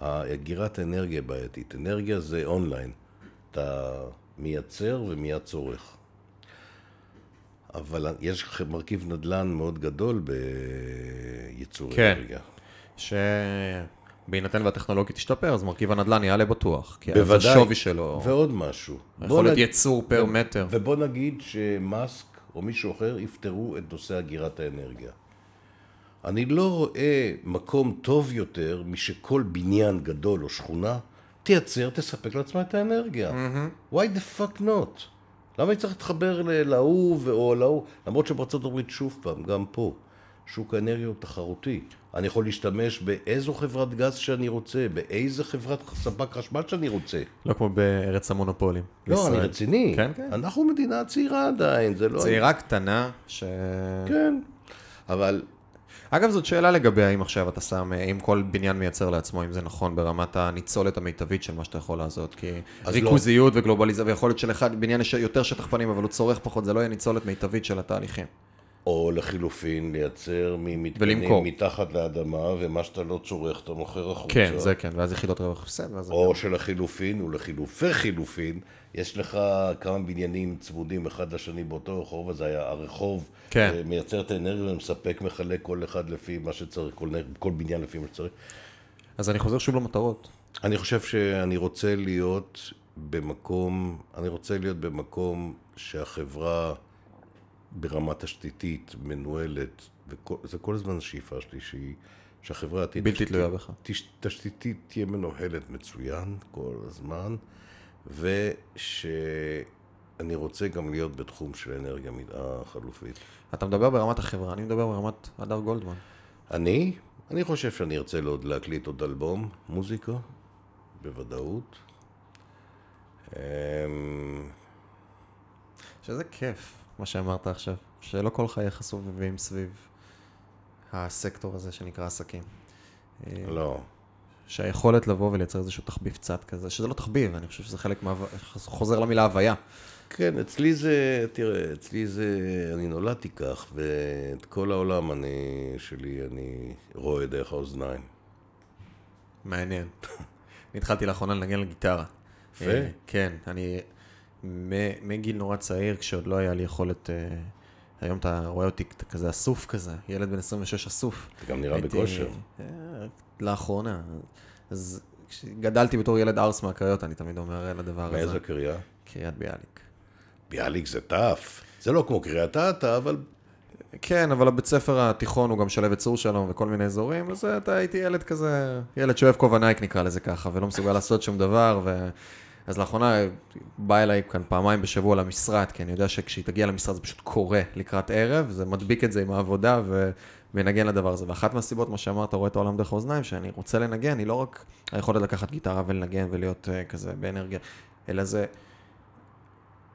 אגירת האנרגיה בעייתית. אנרגיה זה אונליין. אתה מייצר ומיד צורך. אבל יש מרכיב נדל"ן מאוד גדול בייצור כן. אנרגיה. שבהינתן והטכנולוגיה תשתפר, אז מרכיב הנדל"ן יעלה בטוח. כי אז בוודאי. השווי שלו, ועוד משהו. בוא יכולת נג- ייצור פר מטר. ובוא נגיד שמאסק או מישהו אחר יפתרו את נושא אגירת האנרגיה. אני לא רואה מקום טוב יותר משכל בניין גדול או שכונה תייצר, תספק לעצמה את האנרגיה. why the fuck not? למה אני צריך להתחבר להוא או להוא? למרות שבארצות הברית, שוב פעם, גם פה, שוק האנרגיה הוא תחרותי. אני יכול להשתמש באיזו חברת גז שאני רוצה, באיזה חברת ספק חשמל שאני רוצה. לא כמו בארץ המונופולים. לא, אני בישראל. רציני. כן, כן. אנחנו מדינה צעירה עדיין, זה לא... צעירה קטנה, ש... כן. אבל אגב, זאת שאלה לגבי האם עכשיו אתה שם, אה, אם כל בניין מייצר לעצמו, אם זה נכון ברמת הניצולת המיטבית של מה שאתה יכול לעשות, כי אז ריכוזיות וגלובליזציה, ויכול להיות שלאחד בניין יש יותר שטח פנים, אבל הוא צורך פחות, זה לא יהיה ניצולת מיטבית של התהליכים. או לחילופין, לייצר ממתקנים ולמכור. מתחת לאדמה, ומה שאתה לא צורך אתה מוכר החוצה. כן, זה כן, ואז יחידות רווח הפסד. או שלחילופין, ולחילופי חילופין, יש לך כמה בניינים צמודים אחד לשני באותו רחוב, אז היה הרחוב כן. אה, מייצר את האנרגיה ומספק, מחלק כל אחד לפי מה שצריך, כל, כל בניין לפי מה שצריך. אז אני חוזר שוב למטרות. אני חושב שאני רוצה להיות במקום, אני רוצה להיות במקום שהחברה ברמה תשתיתית מנוהלת, וזה כל הזמן השאיפה שלי, שהיא, שהחברה תהיה בלתי תלויה בך. תשתיתית תהיה מנוהלת מצוין כל הזמן, ושאני רוצה גם להיות בתחום של אנרגיה החלופית. אתה מדבר ברמת החברה, אני מדבר ברמת הדר גולדמן. אני, אני חושב שאני ארצה עוד להקליט עוד אלבום מוזיקה, בוודאות. אמ, שזה כיף, מה שאמרת עכשיו, שלא כל חייך סובבים סביב הסקטור הזה שנקרא עסקים. לא. שהיכולת לבוא ולייצר איזשהו תחביב צד כזה, שזה לא תחביב, אני חושב שזה חלק מה... חוזר למילה הוויה. כן, אצלי זה, תראה, אצלי זה, אני נולדתי כך, ואת כל העולם אני, שלי אני רואה דרך האוזניים. מעניין. אני התחלתי לאחרונה לנגן על גיטרה. יפה. אה, כן, אני מגיל נורא צעיר, כשעוד לא היה לי יכולת... אה, היום אתה רואה אותי כזה אסוף כזה, ילד בן 26 אסוף. אתה גם נראה הייתי- בכושר. אה, לאחרונה. אז כשגדלתי בתור ילד ארס מהקריות, אני תמיד אומר לדבר הזה. מאיזה קריה? קריית ביאליק. ביאליק זה טף. זה לא כמו קריית אתא, אבל כן, אבל הבית ספר התיכון הוא גם שלב את צור שלום וכל מיני אזורים, אז אתה הייתי ילד כזה, ילד שאוהב כובע Nike נקרא לזה ככה, ולא מסוגל לעשות שום דבר, ו... אז לאחרונה בא אליי כאן פעמיים בשבוע למשרד, כי אני יודע שכשהיא תגיע למשרד זה פשוט קורה לקראת ערב, זה מדביק את זה עם העבודה ומנגן לדבר הזה. ואחת מהסיבות, מה שאמרת, רואה את העולם דרך האוזניים, שאני רוצה לנגן, היא לא רק היכולת לקחת גיטרה ולנגן ולהיות uh, כזה באנרגיה, אלא זה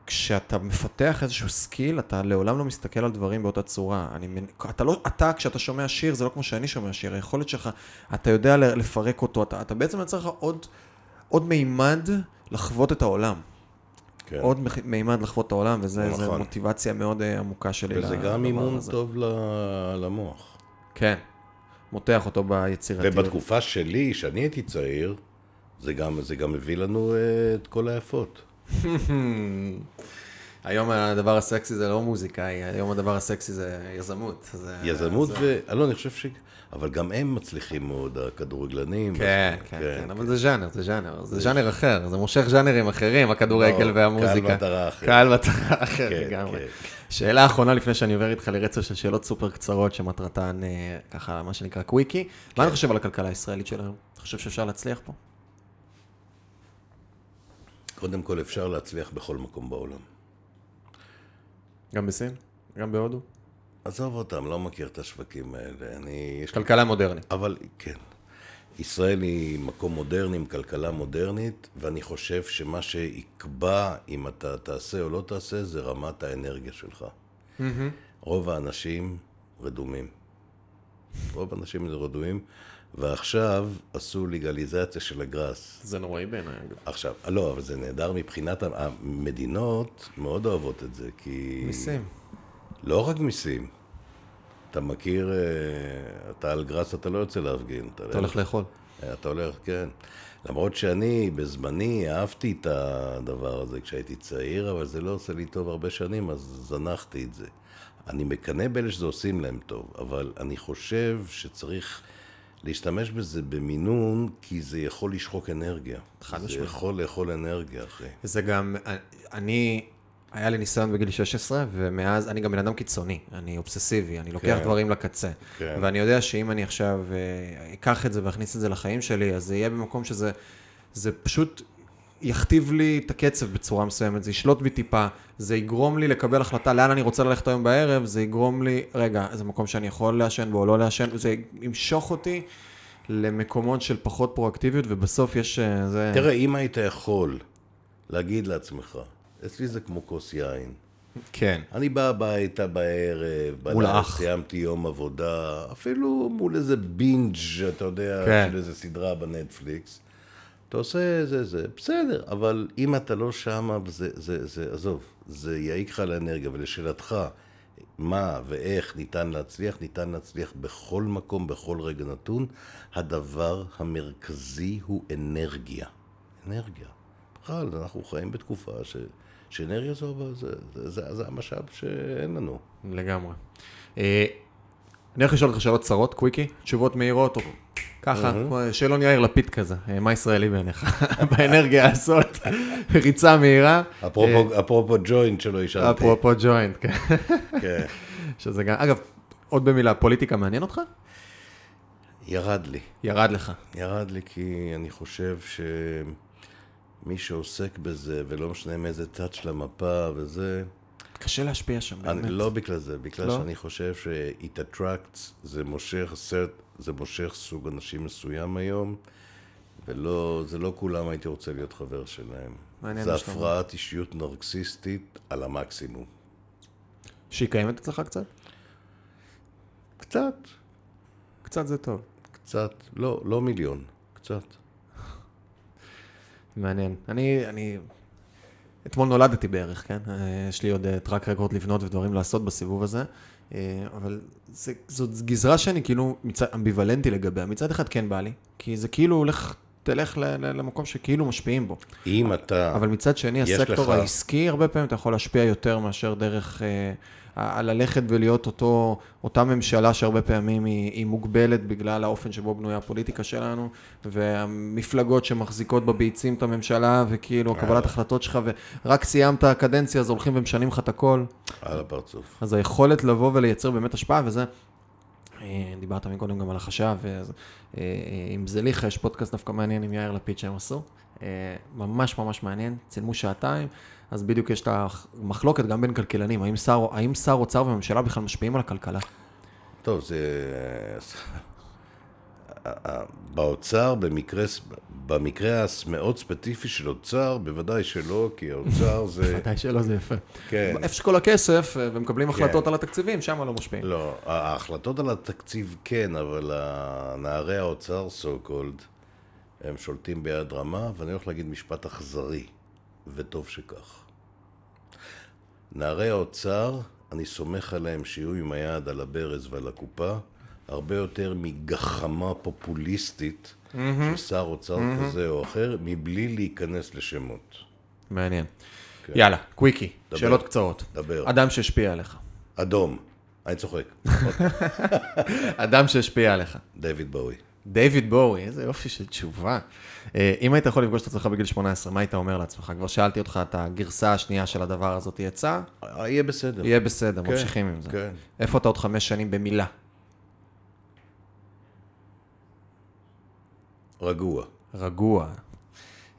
כשאתה מפתח איזשהו skill, אתה לעולם לא מסתכל על דברים באותה צורה. אני, אתה, לא, אתה, כשאתה שומע שיר, זה לא כמו שאני שומע שיר, היכולת שלך, אתה יודע לפרק אותו, אתה, אתה בעצם יוצר לך עוד, עוד מימד לחוות את העולם. כן. עוד מימד לחוות את העולם, וזו נכון. מוטיבציה מאוד אה, עמוקה שלי וזה גם אימון הזה. טוב ל- למוח. כן, מותח אותו ביצירתיות. ובתקופה שלי, שאני הייתי צעיר, זה גם, זה גם הביא לנו אה, את כל היפות. היום הדבר הסקסי זה לא מוזיקה, היום הדבר הסקסי זה יזמות. זה, יזמות זה... ו... לא, אני חושב ש... אבל גם הם מצליחים מאוד, הכדורגלנים. כן, כן, כן, אבל זה ז'אנר, זה ז'אנר, זה ז'אנר אחר, זה מושך ז'אנרים אחרים, הכדורגל לא, והמוזיקה. קהל מטרה אחר. קהל מטרה אחר כן, לגמרי. כן. שאלה אחרונה לפני שאני עובר איתך לרצף של שאלות סופר קצרות שמטרתן אה, ככה, מה שנקרא קוויקי. מה כן. אתה חושב על הכלכלה הישראלית שלנו? אתה חושב שאפשר להצליח פה? קודם כל אפשר להצליח בכל מקום בעולם. גם בסין? גם בהודו? עזוב אותם, לא מכיר את השווקים האלה. אני... כלכלה מודרנית. אבל כן. ישראל היא מקום מודרני עם כלכלה מודרנית, ואני חושב שמה שיקבע אם אתה תעשה או לא תעשה זה רמת האנרגיה שלך. רוב האנשים רדומים. רוב האנשים זה רדומים, ועכשיו עשו לגליזציה של הגראס. זה נוראי בעיניי, אגב. עכשיו, לא, אבל זה נהדר מבחינת המדינות, מאוד אוהבות את זה, כי... מיסים. לא רק מיסים. אתה מכיר, אה, אתה על גראס, אתה לא יוצא להפגין. אתה הולך לאכול. אתה הולך, כן. למרות שאני, בזמני, אהבתי את הדבר הזה כשהייתי צעיר, אבל זה לא עושה לי טוב הרבה שנים, אז זנחתי את זה. אני מקנא באלה שזה עושים להם טוב, אבל אני חושב שצריך להשתמש בזה במינון, כי זה יכול לשחוק אנרגיה. חד זה משמעית. יכול לאכול אנרגיה, אחי. זה גם, אני, היה לי ניסיון בגיל 16, ומאז, אני גם בן אדם קיצוני, אני אובססיבי, אני לוקח כן. דברים לקצה. כן. ואני יודע שאם אני עכשיו אה, אקח את זה ואכניס את זה לחיים שלי, אז זה יהיה במקום שזה, זה פשוט יכתיב לי את הקצב בצורה מסוימת, זה ישלוט בי טיפה, זה יגרום לי לקבל החלטה לאן אני רוצה ללכת היום בערב, זה יגרום לי, רגע, זה מקום שאני יכול לעשן בו או לא לעשן, זה ימשוך אותי למקומות של פחות פרואקטיביות, ובסוף יש, אה, זה... תראה, אם היית יכול להגיד לעצמך, אצלי זה כמו כוס יין. כן. אני בא הביתה בערב, מול בלילה. סיימתי יום עבודה, אפילו מול איזה בינג', אתה יודע, כן. של איזה סדרה בנטפליקס. אתה עושה זה, זה, בסדר, אבל אם אתה לא שמה, זה, זה, זה, עזוב, זה יעיק לך לאנרגיה. ולשאלתך, מה ואיך ניתן להצליח, ניתן להצליח בכל מקום, בכל רגע נתון. הדבר המרכזי הוא אנרגיה. אנרגיה. בכלל, אנחנו חיים בתקופה ש... שאנרגיה זו, זה, זה, זה, זה המשאב שאין לנו. לגמרי. אה, אני הולך לשאול אותך שאלות קצרות, קוויקי, תשובות מהירות, או ככה, כמו שאלון יאיר לפיד כזה, אה, מה ישראלי בעיניך? באנרגיה הזאת, ריצה מהירה. אפרופו, אפרופו ג'וינט שלא. אה, אפרופו ג'וינט, כן. כן. שזה גם, אגב, עוד במילה, פוליטיקה מעניין אותך? ירד לי. ירד לך. ירד לי כי אני חושב שמי שעוסק בזה, ולא משנה מאיזה צד של המפה וזה, קשה להשפיע שם, באמת. אני, לא בגלל זה, בגלל לא? שאני חושב ש-it attracts, זה מושך סרט, זה מושך סוג אנשים מסוים היום, ולא, זה לא כולם הייתי רוצה להיות חבר שלהם. מעניין זה. הפרעת אישיות נרקסיסטית על המקסימום. שהיא קיימת אצלך קצת? קצת, קצת זה טוב. קצת, לא, לא מיליון, קצת. מעניין. אני, אני... אתמול נולדתי בערך, כן? אה, יש לי עוד טראק רקורד לבנות ודברים לעשות בסיבוב הזה, אה, אבל זה, זאת גזרה שאני כאילו מצד, אמביוולנטי לגביה. מצד אחד כן בא לי, כי זה כאילו הולך, תלך ל- ל- למקום שכאילו משפיעים בו. אם אתה... אבל מצד שני, הסקטור לך- העסקי, הרבה פעמים אתה יכול להשפיע יותר מאשר דרך... אה, ללכת ולהיות אותו, אותה ממשלה שהרבה פעמים היא, היא מוגבלת בגלל האופן שבו בנויה הפוליטיקה שלנו, והמפלגות שמחזיקות בביצים את הממשלה, וכאילו קבלת החלטות שלך, ורק סיימת הקדנציה, אז הולכים ומשנים לך את הכל. על הפרצוף. אז היכולת לבוא ולייצר באמת השפעה, וזה, אה, דיברת מקודם גם על החשב, ואז, אה, אה, עם זליכה יש פודקאסט דווקא מעניין עם יאיר לפיד שהם עשו, אה, ממש ממש מעניין, צילמו שעתיים, אז בדיוק יש את המחלוקת גם בין כלכלנים, האם שר, האם שר אוצר וממשלה בכלל משפיעים על הכלכלה? טוב, זה... באוצר, במקרה, במקרה המאוד ספציפי של אוצר, בוודאי שלא, כי האוצר זה... ודאי שלא, זה יפה. כן. איפה שכל הכסף, אה, ומקבלים החלטות על התקציבים, שם לא משפיעים. לא, ההחלטות על התקציב כן, אבל נערי האוצר, so called, הם שולטים ביד רמה, ואני הולך להגיד משפט אכזרי, וטוב שכך. נערי האוצר, אני סומך עליהם שיהיו עם היד על הברז ועל הקופה, הרבה יותר מגחמה פופוליסטית של שר אוצר כזה או אחר, מבלי להיכנס לשמות. מעניין. יאללה, קוויקי, דבר. שאלות קצרות. דבר. אדם שהשפיע עליך. אדום. אני צוחק. אדם שהשפיע עליך. דיוויד בואי. דיוויד בואי, איזה יופי של תשובה. אה, אם היית יכול לפגוש את עצמך בגיל 18, מה היית אומר לעצמך? כבר שאלתי אותך את הגרסה השנייה של הדבר הזאת יצא, יהיה בסדר. יהיה בסדר, כן, ממשיכים עם זה. כן. איפה אתה עוד חמש שנים במילה? רגוע. רגוע.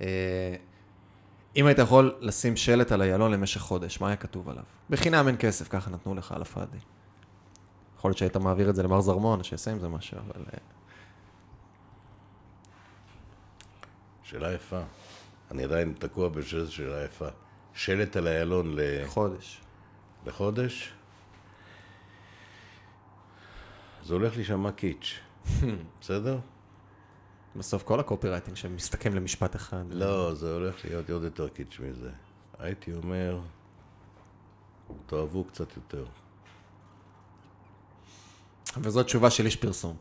אה, אם היית יכול לשים שלט על איילון למשך חודש, מה היה כתוב עליו? בחינם אין כסף, ככה נתנו לך על הפאדי. יכול להיות שהיית מעביר את זה למר זרמון, שיעשה עם זה משהו, אבל... אה, שאלה יפה. אני עדיין תקוע בשאלה שאלה יפה. שלט על איילון ל... חודש. לחודש? זה הולך להישמע קיץ', בסדר? בסוף כל הקופירייטינג שמסתכם למשפט אחד. לא, זה הולך להיות עוד יותר קיץ' מזה. הייתי אומר, תאהבו קצת יותר. וזו תשובה של איש פרסום.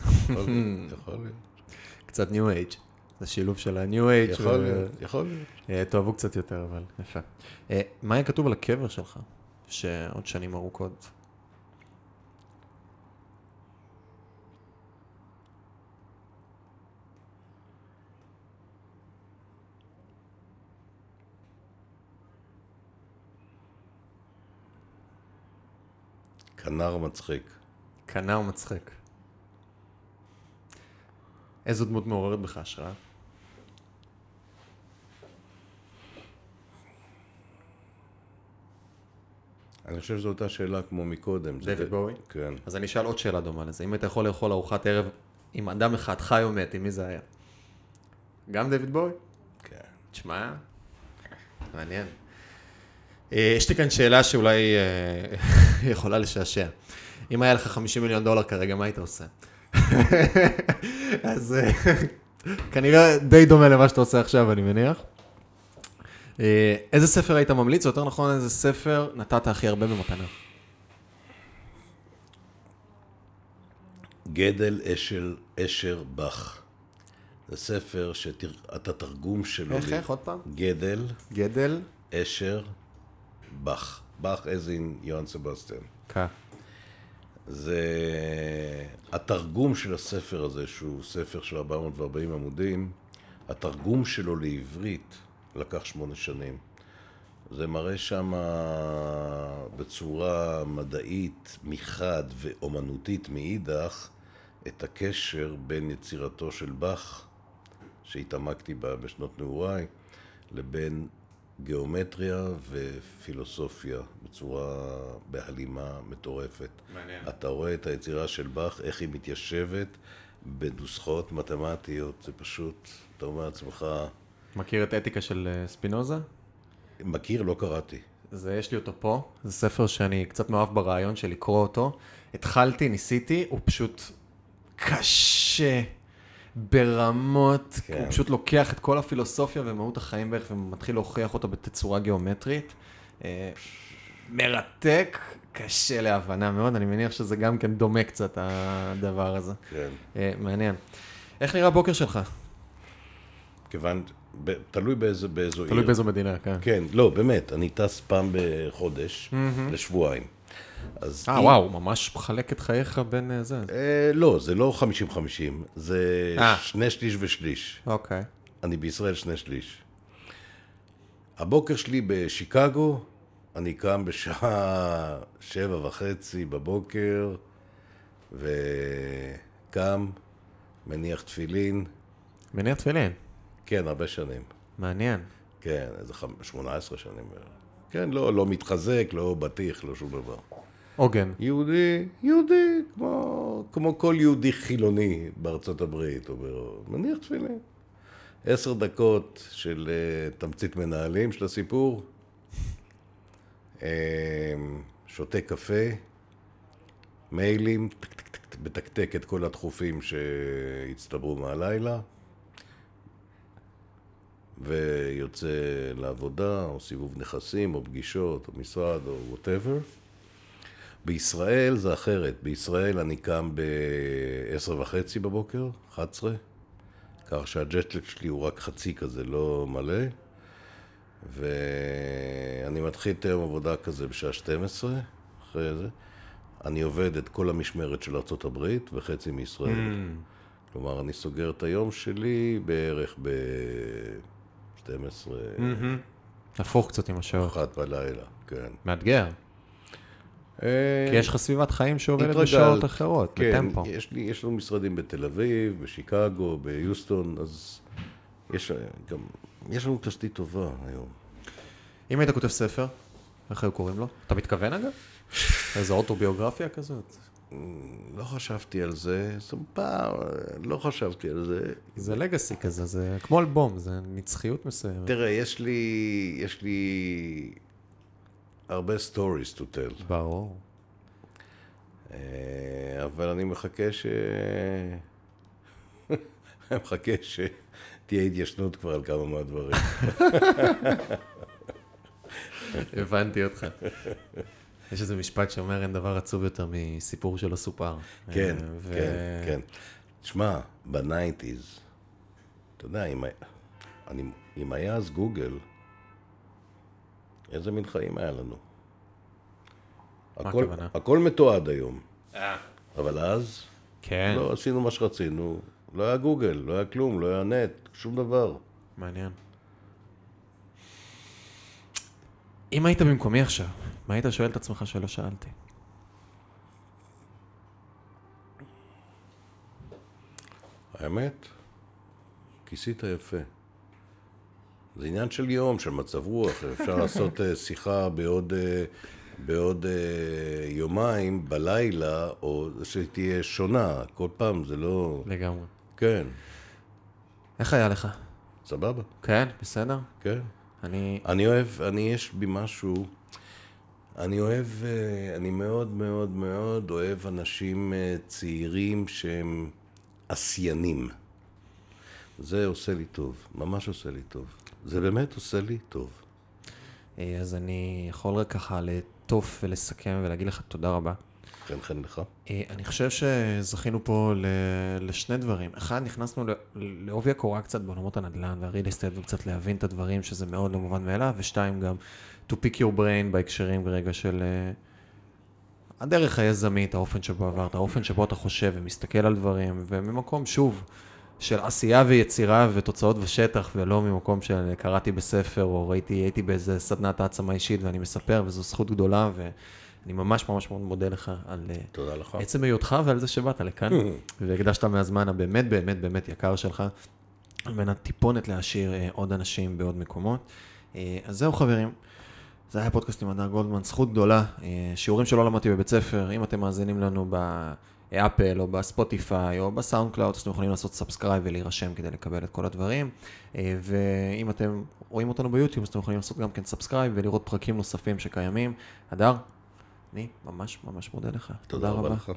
יכול להיות, יכול להיות. קצת ניו אייג'. זה שילוב של הניו אייג'. יכול להיות, יכול להיות. אה, תאהבו קצת יותר, אבל יפה. אה, מה היה כתוב על הקבר שלך? שעוד שנים ארוכות. כנר מצחיק. כנר מצחיק. איזו דמות מעוררת בך השראה? אני חושב שזו אותה שאלה כמו מקודם. דויד בואי? כן. אז אני אשאל עוד שאלה דומה לזה. אם היית יכול לאכול ארוחת ערב עם אדם אחד חי או מת, עם מי זה היה? גם דויד בואי? כן. תשמע, מעניין. אה, יש לי כאן שאלה שאולי אה, יכולה לשעשע. אם היה לך 50 מיליון דולר כרגע, מה היית עושה? אז אה, כנראה די דומה למה שאתה עושה עכשיו, אני מניח. אה, איזה ספר היית ממליץ, או יותר נכון, איזה ספר נתת הכי הרבה במתנה? גדל אשל, אשר בך. זה ספר שאתה תרגום שלו. איך, איך, עוד פעם? גדל גדל? אשר בך. As in יוהן סבסטיאן. כן. זה התרגום של הספר הזה, שהוא ספר של 440 עמודים, התרגום שלו לעברית לקח שמונה שנים. זה מראה שם בצורה מדעית מחד ואומנותית מאידך את הקשר בין יצירתו של באך, שהתעמקתי בה בשנות נעוריי, לבין גיאומטריה ופילוסופיה בצורה בהלימה מטורפת. מעניין. אתה רואה את היצירה של באך, איך היא מתיישבת בנוסחאות מתמטיות, זה פשוט, אתה אומר לעצמך, מכיר את אתיקה של אה, ספינוזה? מכיר, לא קראתי. זה, יש לי אותו פה, זה ספר שאני קצת מאוהב ברעיון של לקרוא אותו. התחלתי, ניסיתי, הוא פשוט קשה ברמות, כן. הוא פשוט לוקח את כל הפילוסופיה ומהות החיים בערך ומתחיל להוכיח אותה בתצורה גיאומטרית. אה, מרתק, קשה להבנה מאוד, אני מניח שזה גם כן דומה קצת, הדבר הזה. כן. אה, מעניין. איך נראה הבוקר שלך? כיוון, ב, תלוי באיזו, באיזו עיר. תלוי באיזו מדינה, כן. כן, לא, באמת, אני טס פעם בחודש, לשבועיים. אז אה, וואו, ממש מחלק את חייך בין אה, זה. אה, לא, זה לא 50-50, זה אה. שני שליש ושליש. אוקיי. אני בישראל שני שליש. הבוקר שלי בשיקגו, אני קם בשעה שבע וחצי בבוקר, וקם, מניח תפילין, מניח תפילין. כן, הרבה שנים. מעניין. כן, איזה חמ- 18 שנים. כן, לא, לא מתחזק, לא בטיח, לא שום דבר. עוגן. יהודי, יהודי, כמו, כמו כל יהודי חילוני בארצות הברית, או מניח תפילין. עשר דקות של uh, תמצית מנהלים של הסיפור, um, שותה קפה, מיילים, מתקתק את כל הדחופים שהצטברו מהלילה, ויוצא לעבודה, או סיבוב נכסים, או פגישות, או משרד, או whatever. בישראל זה אחרת. בישראל אני קם ב-10 וחצי בבוקר, 11, כך שה jet lag שלי הוא רק חצי כזה, לא מלא. ואני מתחיל את היום עבודה כזה בשעה 12, אחרי זה. אני עובד את כל המשמרת של ארה"ב וחצי מישראל. כלומר, אני סוגר את היום שלי בערך ב-12, הפוך קצת עם השעות. אחת בלילה, כן. מאתגר. אה, כי יש לך סביבת חיים שעובדת. בשעות אחרות, כן, בטמפו. יש, לי, יש לנו משרדים בתל אביב, בשיקגו, ביוסטון, אז יש אה, גם יש לנו תשתית טובה היום. אם היית כותב ספר, איך היו קוראים לו? אתה מתכוון אגב? איזו אוטוביוגרפיה כזאת? לא חשבתי על זה, זאת פעם, לא חשבתי על זה. זה לגאסי כזה, זה כמו אלבום, זה נצחיות מסוימת. תראה, יש לי, יש לי הרבה stories to tell, ברור. אה, אבל אני מחכה ש... אני מחכה שתהיה התיישנות כבר על כמה מהדברים. הבנתי אותך. יש איזה משפט שאומר, אין דבר עצוב יותר מסיפור שלא סופר. כן, אה, ו- כן, כן. תשמע, ב nineties, אתה יודע, אם, היה- אני, אם היה אז גוגל, איזה מין חיים היה לנו? מה הכל? הכל מתועד היום. אבל אז כן, לא עשינו מה שרצינו, לא היה גוגל, לא היה כלום, לא היה net, שום דבר. מעניין. אם היית במקומי עכשיו, מה היית שואל את עצמך שלא שאלתי? האמת, כיסית יפה. זה עניין של יום, של מצב רוח, אפשר לעשות אה, שיחה בעוד, אה, בעוד אה, יומיים בלילה, או שתהיה שונה, כל פעם זה לא... לגמרי. כן, איך היה לך? סבבה, כן, בסדר? כן. אני... אני אוהב, אני, יש בי משהו, אני אוהב, אני מאוד מאוד מאוד אוהב אנשים צעירים שהם עשיינים. זה עושה לי טוב, ממש עושה לי טוב. זה באמת עושה לי טוב. אה, אז אני יכול רק ככה לטוף ולסכם ולהגיד לך תודה רבה. חן חן לך. אה, אני חושב שזכינו פה ל- לשני דברים. אחד, נכנסנו לעובי הקורה קצת בעולמות הנדל"ן והריל אסטייט וקצת להבין את הדברים שזה מאוד לא מובן מאליו, ושתיים, גם to pick your brain בהקשרים ברגע של אה, הדרך היזמית, האופן שבו עברת, האופן שבו אתה חושב ומסתכל על דברים, וממקום, שוב, של עשייה ויצירה ותוצאות בשטח, ולא ממקום של קראתי בספר או ראיתי, הייתי באיזה סדנת העצמה אישית ואני מספר, וזו זכות גדולה, ואני ממש ממש מאוד מודה לך על... אה, לך. עצם היותך ועל זה שבאת לכאן, והקדשת מהזמן הבאמת באמת באמת יקר שלך, על מנת טיפונת להשאיר אה, עוד אנשים בעוד מקומות. אה, אז זהו חברים, זה היה פודקאסט עם הדר גולדמן, זכות גדולה, שיעורים שלא למדתי בבית ספר, אם אתם מאזינים לנו באפל או בספוטיפיי או בסאונד קלאוד, אז אתם יכולים לעשות subscribe ולהירשם כדי לקבל את כל הדברים. אה, ואם אתם רואים אותנו ביוטיוב, אז אתם יכולים לעשות גם כן subscribe ולראות פרקים נוספים שקיימים. הדר, אני ממש ממש מודה לך. תודה רבה לך.